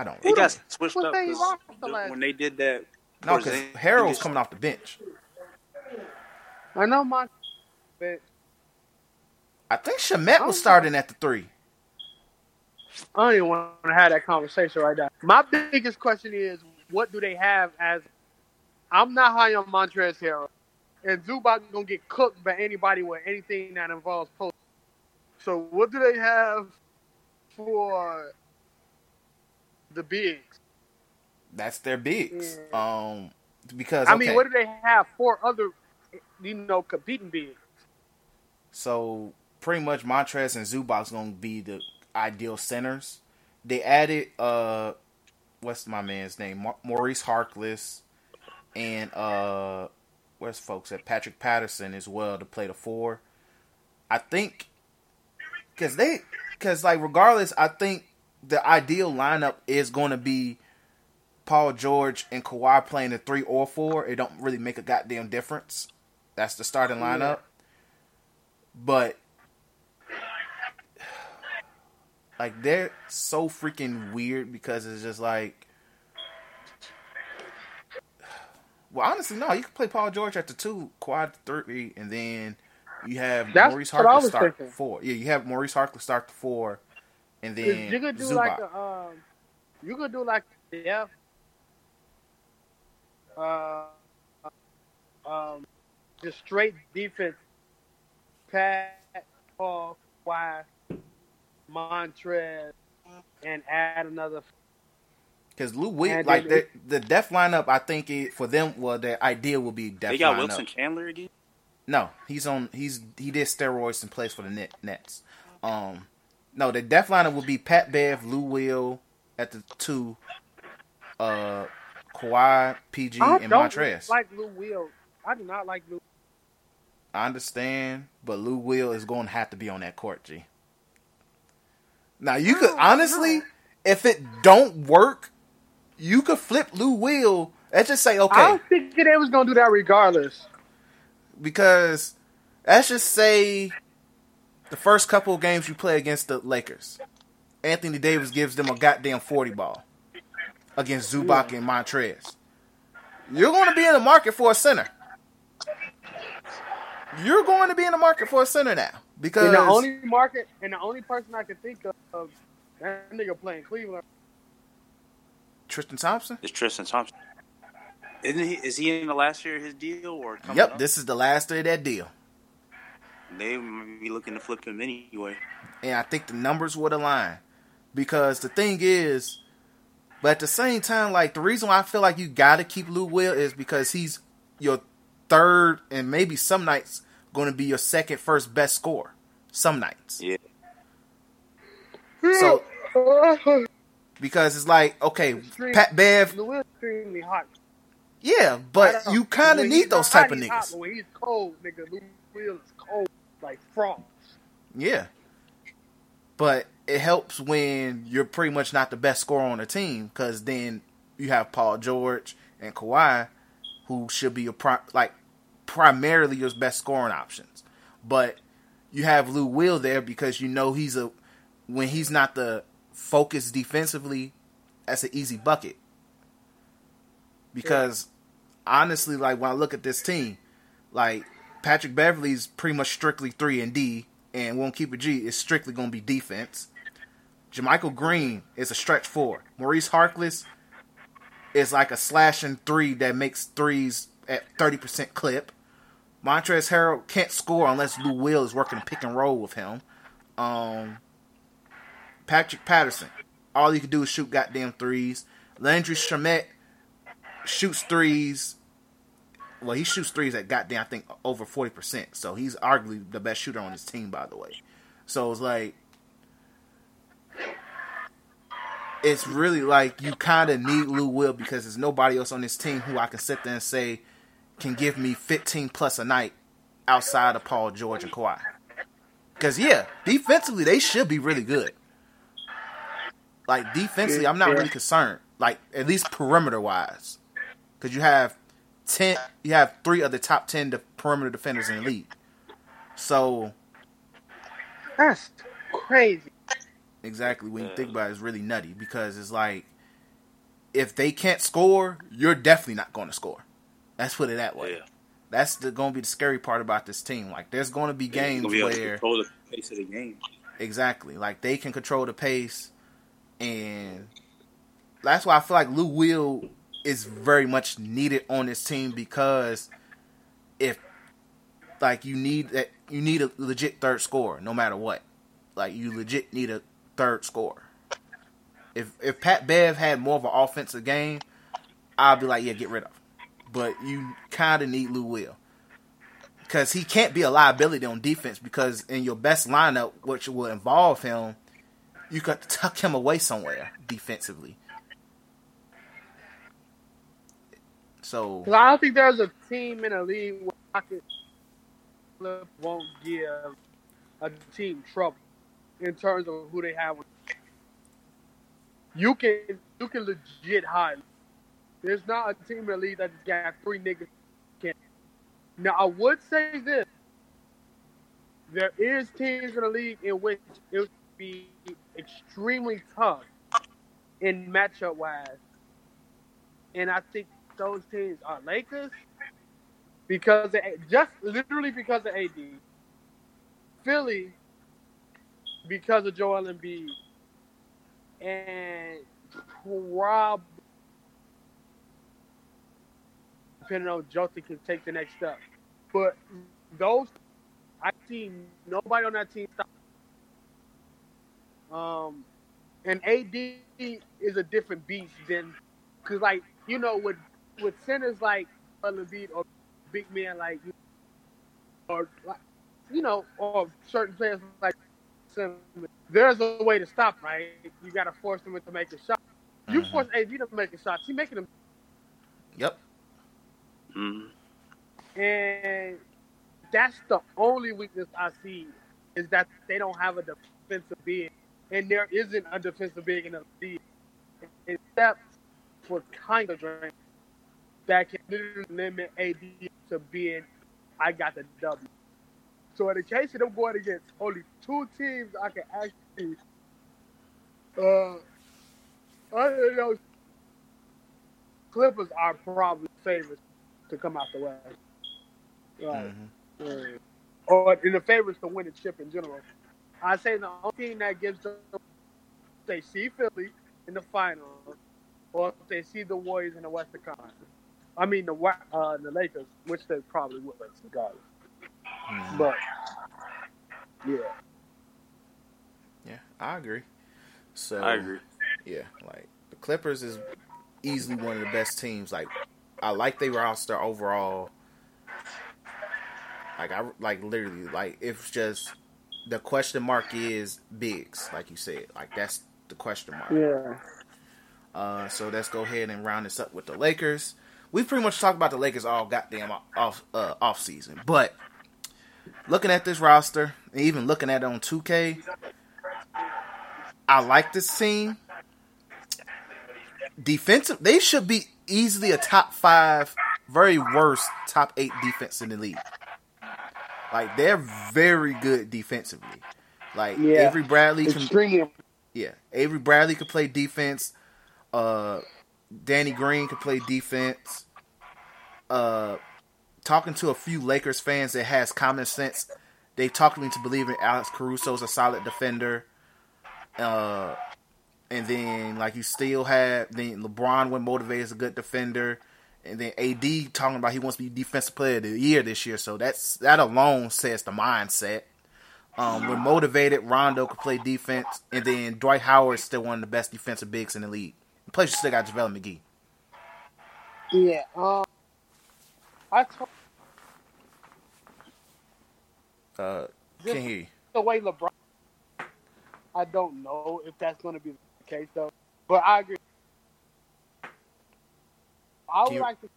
I don't. it got switched up they 'cause the the- when they did that. No, because Porzingis- Harrell's coming off the bench. I know my. But I think Shamet was oh. starting at the three. I don't even want to have that conversation right now. My biggest question is, what do they have as? I'm not high on Montrez Harrell, and Zubac gonna get cooked by anybody with anything that involves post. So what do they have for the bigs? That's their bigs. Yeah. Um, because I mean, what do they have for other, you know, competing bigs? So pretty much Montrez and Zubac's gonna be the ideal centers. They added uh what's my man's name? Ma- Maurice Harkless and uh where's folks at Patrick Patterson as well to play the four. I think cuz they cuz like regardless I think the ideal lineup is going to be Paul George and Kawhi playing the 3 or 4. It don't really make a goddamn difference. That's the starting lineup. But like they're so freaking weird because it's just like well honestly no you can play Paul George at the two quad three and then you have That's Maurice Harkless start thinking. four yeah you have Maurice Harkless start the four and then you could do Zubac. like a, um, you could do like yeah, uh, um, just straight defense. Pat, Paul, Kawhi, Montrez, and add another. Because Lou Will, like the the def lineup, I think it, for them, well, their idea will be def They got lineup. Wilson Chandler again. No, he's on. He's he did steroids and plays for the Net, Nets. Um, no, the def lineup will be Pat Bev, Lou Will at the two, uh, Kawhi, PG. I and don't Montrez. like Lou Will. I do not like Lou. I understand, but Lou Will is going to have to be on that court, G. Now you could honestly, if it don't work, you could flip Lou Will. Let's just say okay. I was thinking they was gonna do that regardless. because let's just say the first couple of games you play against the Lakers, Anthony Davis gives them a goddamn forty ball against Zubac and Montrez. You're going to be in the market for a center. You're going to be in the market for a center now because And the only market and the only person I can think of, of that nigga playing Cleveland. Tristan Thompson. It's Tristan Thompson. Isn't he? Is he in the last year of his deal or? Coming Yep, up? this is the last day of that deal. They might be looking to flip him anyway. and I think the numbers would align. Because the thing is, but at the same time, like the reason why I feel like you gotta keep Lou Will is because he's your third and maybe some nights going to be your second first best score. Some nights. Yeah. So because it's like okay, Pat Bev, Lou Will's extremely hot. yeah, but you kind of need those type of he's hot, niggas. when he's cold, nigga, Lou Will is cold like frost. Yeah. But it helps when you're pretty much not the best scorer on the team because then you have Paul George and Kawhi, who should be your pri- like primarily your best scoring options. But you have Lou Will there because you know he's a when he's not the focus defensively, that's an easy bucket. Because honestly, like when I look at this team, like Patrick Beverley's pretty much strictly three and D, and won't keep a G is strictly going to be defense. JaMychal Green is a stretch four. Maurice Harkless is like a slashing three that makes threes at thirty percent clip. Montrezl Harrell can't score unless Lou Will is working a pick and roll with him. Um, Patrick Patterson, all he can do is shoot goddamn threes. Landry Shamet shoots threes well, he shoots threes at goddamn I think over forty percent. So he's arguably the best shooter on his team, by the way. So it's like it's really like you kind of need Lou Will because there's nobody else on this team who I can sit there and say can give me fifteen plus a night outside of Paul George and Kawhi. Because yeah, defensively they should be really good. Like defensively, I'm not really concerned. Like at least perimeter wise, because you have ten, you have three of the top ten de- perimeter defenders in the league. So That's crazy. exactly when you think about it, it's really nutty because it's like if they can't score, you're definitely not going to score. Let's put it that way. Yeah. That's going to be the scary part about this team. Like there's going to be games be where control the pace of the game. Exactly. Like they can control the pace, and that's why I feel like Lou Will is very much needed on this team because if like you need that you need a legit third scorer no matter what. Like you legit need a third scorer. If if Pat Bev had more of an offensive game, I'd be like, yeah, get rid of. him. But you kind of need Lou Will because he can't be a liability on defense because in your best lineup, which will involve him, you got to tuck him away somewhere defensively. So I don't think there's a team in the league where Rocket won't give a team trouble in terms of who they have. You can you can legit hide. There's not a team in the league that just got three niggas. Now I would say this: there is teams in the league in which it would be extremely tough in matchup wise, and I think those teams are Lakers because of, just literally because of AD, Philly because of Joel Embiid, and probably depending on Jota can take the next step. But those, I see nobody on that team stop. Um, and AD is a different beast than, cause like you know with with centers like Embiid or big men like or like you know or certain players like there's a way to stop, right? You got to force them to make a shot. You Mhm. force AD to make a shot. He making them. Yep. Mm. And that's the only weakness I see is that they don't have a defensive big, and there isn't a defensive big in the league except for kind of Draymond that can literally limit AD to being I got the W. So in the case of them going against only two teams, I can actually uh other than those Clippers are probably favorites to come out the West. Right. Mhm. Uh, or in the favorites to win the chip in general. I say the only team that gives them they see Philly in the finals, or if they see the Warriors in the Western Conference. I mean the uh, the Lakers, which they probably would regardless. Mhm. But yeah, Yeah, I agree. So I agree. Yeah, like the Clippers is easily one of the best teams. Like I like their roster overall. Like I like literally like it's just the question mark is bigs, like you said. Like that's the question mark. yeah. Uh, so let's go ahead and round this up with the Lakers. We pretty much talked about the Lakers all goddamn off uh, off season, but looking at this roster, and even looking at it on 2K, I like this team. Defensive, they should be easily a top five, very worst top eight defense in the league. Like they're very good defensively. Like Yeah. Avery Bradley can yeah, Avery Bradley could play defense. Uh, Danny Green could play defense. Uh, talking to a few Lakers fans that has common sense, they talked me into believing Alex Caruso is a solid defender. Uh, and then like you still have then LeBron when motivated is a good defender. And then AD talking about he wants to be defensive player of the year this year, so that's that alone says the mindset. Um, when motivated, Rondo could play defense, and then Dwight Howard is still one of the best defensive bigs in the league. Plus, you still got JaVale McGee. yeah. Um, I told Uh, can't hear you. the way LeBron. I don't know if that's going to be the case though, but I agree. I would You- like to.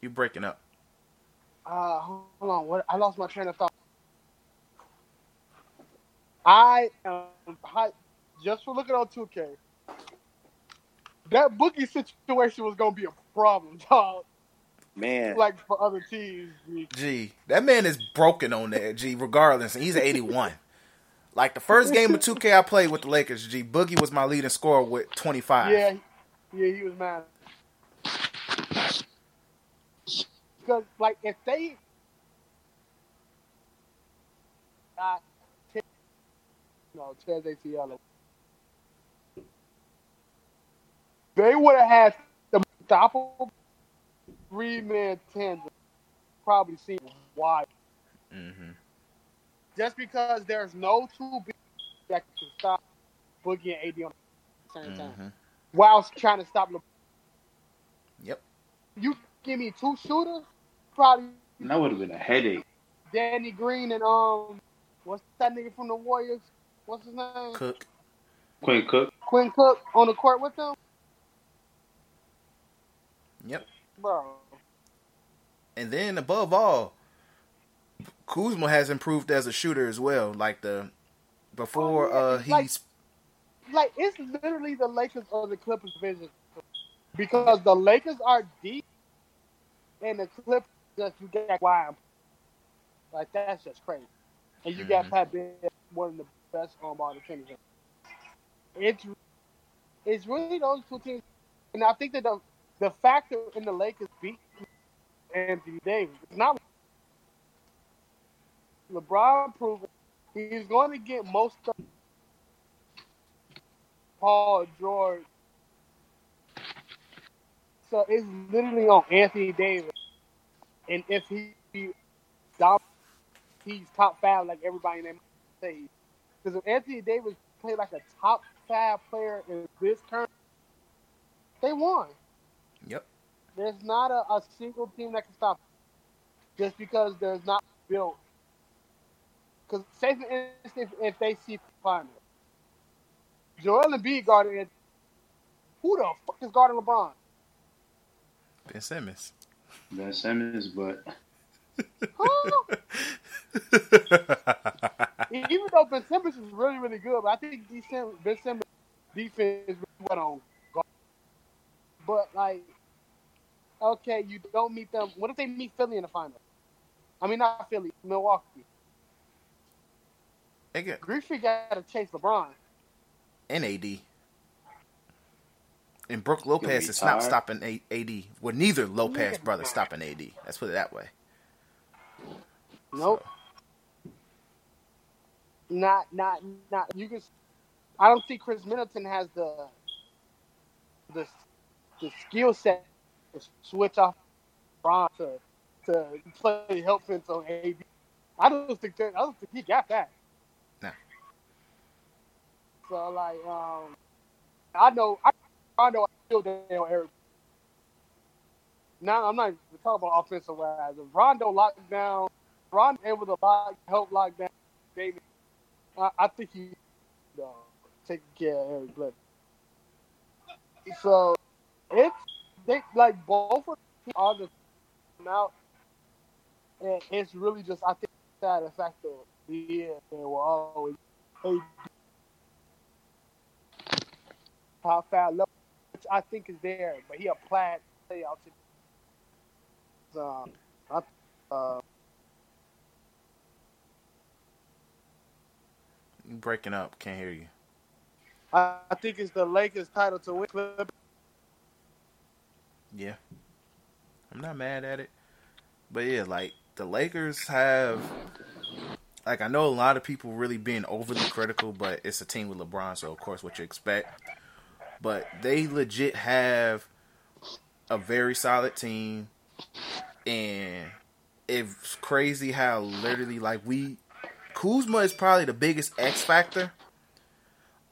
You breaking up? Uh, hold on. What? I lost my train of thought. I am hyped just for looking on 2K. That Boogie situation was gonna be a problem, dog. Man, Like for other teams. G. G, that man is broken on that. G, regardless, and he's at eighty-one. Like the first game of two K I played with the Lakers, G Boogie was my leading scorer with twenty-five. Yeah, yeah, he was mad. Because like if they got no Tez ACL, they would have had the unstoppable three man tandem. Probably seen why. Mm-hmm. Just because there's no two big that can stop Boogie and AD on the same time Mm-hmm. whilst trying to stop LeBron. Yep. You give me two shooters, probably that would have been a headache. Danny Green and um, what's that nigga from the Warriors? What's his name? Cook. Quinn Cook. Quinn Cook on the court with them, Yep. bro. And then above all, Kuzma has improved as a shooter as well. Like the before Oh, yeah, uh it's like- he's Like it's literally the Lakers or the Clippers vision because the Lakers are deep and the Clippers just you get wide. Like that's just crazy. And you got Mhm. Pat Bev, one of the best on ball defenders. It's it's really those two teams, and I think that the the factor in the Lakers beat Anthony Davis. It's not LeBron proving he's going to get most of Paul George. So it's literally on Anthony Davis, and if he, he he's top five like everybody in that say. Because if Anthony Davis played like a top five player in this term, they won. Yep. There's not a, a single team that can stop him. just because there's not built. Because say for instance, if, if they see final, Joel Embiid guarding it, who the fuck is guarding LeBron? Ben Simmons. Ben Simmons, but Even though Ben Simmons is really, really good, but I think Ben Simmons, ben Simmons defense is really went on guard. But like, okay, you don't meet them. What if they meet Philly in the final? I mean, not Philly, Milwaukee. They get Griffey got to chase LeBron. NAD. And Brook Lopez be is not stopping AD. Well, neither Lopez brother stopping AD. Let's put it that way. Nope. Not, not, not. You can. I don't think Khris Middleton has the the the skill set to switch off Bron to to play help fence on AD. I don't think that. I don't think he got that. No. So like, um, I know. I, I know. I still down Eric. Now I'm not even talking about offensive wise. If Rondo locked down, Rondo able to lock, help lock down David. I, I think he uh, taking care of Eric Bledsoe. So it's they like both of them are just out, and it's really just I think that the fact that yeah, they will always hey, how far low, which I think is there, but he applied play out to um, I, uh, breaking up. Can't hear you. I, I think it's the Lakers title to win. Yeah. I'm not mad at it. But yeah, like the Lakers have like I know a lot of people really being overly critical, but it's a team with LeBron, so of course what you expect. But they legit have a very solid team and it's crazy how literally like we Kuzma is probably the biggest X factor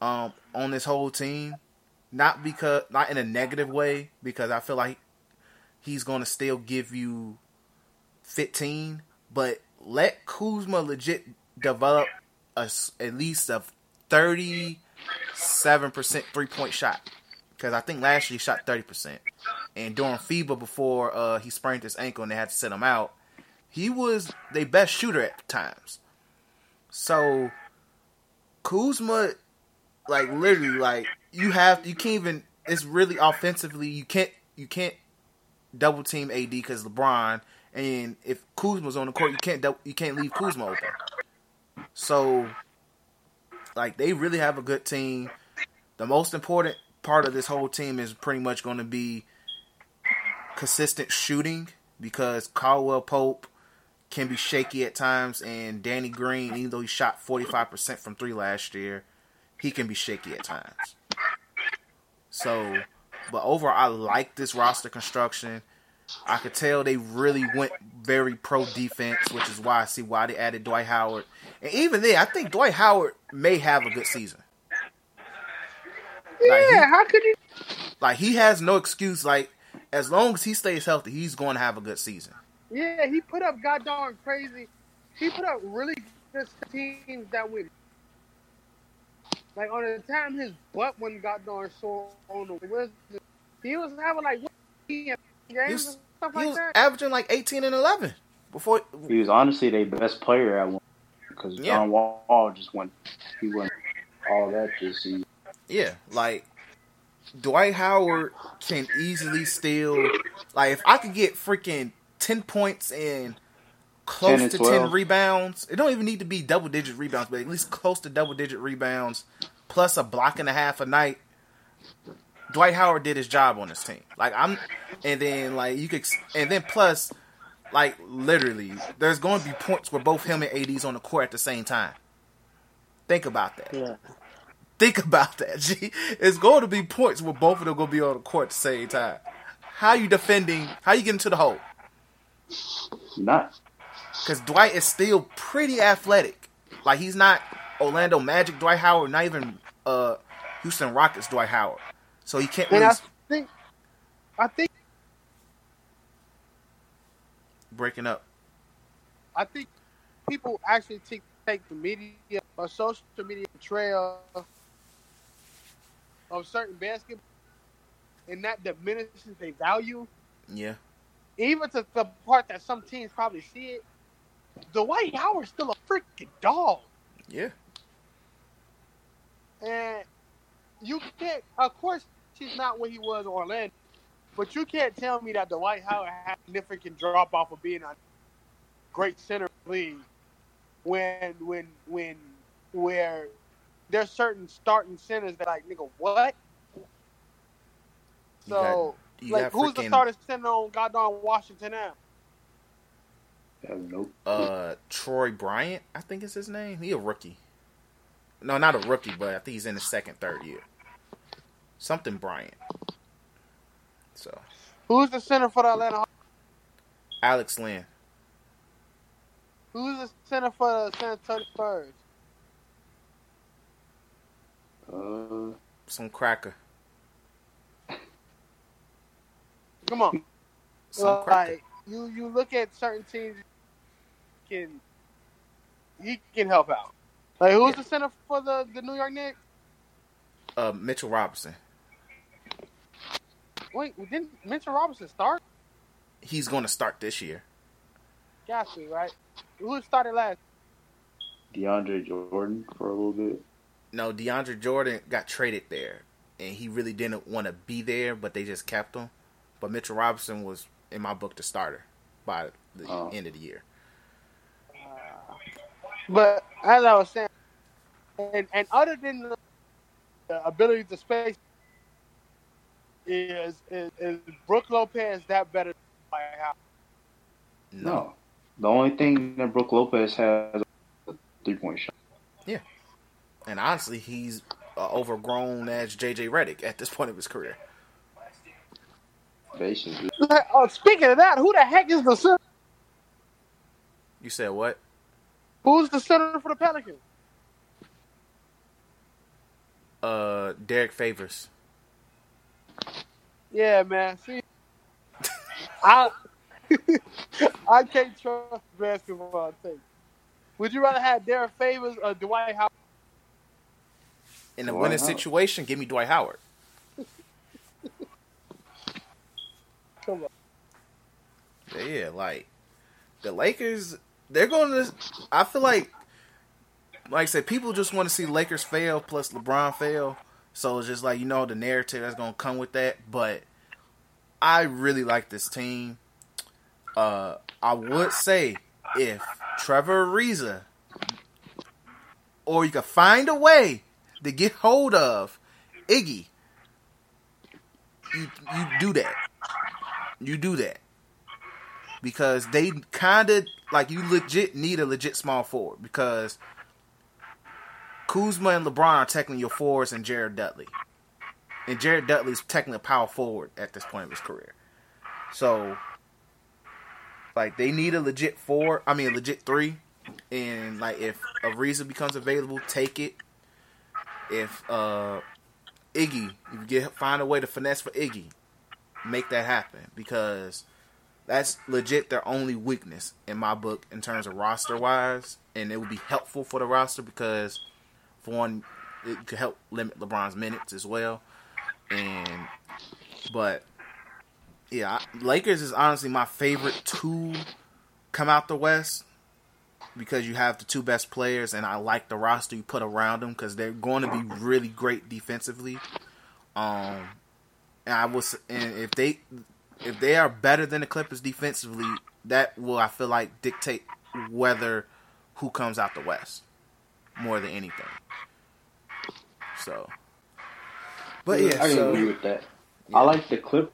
um on this whole team. Not because not in a negative way, because I feel like he's gonna still give you fifteen, but let Kuzma legit develop a at least a thirty seven percent three point shot. Because I think last year he shot thirty percent, and during FIBA before uh, he sprained his ankle and they had to sit him out, he was their best shooter at times. So Kuzma, like literally, like you have you can't even. It's really offensively you can't you can't double team AD because LeBron, and if Kuzma's on the court, you can't you can't leave Kuzma open. So, like they really have a good team. The most important part of this whole team is pretty much going to be consistent shooting because Caldwell Pope can be shaky at times, and Danny Green, even though he shot forty five percent from three last year, he can be shaky at times. So, but overall, I like this roster construction. I could tell they really went very pro defense, which is why I see why they added Dwight Howard. And even then, I think Dwight Howard may have a good season. Like, he- Yeah, how could you? Like he has no excuse. Like as long as he stays healthy, he's going to have a good season. Yeah, he put up goddamn crazy. He put up really good teams that win. Like on the time his butt wasn't goddamn sore on the Wizards, he was having like games He and was, stuff he like was that. averaging like eighteen and eleven before. he was honestly their best player at one because Yeah. John Wall just went. He went all that this season. Yeah, like Dwight Howard can easily steal. Like if I could get freaking ten points and close 10 to 12. ten rebounds, it don't even need to be double digit rebounds, but at least close to double digit rebounds, plus a block and a half a night. Dwight Howard did his job on this team. Like I'm, and then like you could, and then plus, like literally, there's going to be points where both him and AD's on the court at the same time. Think about that. Yeah. Think about that, G. It's going to be points where both of them going to be on the court at the same time. How you defending? How you getting to the hole? Not Because Dwight is still pretty athletic. Like he's not Orlando Magic Dwight Howard, not even uh, Houston Rockets Dwight Howard. So he can't And really I think, I think, breaking up. I think people actually take take the media or social media trail of certain basketball, and that diminishes their value. Yeah. even to the part that some teams probably see it, Dwight Howard's still a freaking dog. Yeah. And you can't, of course, he's not what he was in Orlando, but you can't tell me that Dwight Howard had a significant drop off of being a great center league when, when, when, where there's certain starting centers that like, nigga, what? You got- So, like, who's the starting center on goddamn Washington now? Yeah, nope. uh Troy Bryant, I think is his name. He a rookie. No, not a rookie, but I think he's in his second, third year. Something Bryant. So Who's the center for the Atlanta Hawks? Alex Len. Who's the center for the San Antonio Spurs? Uh, Some cracker. Come on. Some cracker. like you, you look at certain teams can he can help out. Like who's the center for the, the New York Knicks? Uh Mitchell Robinson. Wait, didn't Mitchell Robinson start? He's gonna start this year. Got to, right? Who started last? DeAndre Jordan for a little bit. No, DeAndre Jordan got traded there, and he really didn't want to be there, but they just kept him. But Mitchell Robinson was, in my book, the starter by the Oh. end of the year. But as I was saying, and, and other than the, the ability to space, is, is is Brook Lopez that better? than Dwight Howard? No. The only thing that Brook Lopez has is a three point shot. Yeah. And honestly, he's uh, overgrown as JJ Redick at this point of his career. Basically. Oh, speaking of that, who the heck is the center? You said what? Who's the center for the Pelicans? Uh, Derrick Favors. Yeah, man. See, I I can't trust basketball I tape. Would you rather have Derrick Favors or Dwight Howard? In a Dwight winning Howard. situation, give me Dwight Howard. Come on. Yeah, like the Lakers, they're going to. I feel like, like I said, people just want to see Lakers fail plus LeBron fail. So it's just like you know the narrative that's going to come with that. But I really like this team. Uh, I would say if Trevor Ariza, or you could find a way to get hold of Iggy, you you do that. You do that because they kind of like you legit need a legit small forward because Kuzma and LeBron are technically your forwards and Jared Dudley, and Jared Dudley's technically a power forward at this point of his career. So, like they need a legit four. I mean, a legit three, and like if Ariza becomes available, take it. If uh Iggy, if you get find a way to finesse for Iggy, make that happen because that's legit their only weakness in my book in terms of roster wise, and it would be helpful for the roster because for one, it could help limit LeBron's minutes as well. And but yeah, Lakers is honestly my favorite to come out the West because you have the two best players, and I like the roster you put around them because they're going to be really great defensively. Um, and I was, and if they if they are better than the Clippers defensively, that will I feel like dictate whether who comes out the West more than anything. So, but yeah, I so agree with that. I like the Clippers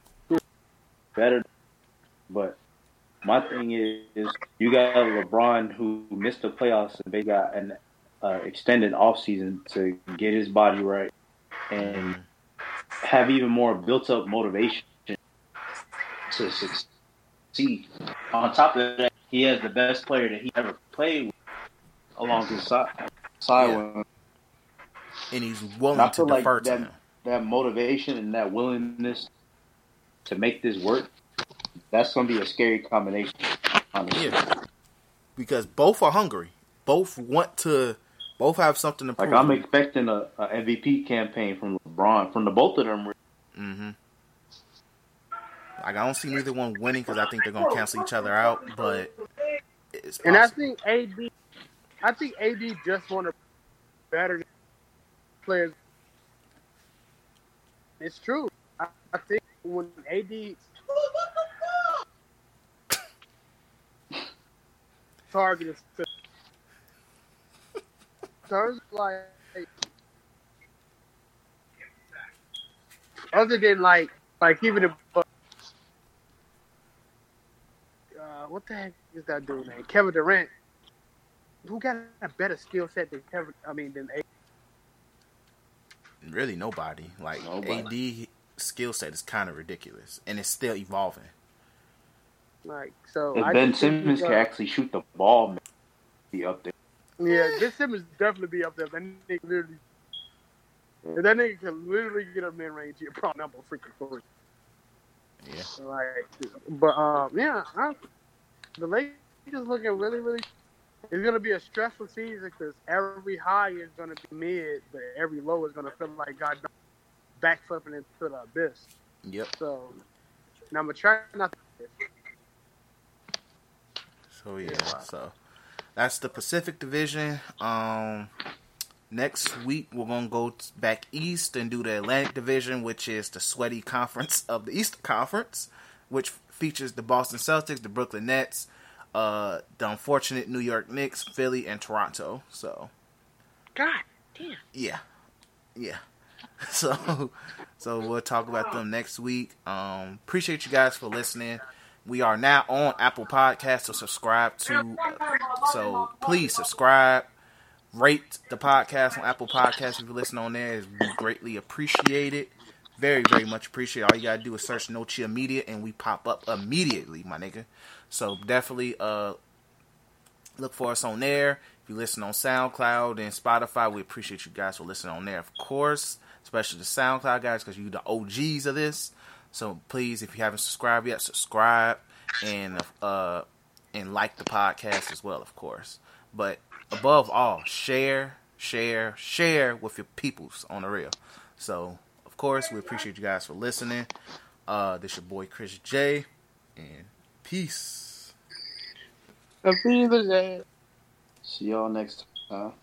better, but my thing is, is you got LeBron who missed the playoffs and they got an uh, extended offseason to get his body right and have even more built up motivation to succeed. On top of that, he has the best player that he ever played with along his side. side Yeah. and he's willing And to like defer to that, him. that motivation and that willingness to make this work, that's going to be a scary combination. Honestly. Yeah, because both are hungry. Both want to. Both have something to prove. Like I'm expecting a, a MVP campaign from LeBron, from the both of them. hmm Like I don't see neither one winning because I think they're gonna cancel each other out. But it's And I think AD, I think AD just want to better players. It's true. I, I think when AD target is terms like other than like like even if uh, what the heck is that dude name? Kevin Durant. Who got a better skill set than Kevin? I mean, than A. really nobody. Like Nobody. AD skill set is kind of ridiculous, and it's still evolving. Like so. If I Ben Simmons can actually shoot the ball, man, be up there. Yeah, Ben Simmons definitely be up there. That nigga literally. If that nigga can literally get a mid range, he'll probably number freaking three. Yeah. Like, but um, yeah, I, the Lakers looking really, really. It's gonna be a stressful season because every high is gonna be mid, but every low is gonna feel like God backflipping into the abyss. Yep. So, now I'm gonna try not. To, So yeah, so that's the Pacific Division. Um, next week we're gonna go back east and do the Atlantic Division, which is the sweaty conference of the East Conference, which features the Boston Celtics, the Brooklyn Nets, uh, the unfortunate New York Knicks, Philly, and Toronto. So God damn. yeah, yeah. So, so we'll talk about them next week. Um, appreciate you guys for listening. We are now on Apple Podcasts, so subscribe to. So please subscribe, rate the podcast on Apple Podcasts if you listen on there. Is greatly appreciated. Very, very much appreciated. All you gotta do is search No Chill Media, and we pop up immediately, my nigga. So definitely, uh, look for us on there. If you listen on SoundCloud and Spotify, we appreciate you guys for listening on there, of course, especially the SoundCloud guys because you the OGs of this. So please, if you haven't subscribed yet, subscribe and uh and like the podcast as well, of course. But above all, share, share, share with your peoples on the real. So of course, we appreciate you guys for listening. Uh, this your boy Chris Jay, and peace. Appease the See y'all next time.